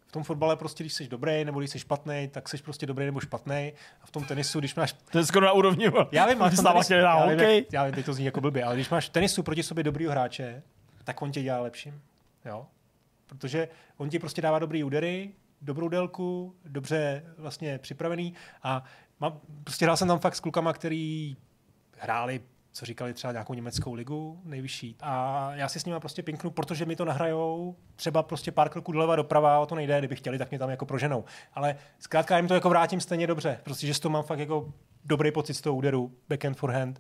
Speaker 3: v tom fotbale prostě, když jsi dobrý nebo když jsi špatný, tak jsi prostě dobrý nebo špatný. A v tom tenisu, když máš
Speaker 1: To je skoro na úrovni.
Speaker 3: já vím, ale v tom tenisu- já, vím, jak- já vím, teď to zní jako blbě, ale když máš tenisu proti sobě dobrýho hráče, tak on tě dělá lepším. Jo? Protože on ti prostě dává dobrý údery, dobrou délku, dobře vlastně připravený a mám, prostě hrál jsem tam fakt s klukama, který hráli co říkali třeba nějakou německou ligu nejvyšší. A já si s nimi prostě pinknu, protože mi to nahrajou třeba prostě pár kroků doleva doprava, o to nejde, kdyby chtěli, tak mě tam jako proženou. Ale zkrátka jim to jako vrátím stejně dobře, prostě, že z toho mám fakt jako dobrý pocit z toho úderu, backhand, forehand.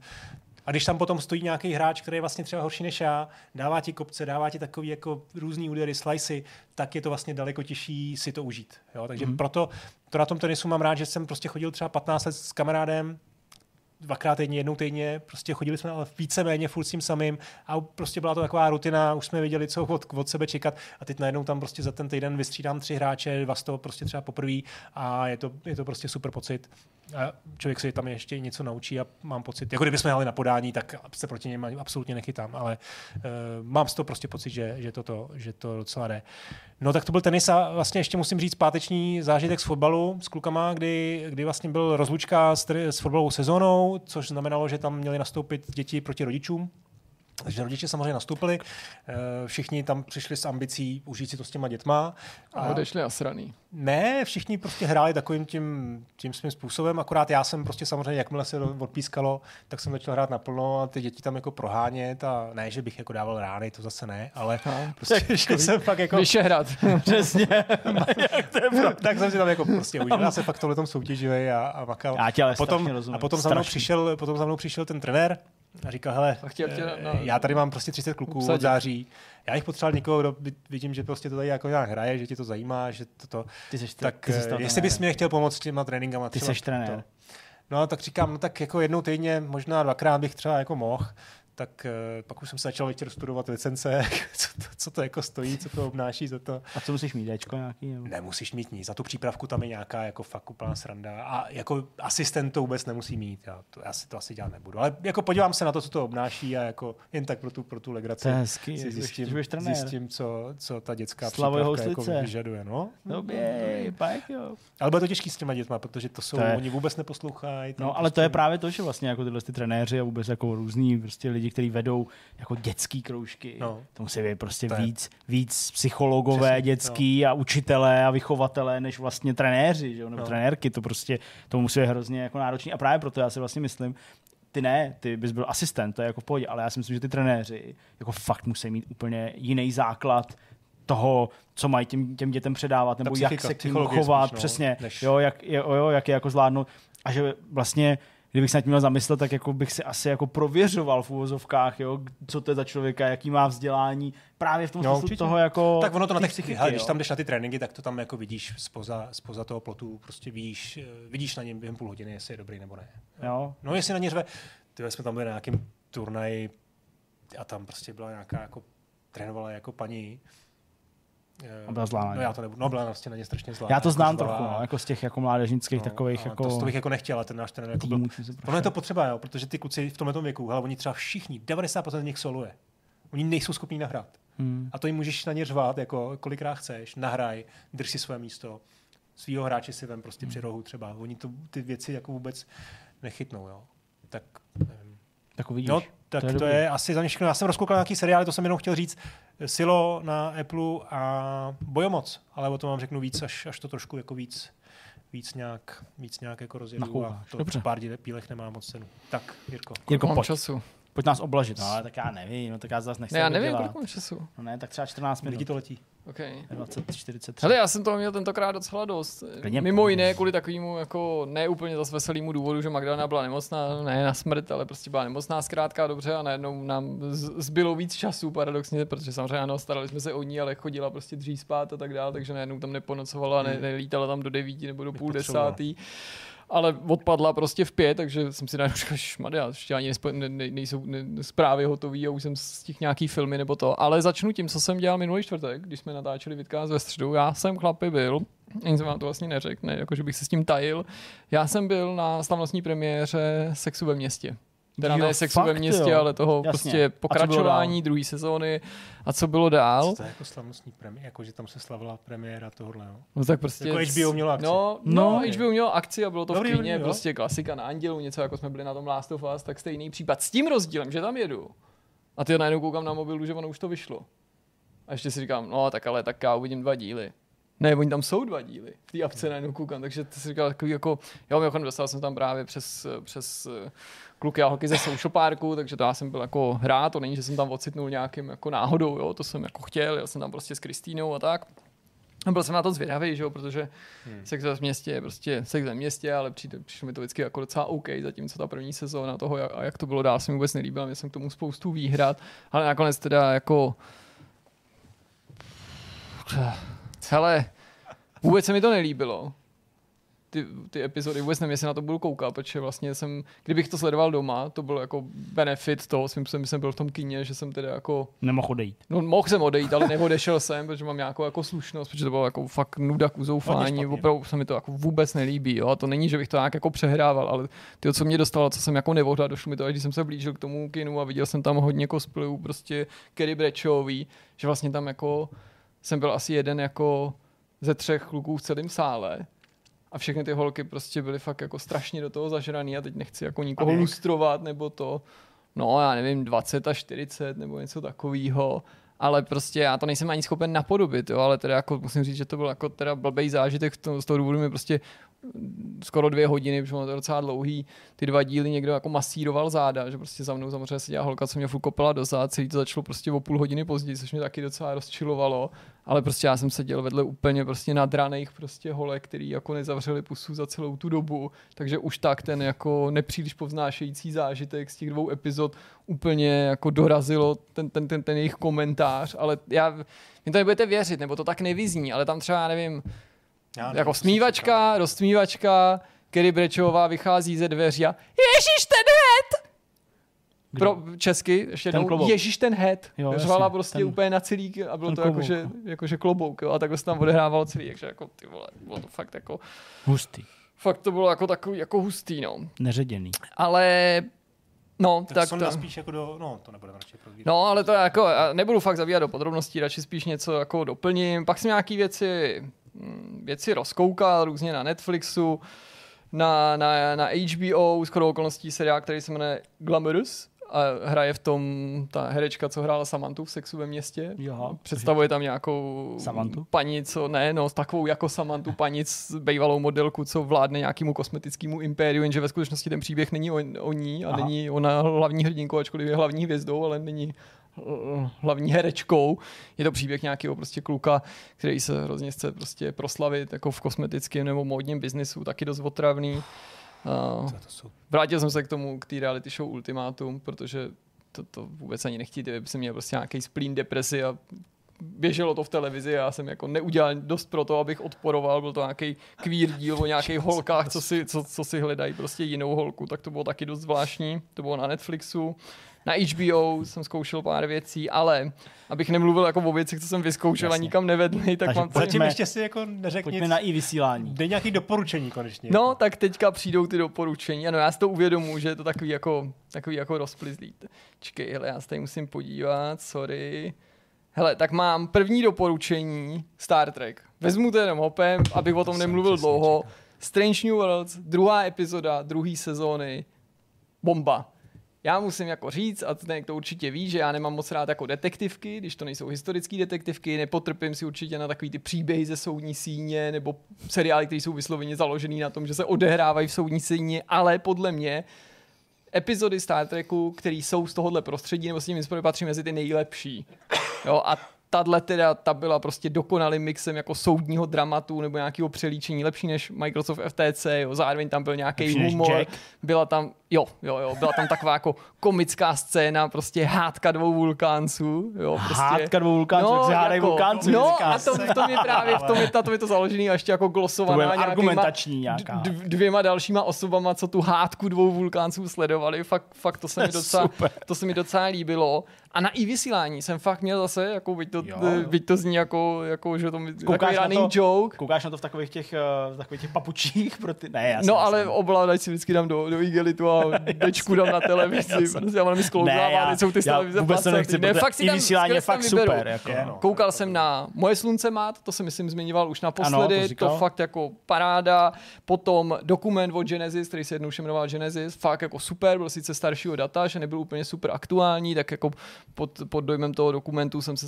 Speaker 3: A když tam potom stojí nějaký hráč, který je vlastně třeba horší než já, dává ti kopce, dává ti takový jako různý údery, slicy, tak je to vlastně daleko těžší si to užít. Jo? Takže mm-hmm. proto to na tom tenisu mám rád, že jsem prostě chodil třeba 15 let s kamarádem, dvakrát týdně, jednou týdně, prostě chodili jsme ale víceméně furt s tím samým a prostě byla to taková rutina, už jsme věděli, co od, od sebe čekat a teď najednou tam prostě za ten týden vystřídám tři hráče, dva z toho prostě třeba poprvé a je to, je to prostě super pocit. A člověk se tam ještě něco naučí a mám pocit, jako kdybychom hráli na podání, tak se proti něm absolutně nechytám, ale uh, mám z toho prostě pocit, že, že, to, to, že to docela jde. No tak to byl tenis a vlastně ještě musím říct páteční zážitek z fotbalu s klukama, kdy, kdy vlastně byl rozlučka s, s fotbalovou sezónou, což znamenalo, že tam měli nastoupit děti proti rodičům. Takže rodiče samozřejmě nastoupili, eh, všichni tam přišli s ambicí užít si to s těma dětma.
Speaker 2: A odešli nasraný.
Speaker 3: Ne, všichni prostě hráli takovým tím, tím svým způsobem, akorát já jsem prostě samozřejmě, jakmile se odpískalo, tak jsem začal hrát naplno a ty děti tam jako prohánět a ne, že bych jako dával rány, to zase ne, ale
Speaker 2: No.
Speaker 3: prostě, že jsem fakt jako,
Speaker 2: Vyšehrad.
Speaker 1: Přesně.
Speaker 3: Tak jsem si tam jako prostě užil, já se fakt tohle tom soutěživý a, a makal.
Speaker 1: Já tě ale
Speaker 3: potom, a potom za, mnou přišel, potom za mnou přišel ten trenér a říkal, hele,
Speaker 2: A chtěl tě
Speaker 3: eh,
Speaker 2: na-
Speaker 3: já tady mám prostě 30 kluků
Speaker 2: obsadit.
Speaker 3: od září, já bych potřeboval někoho, kdo vid- vidím, že prostě to tady jako nějak hraje, že tě to zajímá, že to, to
Speaker 1: Ty seš,
Speaker 3: tak
Speaker 1: ty jsi
Speaker 3: eh, jestli bys mě chtěl pomoct s těma tréninkama.
Speaker 1: Ty seš trenér.
Speaker 3: To. No tak říkám, no tak jako jednou týdně, možná dvakrát bych třeba jako mohl, tak uh, pak už jsem se začal večer studovat licence, co to, co to jako stojí, co to obnáší za to.
Speaker 1: A co musíš mít, Dčko nějaký? Nebo?
Speaker 3: Nemusíš mít nic, za tu přípravku tam je nějaká jako fakt úplná sranda a jako asistent to vůbec nemusí mít, já, to, já si to asi dělat nebudu, ale jako podívám se na to, co to obnáší a jako jen tak pro tu, pro tu legraci
Speaker 1: To je hezký,
Speaker 3: si zjistím,
Speaker 1: budeš trenér.
Speaker 3: zjistím co, co ta dětská
Speaker 1: Slavoj
Speaker 3: přípravka jako vyžaduje. No.
Speaker 1: Době, pak jo.
Speaker 3: Ale bude to těžký s těma dětma, protože to jsou,
Speaker 1: To je-
Speaker 3: oni vůbec neposlouchají.
Speaker 1: No, ale
Speaker 3: prostě-
Speaker 1: to je právě to, že vlastně jako tyhle ty trenéři a vůbec jako různí prostě lidi, kteří vedou jako dětský kroužky,
Speaker 3: No.
Speaker 1: to musí být prostě
Speaker 3: To je-
Speaker 1: víc, víc psychologové
Speaker 3: Přesně,
Speaker 1: dětský a učitelé a vychovatelé, než vlastně trenéři, že jo, nebo
Speaker 3: No.
Speaker 1: trenérky, to prostě, to musí být hrozně jako náročný a právě proto já si vlastně myslím, ty ne, ty bys byl asistent, to je jako v pohodě, ale já si myslím, že ty trenéři jako fakt musí mít úplně jiný základ toho, co mají těm, těm dětem předávat, nebo jak
Speaker 3: psychika,
Speaker 1: se k ním chovat,
Speaker 3: spíš, no,
Speaker 1: přesně,
Speaker 3: než-
Speaker 1: jo, jak, jo, jo, jak je jako zvládnout. A že vlastně kdybych se nad tím měl zamyslet, tak jako bych si asi jako prověřoval v úvozovkách, jo, co to je za člověka, jaký má vzdělání, právě v tom
Speaker 3: No,
Speaker 1: smyslu toho jako
Speaker 3: Tak ono to na těch,
Speaker 1: psychiky,
Speaker 3: hele, když tam jdeš na ty tréninky, tak to tam jako vidíš spoza, spoza toho plotu, prostě víš, eh, vidíš na něm během půl hodiny, jestli je dobrý nebo ne.
Speaker 1: Jo.
Speaker 3: No jestli na ně řve, tyhle jsme tam byli na nějakém turnaji a tam prostě byla nějaká jako trénovala jako paní
Speaker 1: A byla zlá na
Speaker 3: No
Speaker 1: ně.
Speaker 3: já to nebudu, no byla prostě na ně strašně zlá.
Speaker 1: Já to
Speaker 3: Jako
Speaker 1: znám
Speaker 3: zlá.
Speaker 1: trochu, no, jako z těch jako mládežnických
Speaker 3: No,
Speaker 1: takových
Speaker 3: a
Speaker 1: jako...
Speaker 3: To, to bych jako nechtěl, ale ten náš trenér jako byl... Ono je to potřeba, jo, protože ty kluci v tomhle věku, ale oni třeba všichni, 90% z nich soluje. Oni nejsou schopní nahrát.
Speaker 1: Hmm.
Speaker 3: A to jim můžeš na ně řvát, jako kolikrát chceš, nahraj, drž si své místo, svýho hráče si vem prostě
Speaker 1: Hmm.
Speaker 3: při rohu třeba. Oni to, ty věci jako vůbec nechytnou, jo. Tak nevím.
Speaker 1: Tak uvidíš.
Speaker 3: No, tak
Speaker 1: to je
Speaker 3: to je asi za mě všechno. Já jsem rozkoukal nějaký seriály, to jsem jenom chtěl říct. Silo na Apple a Bojomoc, ale o tom vám řeknu víc, až, až to trošku jako víc, víc nějak, víc nějak jako rozjedu a
Speaker 1: Nakoukáš.
Speaker 3: to
Speaker 1: Dobře.
Speaker 3: v pár díle- pílech nemá moc cenu. Tak, Jirko.
Speaker 1: Jirko,
Speaker 2: Mám
Speaker 1: pojď,
Speaker 2: času.
Speaker 1: Pojď nás oblažit. No, ale tak já nevím, no tak já zase nechci
Speaker 2: Ne, já nevím,
Speaker 1: dělat.
Speaker 2: kolik mám času.
Speaker 1: No ne, tak třeba 14
Speaker 3: Kdy ti
Speaker 1: minut.
Speaker 3: to letí?
Speaker 2: Okay.
Speaker 1: 20, 43.
Speaker 2: Hele, já jsem toho měl tentokrát docela dost.
Speaker 1: Klidně
Speaker 2: Mimo jiné kvůli takovému jako ne úplně zase veselému důvodu, že Magdalena byla nemocná, ne na smrt, ale prostě byla nemocná zkrátka dobře a najednou nám zbylo víc času paradoxně, protože samozřejmě ano, starali jsme se o ní, ale chodila prostě dřív spát a tak dále, takže najednou tam neponocovala a ne, nelítala tam do devíti nebo do půl desátý. Ale odpadla prostě v pět, takže jsem si najednou říkal, šmadia, ještě ani nespo, ne, ne, nejsou ne, zprávy hotové a už jsem z těch nějaký filmy nebo to. Ale začnu tím, co jsem dělal minulý čtvrtek, když jsme natáčeli Vidcast ve středu. Já jsem chlapi byl, jsem vám to vlastně neřekl, ne, jako že bych se s tím tajil. Já jsem byl na slavnostní premiéře Sexu ve městě. Teda
Speaker 1: Jo,
Speaker 2: ne Sexu ve
Speaker 1: fakt,
Speaker 2: městě,
Speaker 1: jo.
Speaker 2: ale toho
Speaker 1: Jasně.
Speaker 2: prostě pokračování druhé sezóny. A co bylo dál?
Speaker 3: Co to je jako slavnostní premiéra, jako že tam se slavila premiéra tohohle, jo?
Speaker 2: No tak prostě...
Speaker 3: Jako HBO mělo akci.
Speaker 2: No,
Speaker 1: No.
Speaker 2: no, HBO mělo akci a bylo to
Speaker 3: Dobrý,
Speaker 2: v kyně, prostě klasika na Andělu, něco jako jsme byli na tom Last of Us, tak stejný případ. S tím rozdílem, že tam jedu. A ty najednou koukám na mobilu, že ono už to vyšlo. A ještě si říkám, no tak ale tak já uvidím dva díly. Ne, oni tam jsou dva díly. V té apce najednou koukám, takže ty si říkal takový jako, jo, mimochodem dostal jsem tam právě přes, přes eh, kluky a holky ze Social Parku, takže to já jsem byl jako hrát, to není, že jsem tam ocitnul nějakým jako náhodou, jo, to jsem jako chtěl, já jsem tam prostě s Kristýnou a tak. A byl jsem na to zvědavý, že jo, protože hmm. sex ve městě je prostě sex ve městě, ale přijde, přišlo mi to vždycky jako docela OK, zatímco ta první sezóna toho, jak, a jak to bylo dál, se mi vůbec nelíbila, měl jsem k tomu spoustu výhrad, ale nakonec teda jako hele, vůbec se mi to nelíbilo. Ty, ty epizody, vůbec nevím, jestli na to budu koukat, protože vlastně jsem, kdybych to sledoval doma, to byl jako benefit toho, svým způsobem jsem byl v tom kině, že jsem teda jako
Speaker 1: Nemohl odejít.
Speaker 2: No mohl jsem odejít, ale neodešel jsem, protože mám nějakou jako slušnost, protože to bylo jako fakt nuda k uzoufání, opravdu se mi to jako vůbec nelíbí, jo, a to není, že bych to nějak jako přehrával, ale ty, co mě dostalo, co jsem jako nevohla, došlo mi to, až když jsem se blížil k tomu kinu a viděl jsem tam hodně cosplayů, prostě Kerry Brečový, že vlastně tam jako jsem byl asi jeden jako ze třech kluků v celém sále a všechny ty holky prostě byly fakt jako strašně do toho zažraný a teď nechci jako nikoho lustrovat nebo to, no já nevím, 20 až 40 nebo něco takového. Ale prostě já to nejsem ani schopen napodobit, jo, ale teda jako musím říct, že to byl jako teda blbej zážitek, v tom, z toho důvodu mi prostě skoro dvě hodiny, protože ono to je docela dlouhý, ty dva díly někdo jako masíroval záda, že prostě za mnou samozřejmě seděla holka, co mě furt do zád, celý to začalo prostě o půl hodiny později, což mě taky docela rozčilovalo, ale prostě já jsem seděl vedle úplně prostě nadraných prostě holek, který jako nezavřeli pusu za celou tu dobu, takže už tak ten jako nepříliš povznášející zážitek z těch dvou epizod úplně jako dorazilo ten, ten, ten, ten jejich komentář, ale já, mi to nebudete věřit, nebo to tak nevyzní, ale tam třeba, já nevím,
Speaker 3: Já
Speaker 2: jako smívačka, rozsmívačka, Kerry Brečová vychází ze dveří a Ježíš ten head! Pro česky, ještě
Speaker 1: Ten
Speaker 2: jednou,
Speaker 1: klobouk.
Speaker 2: Ježíš ten head.
Speaker 1: Jo, jasně,
Speaker 2: Řvala prostě
Speaker 1: ten-
Speaker 2: úplně na celý a bylo to jako
Speaker 1: klobouk,
Speaker 2: že,
Speaker 1: no.
Speaker 2: jako, že klobouk, jo, a takhle se tam odehrávalo celý, takže jako ty vole, bylo to fakt jako,
Speaker 1: Hustý.
Speaker 2: fakt to bylo jako takový jako hustý, no.
Speaker 1: Neředěný.
Speaker 2: Ale, no,
Speaker 3: Tak,
Speaker 2: tak,
Speaker 3: Sonda
Speaker 2: to,
Speaker 3: spíš jako do, no to nebudeme radši probírat.
Speaker 2: No, ale to jako, nebudu fakt zabíjat do podrobností, radši spíš něco jako doplním. Pak jsem nějaký věci, věci rozkoukal různě na Netflixu, na, na, na HBO, skoro okolností seriál, který se jmenuje Glamorous a hraje v tom ta herečka, co hrála Samantu v Sexu ve městě.
Speaker 1: Jo.
Speaker 2: Představuje tam nějakou
Speaker 1: Samantu?
Speaker 2: paní, co ne, no, s takovou jako Samantu paní s bývalou modelku, co vládne nějakému kosmetickému impériu, jenže ve skutečnosti ten příběh není o, o ní a
Speaker 1: Aha.
Speaker 2: není ona hlavní hrdinkou, ačkoliv je hlavní hvězdou, ale není hlavní herečkou. Je to příběh nějakého prostě kluka, který se hrozně chce prostě proslavit jako v kosmetickém nebo módním biznisu, taky dost otravný. Uh,
Speaker 3: jsou?
Speaker 2: Vrátil jsem se k tomu, k té reality show Ultimátum, protože to, to vůbec ani nechtějí, kdyby jsem měl prostě nějaký splín, depresi a běželo to v televizi, já jsem jako neudělal dost pro to, abych odporoval, byl to nějaký queer díl o nějakých holkách, co si, co, co si hledají prostě jinou holku, tak to bylo taky dost zvláštní, to bylo na Netflixu. Na HBO jsem zkoušel pár věcí, ale abych nemluvil jako o věcech, co jsem vyzkoušel
Speaker 1: Jasně.
Speaker 2: a nikam nevedli, tak
Speaker 1: Takže
Speaker 2: mám
Speaker 1: pojďme-
Speaker 3: Zatím ještě si jako neřekl
Speaker 1: Pojďme
Speaker 3: nic.
Speaker 1: na i vysílání.
Speaker 3: Dej nějaký doporučení konečně.
Speaker 2: No, tak teďka přijdou ty doporučení. Ano, já si to uvědomuji, že je to takový jako, takový jako rozplizlý. Čekej, hele, já se tady musím podívat, sorry. Hele, tak mám první doporučení Star Trek. Vezmu to jenom hopem, abych o tom nemluvil
Speaker 3: přesně
Speaker 2: dlouho. Strange New Worlds, druhá epizoda, druhé sezóny. Bomba. Já musím jako říct, a ten to určitě ví, že já nemám moc rád jako detektivky, když to nejsou historické detektivky, nepotrpím si určitě na takový ty příběhy ze soudní síně nebo seriály, které jsou vysloveně založený na tom, že se odehrávají v soudní síně, ale podle mě epizody Star Treku, které jsou z tohohle prostředí nebo s tím inspirované, patří mezi ty nejlepší. Jo, a tahle teda, ta byla prostě dokonalým mixem jako soudního dramatu nebo nějakého přelíčení, lepší než Microsoft FTC, jo, zároveň tam byl nějaký humor, byla tam, jo, jo, jo, byla tam taková jako komická scéna, prostě hádka dvou vulkánců, jo, prostě.
Speaker 1: Hádka dvou vulkánců, jak se hádají vulkánců,
Speaker 2: No,
Speaker 1: říká
Speaker 2: a to, to mi právě, v tom je, to je to založený a ještě jako
Speaker 1: To
Speaker 2: glosovaná nějakýma
Speaker 1: argumentační nějaká.
Speaker 2: dvěma dalšíma osobama, co tu hádku dvou vulkánců sledovali. Fakt, fakt to se mi docela, to se mi docela líbilo. A na i vysílání jsem fakt měl zase, jako byť to, byť to zní jako, jako že to takový
Speaker 1: Koukáš na
Speaker 2: running
Speaker 1: to,
Speaker 2: joke.
Speaker 1: koukáš na to v takových těch, eh, v takových těch papučích pro ty... Ne, já
Speaker 2: No ale ovládač si vždycky dám do, do igelitu a dečku dám na televizi. Prostě já mám mi sklouzává,
Speaker 1: Ne, já-
Speaker 2: teď jsou ty televize
Speaker 1: vůbec to nechci,
Speaker 2: Ne,
Speaker 1: protože
Speaker 2: fakt si tam,
Speaker 1: vysílání je fakt
Speaker 2: vyberu.
Speaker 1: super, jako.
Speaker 3: Je, no.
Speaker 2: Koukal jsem na Moje slunce mát, to jsem myslím zmiňoval už
Speaker 1: Ano,
Speaker 2: naposledy,
Speaker 1: to
Speaker 2: to, to fakt jako paráda. Potom dokument od Genesis, který se jednou jmenoval Genesis, fakt jako super, byl sice staršího data, že nebyl úplně super aktuální, tak jako pod, pod dojmem toho dokumentu jsem se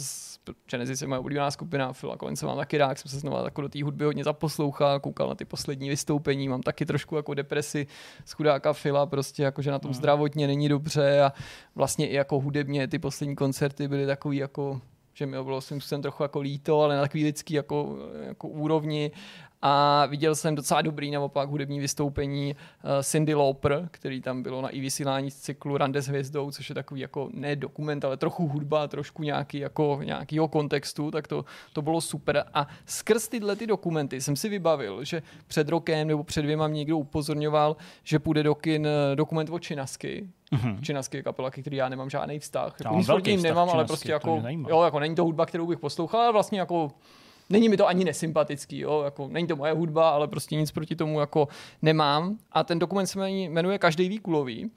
Speaker 2: Genesis je moje oblíbená skupina, Phila Collinse mám taky rád, jsem se znova jako do té hudby hodně zaposlouchal, koukal na ty poslední vystoupení, mám taky trošku jako depresi z chudáka Phila, prostě jako, že na tom zdravotně není dobře a vlastně i jako hudebně ty poslední koncerty byly takový jako že mi bylo svým způsobem trochu jako líto, ale na takový lidský jako, jako úrovni. A viděl jsem docela dobrý naopak hudební vystoupení uh, Cindy Lauper, který tam bylo na i vysílání z cyklu Rande s hvězdou, což je takový jako ne dokument, ale trochu hudba, trošku nějaký jako nějakýho kontextu, tak to, to bylo super. A skrz tyhle ty dokumenty jsem si vybavil, že před rokem nebo před dvěma mě někdo upozorňoval, že půjde do kin eh, dokument o Činasky, Mm-hmm. Činasky je kapela, který já nemám žádný vztah.
Speaker 1: Já
Speaker 2: Jako
Speaker 1: velký vztah
Speaker 2: nemám, ale prostě jako, jo, jako není to hudba, kterou bych poslouchal, ale vlastně jako Není mi to ani nesympatický, jo? Jako, není to moje hudba, ale prostě nic proti tomu jako nemám. A ten dokument se jmenuje Každý výkulový.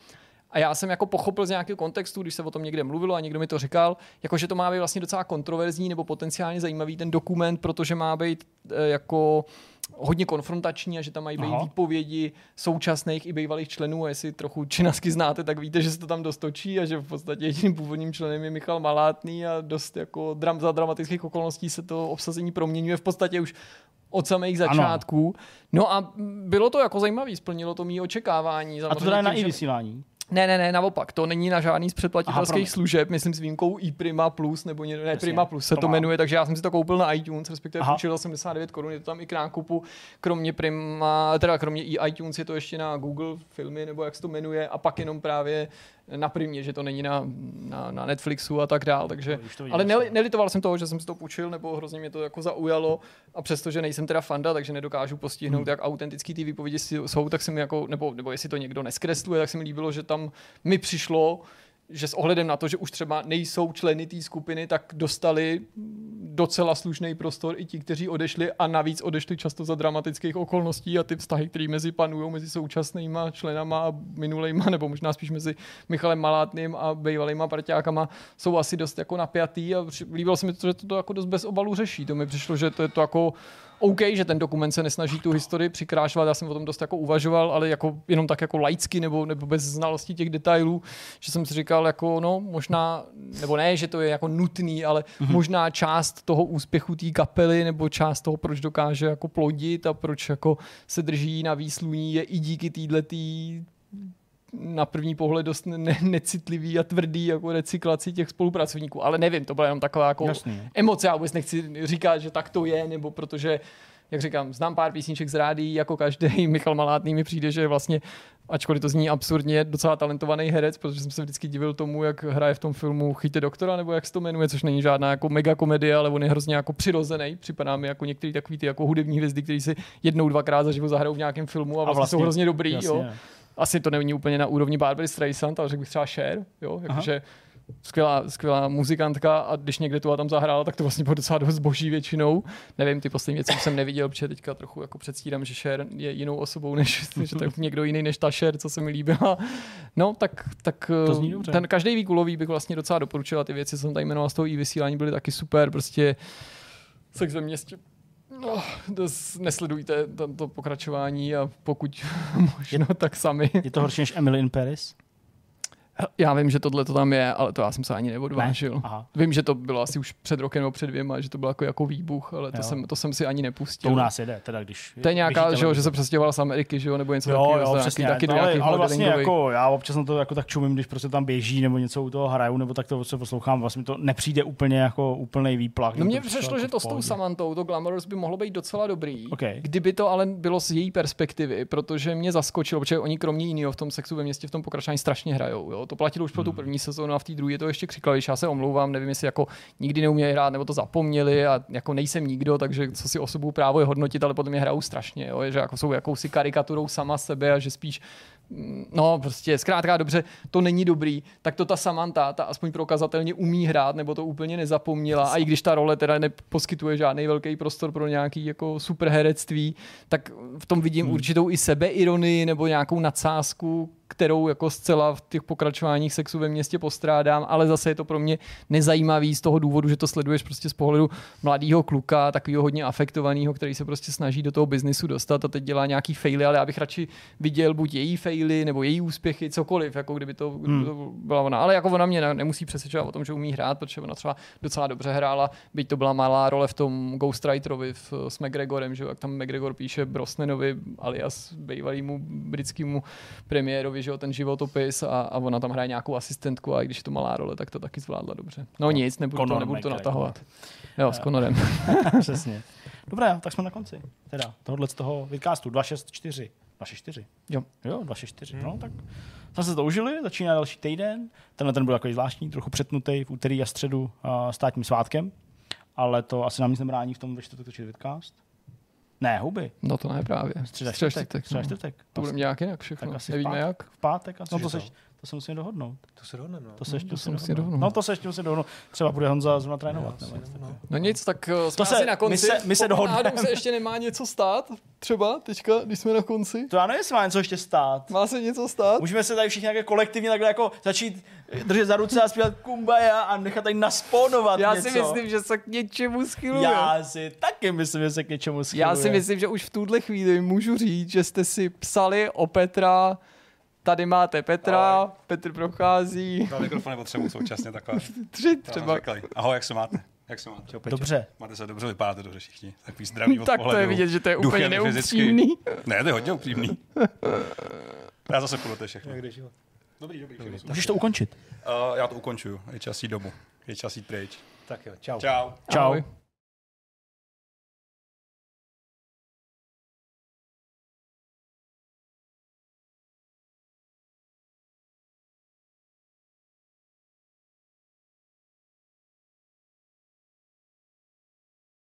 Speaker 2: A já jsem jako pochopil z nějakého kontextu, když se o tom někde mluvilo a někdo mi to říkal, jako že to má být vlastně docela kontroverzní nebo potenciálně zajímavý ten dokument, protože má být e, jako hodně konfrontační a že tam mají být
Speaker 1: Aha.
Speaker 2: výpovědi současných i bývalých členů. A jestli trochu činasky znáte, tak víte, že se to tam dost točí a že v podstatě jediným původním členem je Michal Malátný a dost jako dram, za dramatických okolností se to obsazení proměňuje v podstatě už od samých začátků. No a bylo to jako zajímavý, splnilo to mý očekávání.
Speaker 1: A to teda je na
Speaker 2: tím,
Speaker 1: i vysílání.
Speaker 2: Ne, ne, ne, naopak, to není na žádný z
Speaker 1: Aha,
Speaker 2: předplatitelských
Speaker 1: promiň.
Speaker 2: služeb, myslím s výjimkou i Prima Plus, nebo ne,
Speaker 1: Jasně,
Speaker 2: Prima Plus se
Speaker 1: to
Speaker 2: to, jmenuje, takže já jsem si to koupil na iTunes, respektive
Speaker 1: Aha.
Speaker 2: půjčil za 79 korun, je to tam i k nákupu, kromě Prima, teda kromě i iTunes je to ještě na Google filmy, nebo jak se to jmenuje, a pak jenom právě na Primě, že to není na, na, na Netflixu a tak dál, takže,
Speaker 1: No,
Speaker 2: ale neli, nelitoval jsem toho, že jsem si to půjčil, nebo hrozně mě to jako zaujalo a přestože nejsem teda fanda, takže nedokážu postihnout,
Speaker 1: Hmm.
Speaker 2: jak autentický ty výpovědi jsou, tak se mi jako, nebo, nebo jestli to někdo neskresluje, tak se mi líbilo, že tam mi přišlo, že s ohledem na to, že už třeba nejsou členy té skupiny, tak dostali docela slušný prostor i ti, kteří odešli a navíc odešli často za dramatických okolností a ty vztahy, které mezi panují mezi současnýma členama a minulejma, nebo možná spíš mezi Michalem Malátným a bývalýma parťákama, jsou asi dost jako napjatý a líbilo se mi to, že to, to jako dost bez obalu řeší. To mi přišlo, že to je to jako OK, že ten dokument se nesnaží tu historii přikrášovat, já jsem o tom dost jako uvažoval, ale jako jenom tak jako laicky nebo, nebo bez znalosti těch detailů, že jsem si říkal jako no možná, nebo ne, že to je jako nutný, ale mm-hmm. možná část toho úspěchu té kapely nebo část toho, proč dokáže jako plodit a proč jako se drží na výsluní je i díky téhletý na první pohled dost ne- necitlivý a tvrdý jako recyklaci těch spolupracovníků. Ale nevím, to byla jenom taková jako
Speaker 1: Jasný.
Speaker 2: emoce. Já vůbec nechci říkat, že tak to je, nebo protože jak říkám, znám pár písniček z rádí, jako každý. Michal Malátný mi přijde, že vlastně ačkoliv to zní absurdně, docela talentovaný herec, protože jsem se vždycky divil tomu, jak hraje v tom filmu Chytě doktora, nebo jak se to jmenuje, což není žádná jako mega komedie, ale on je hrozně jako přirozený. Připadá mi jako některý takový ty jako hudební hvězdy, který si jednou, dvakrát za život zahrajou v nějakém filmu a vlastně, a vlastně jsou hrozně dobrý. Jasně, jo. Asi to není úplně na úrovni Barbary Streisand, ale řekl bych třeba Cher, jo, jakože skvělá, skvělá muzikantka a když někde tu a tam zahrála, tak to vlastně bylo docela dost boží většinou. Nevím, ty poslední věci jsem neviděl, protože teďka trochu jako předstírám, že Cher je jinou osobou, než že to je někdo jiný než ta Cher, co se mi líbila. No, tak, tak
Speaker 1: to
Speaker 2: ten každý výkulový bych vlastně docela doporučila. Ty věci, co jsem tady jmenoval z toho i vysílání, byly taky super. Prostě sex ve městě No, to nesledujte to pokračování a pokud možno, tak sami.
Speaker 1: Je to horší než Emily in Paris?
Speaker 2: Já vím, že tohle to tam je, ale to já jsem se ani neodvážil. Ne? Vím, že to bylo asi už před rokem nebo před dvěma, že to byl jako, jako výbuch, ale to jsem, to jsem si ani nepustil.
Speaker 1: To u nás jede, teda když...
Speaker 2: To je nějaká, že, jo, že se přestěhoval z Ameriky, že jo, nebo něco takového. Jo, přesně, taky,
Speaker 1: taky ale, ale vlastně jako, já občas na to jako tak čumím, když prostě tam běží nebo něco u toho hraju, nebo tak to se poslouchám, vlastně to nepřijde úplně jako úplný výplach.
Speaker 2: No mně přišlo, že to s tou Samantou, to Glamorous by mohlo být docela dobrý, okay. kdyby to ale bylo z její perspektivy, protože mě zaskočilo, protože oni kromě jiného v tom sexu ve městě v tom pokračování strašně hrajou. Jo? To platilo už pro tu první sezónu a v té druhé je to ještě křiklavější. Já se omlouvám, nevím, jestli jako nikdy neuměli hrát nebo to zapomněli a jako nejsem nikdo, takže co si osobu právo je hodnotit, ale potom je hrajou strašně, jo? že jako jsou jakousi karikaturou sama sebe a že spíš no prostě zkrátka dobře, to není dobrý, tak to ta Samantha, ta aspoň prokazatelně umí hrát, nebo to úplně nezapomněla, a i když ta role teda neposkytuje žádný velký prostor pro nějaký jako superherectví, tak v tom vidím hmm. určitou i sebeironii nebo nějakou nadsázku, kterou jako zcela v těch pokračováních sexu ve městě postrádám, ale zase je to pro mě nezajímavý z toho důvodu, že to sleduješ prostě z pohledu mladého kluka, takového hodně afektovaného, který se prostě snaží do toho biznisu dostat a teď dělá nějaký faily, ale já bych radši viděl buď její faily nebo její úspěchy, cokoliv, jako kdyby to, kdyby hmm. to byla ona. Ale jako ona mě nemusí přesvědčovat o tom, že umí hrát, protože ona třeba docela dobře hrála, byť to byla malá role v tom Ghostwriterovi v, s McGregorem, že jak tam McGregor píše Brosnanovi alias bývalýmu britskému premiérovi, že jo, ten životopis a, a ona tam hraje nějakou asistentku a i když je to malá role, tak to taky zvládla dobře. No, no nic, nebudu to, nebudu to natahovat. Jo, s Conorem.
Speaker 1: Přesně. Dobré, tak jsme na konci. Teda tohohle z toho vidcastu 264. 264.
Speaker 2: Jo.
Speaker 1: Jo, 264. Hmm. No, tak jsme se to užili, začíná další týden. Tenhle ten byl takový zvláštní, trochu přetnutý v úterý a středu uh, státním svátkem, ale to asi nám nic nebrání v tom ve čtvrtek točit vidcast. Ne, huby.
Speaker 2: No to ne právě.
Speaker 1: Středa čtvrtek. Středa čtvrtek.
Speaker 2: No. To bude nějak jinak všechno. Tak asi Nevíme
Speaker 1: v pátek,
Speaker 2: jak.
Speaker 1: V pátek asi. No to, seš, to se musíme dohodnout.
Speaker 3: To se dohodneme. No.
Speaker 1: To se ještě no, musíme dohodnout. No to se ještě musíme dohodnout. Třeba bude Honza zrovna trénovat. No,
Speaker 2: no. no nic, tak uh, jsme to se, na konci. My
Speaker 1: se, my se dohodneme.
Speaker 2: se ještě nemá něco stát, třeba teďka, když jsme na konci.
Speaker 1: To já nevím, jestli má něco ještě stát.
Speaker 2: Má se něco stát?
Speaker 1: Můžeme se tady všichni nějaké kolektivně takhle jako začít držet za ruce a zpívat kumbaya a nechat tady nasponovat
Speaker 2: Já
Speaker 1: něco.
Speaker 2: si myslím, že se k něčemu schyluje.
Speaker 1: Já si taky myslím, že se k něčemu schyluje.
Speaker 2: Já si myslím, že už v tuhle chvíli můžu říct, že jste si psali o Petra Tady máte Petra, Ahoj. Petr prochází.
Speaker 5: Dva mikrofony potřebuji současně takhle.
Speaker 2: Tři třeba.
Speaker 5: Ahoj, jak se máte? Jak se máte?
Speaker 1: Čau, dobře.
Speaker 5: Máte se dobře, vypadáte dobře všichni. Takový zdravý od
Speaker 2: Tak
Speaker 5: pohledu.
Speaker 2: to je vidět, že to je úplně neupřímný.
Speaker 5: Ne, to je hodně upřímný. Já zase půjdu, to je všechno. Dobrý, dobrý. dobrý
Speaker 1: Můžeš to ukončit?
Speaker 5: Uh, já to ukončuju. Je čas jít domů. Je čas jít pryč.
Speaker 3: Tak jo, čau.
Speaker 5: Čau.
Speaker 1: Čau. Ahoj.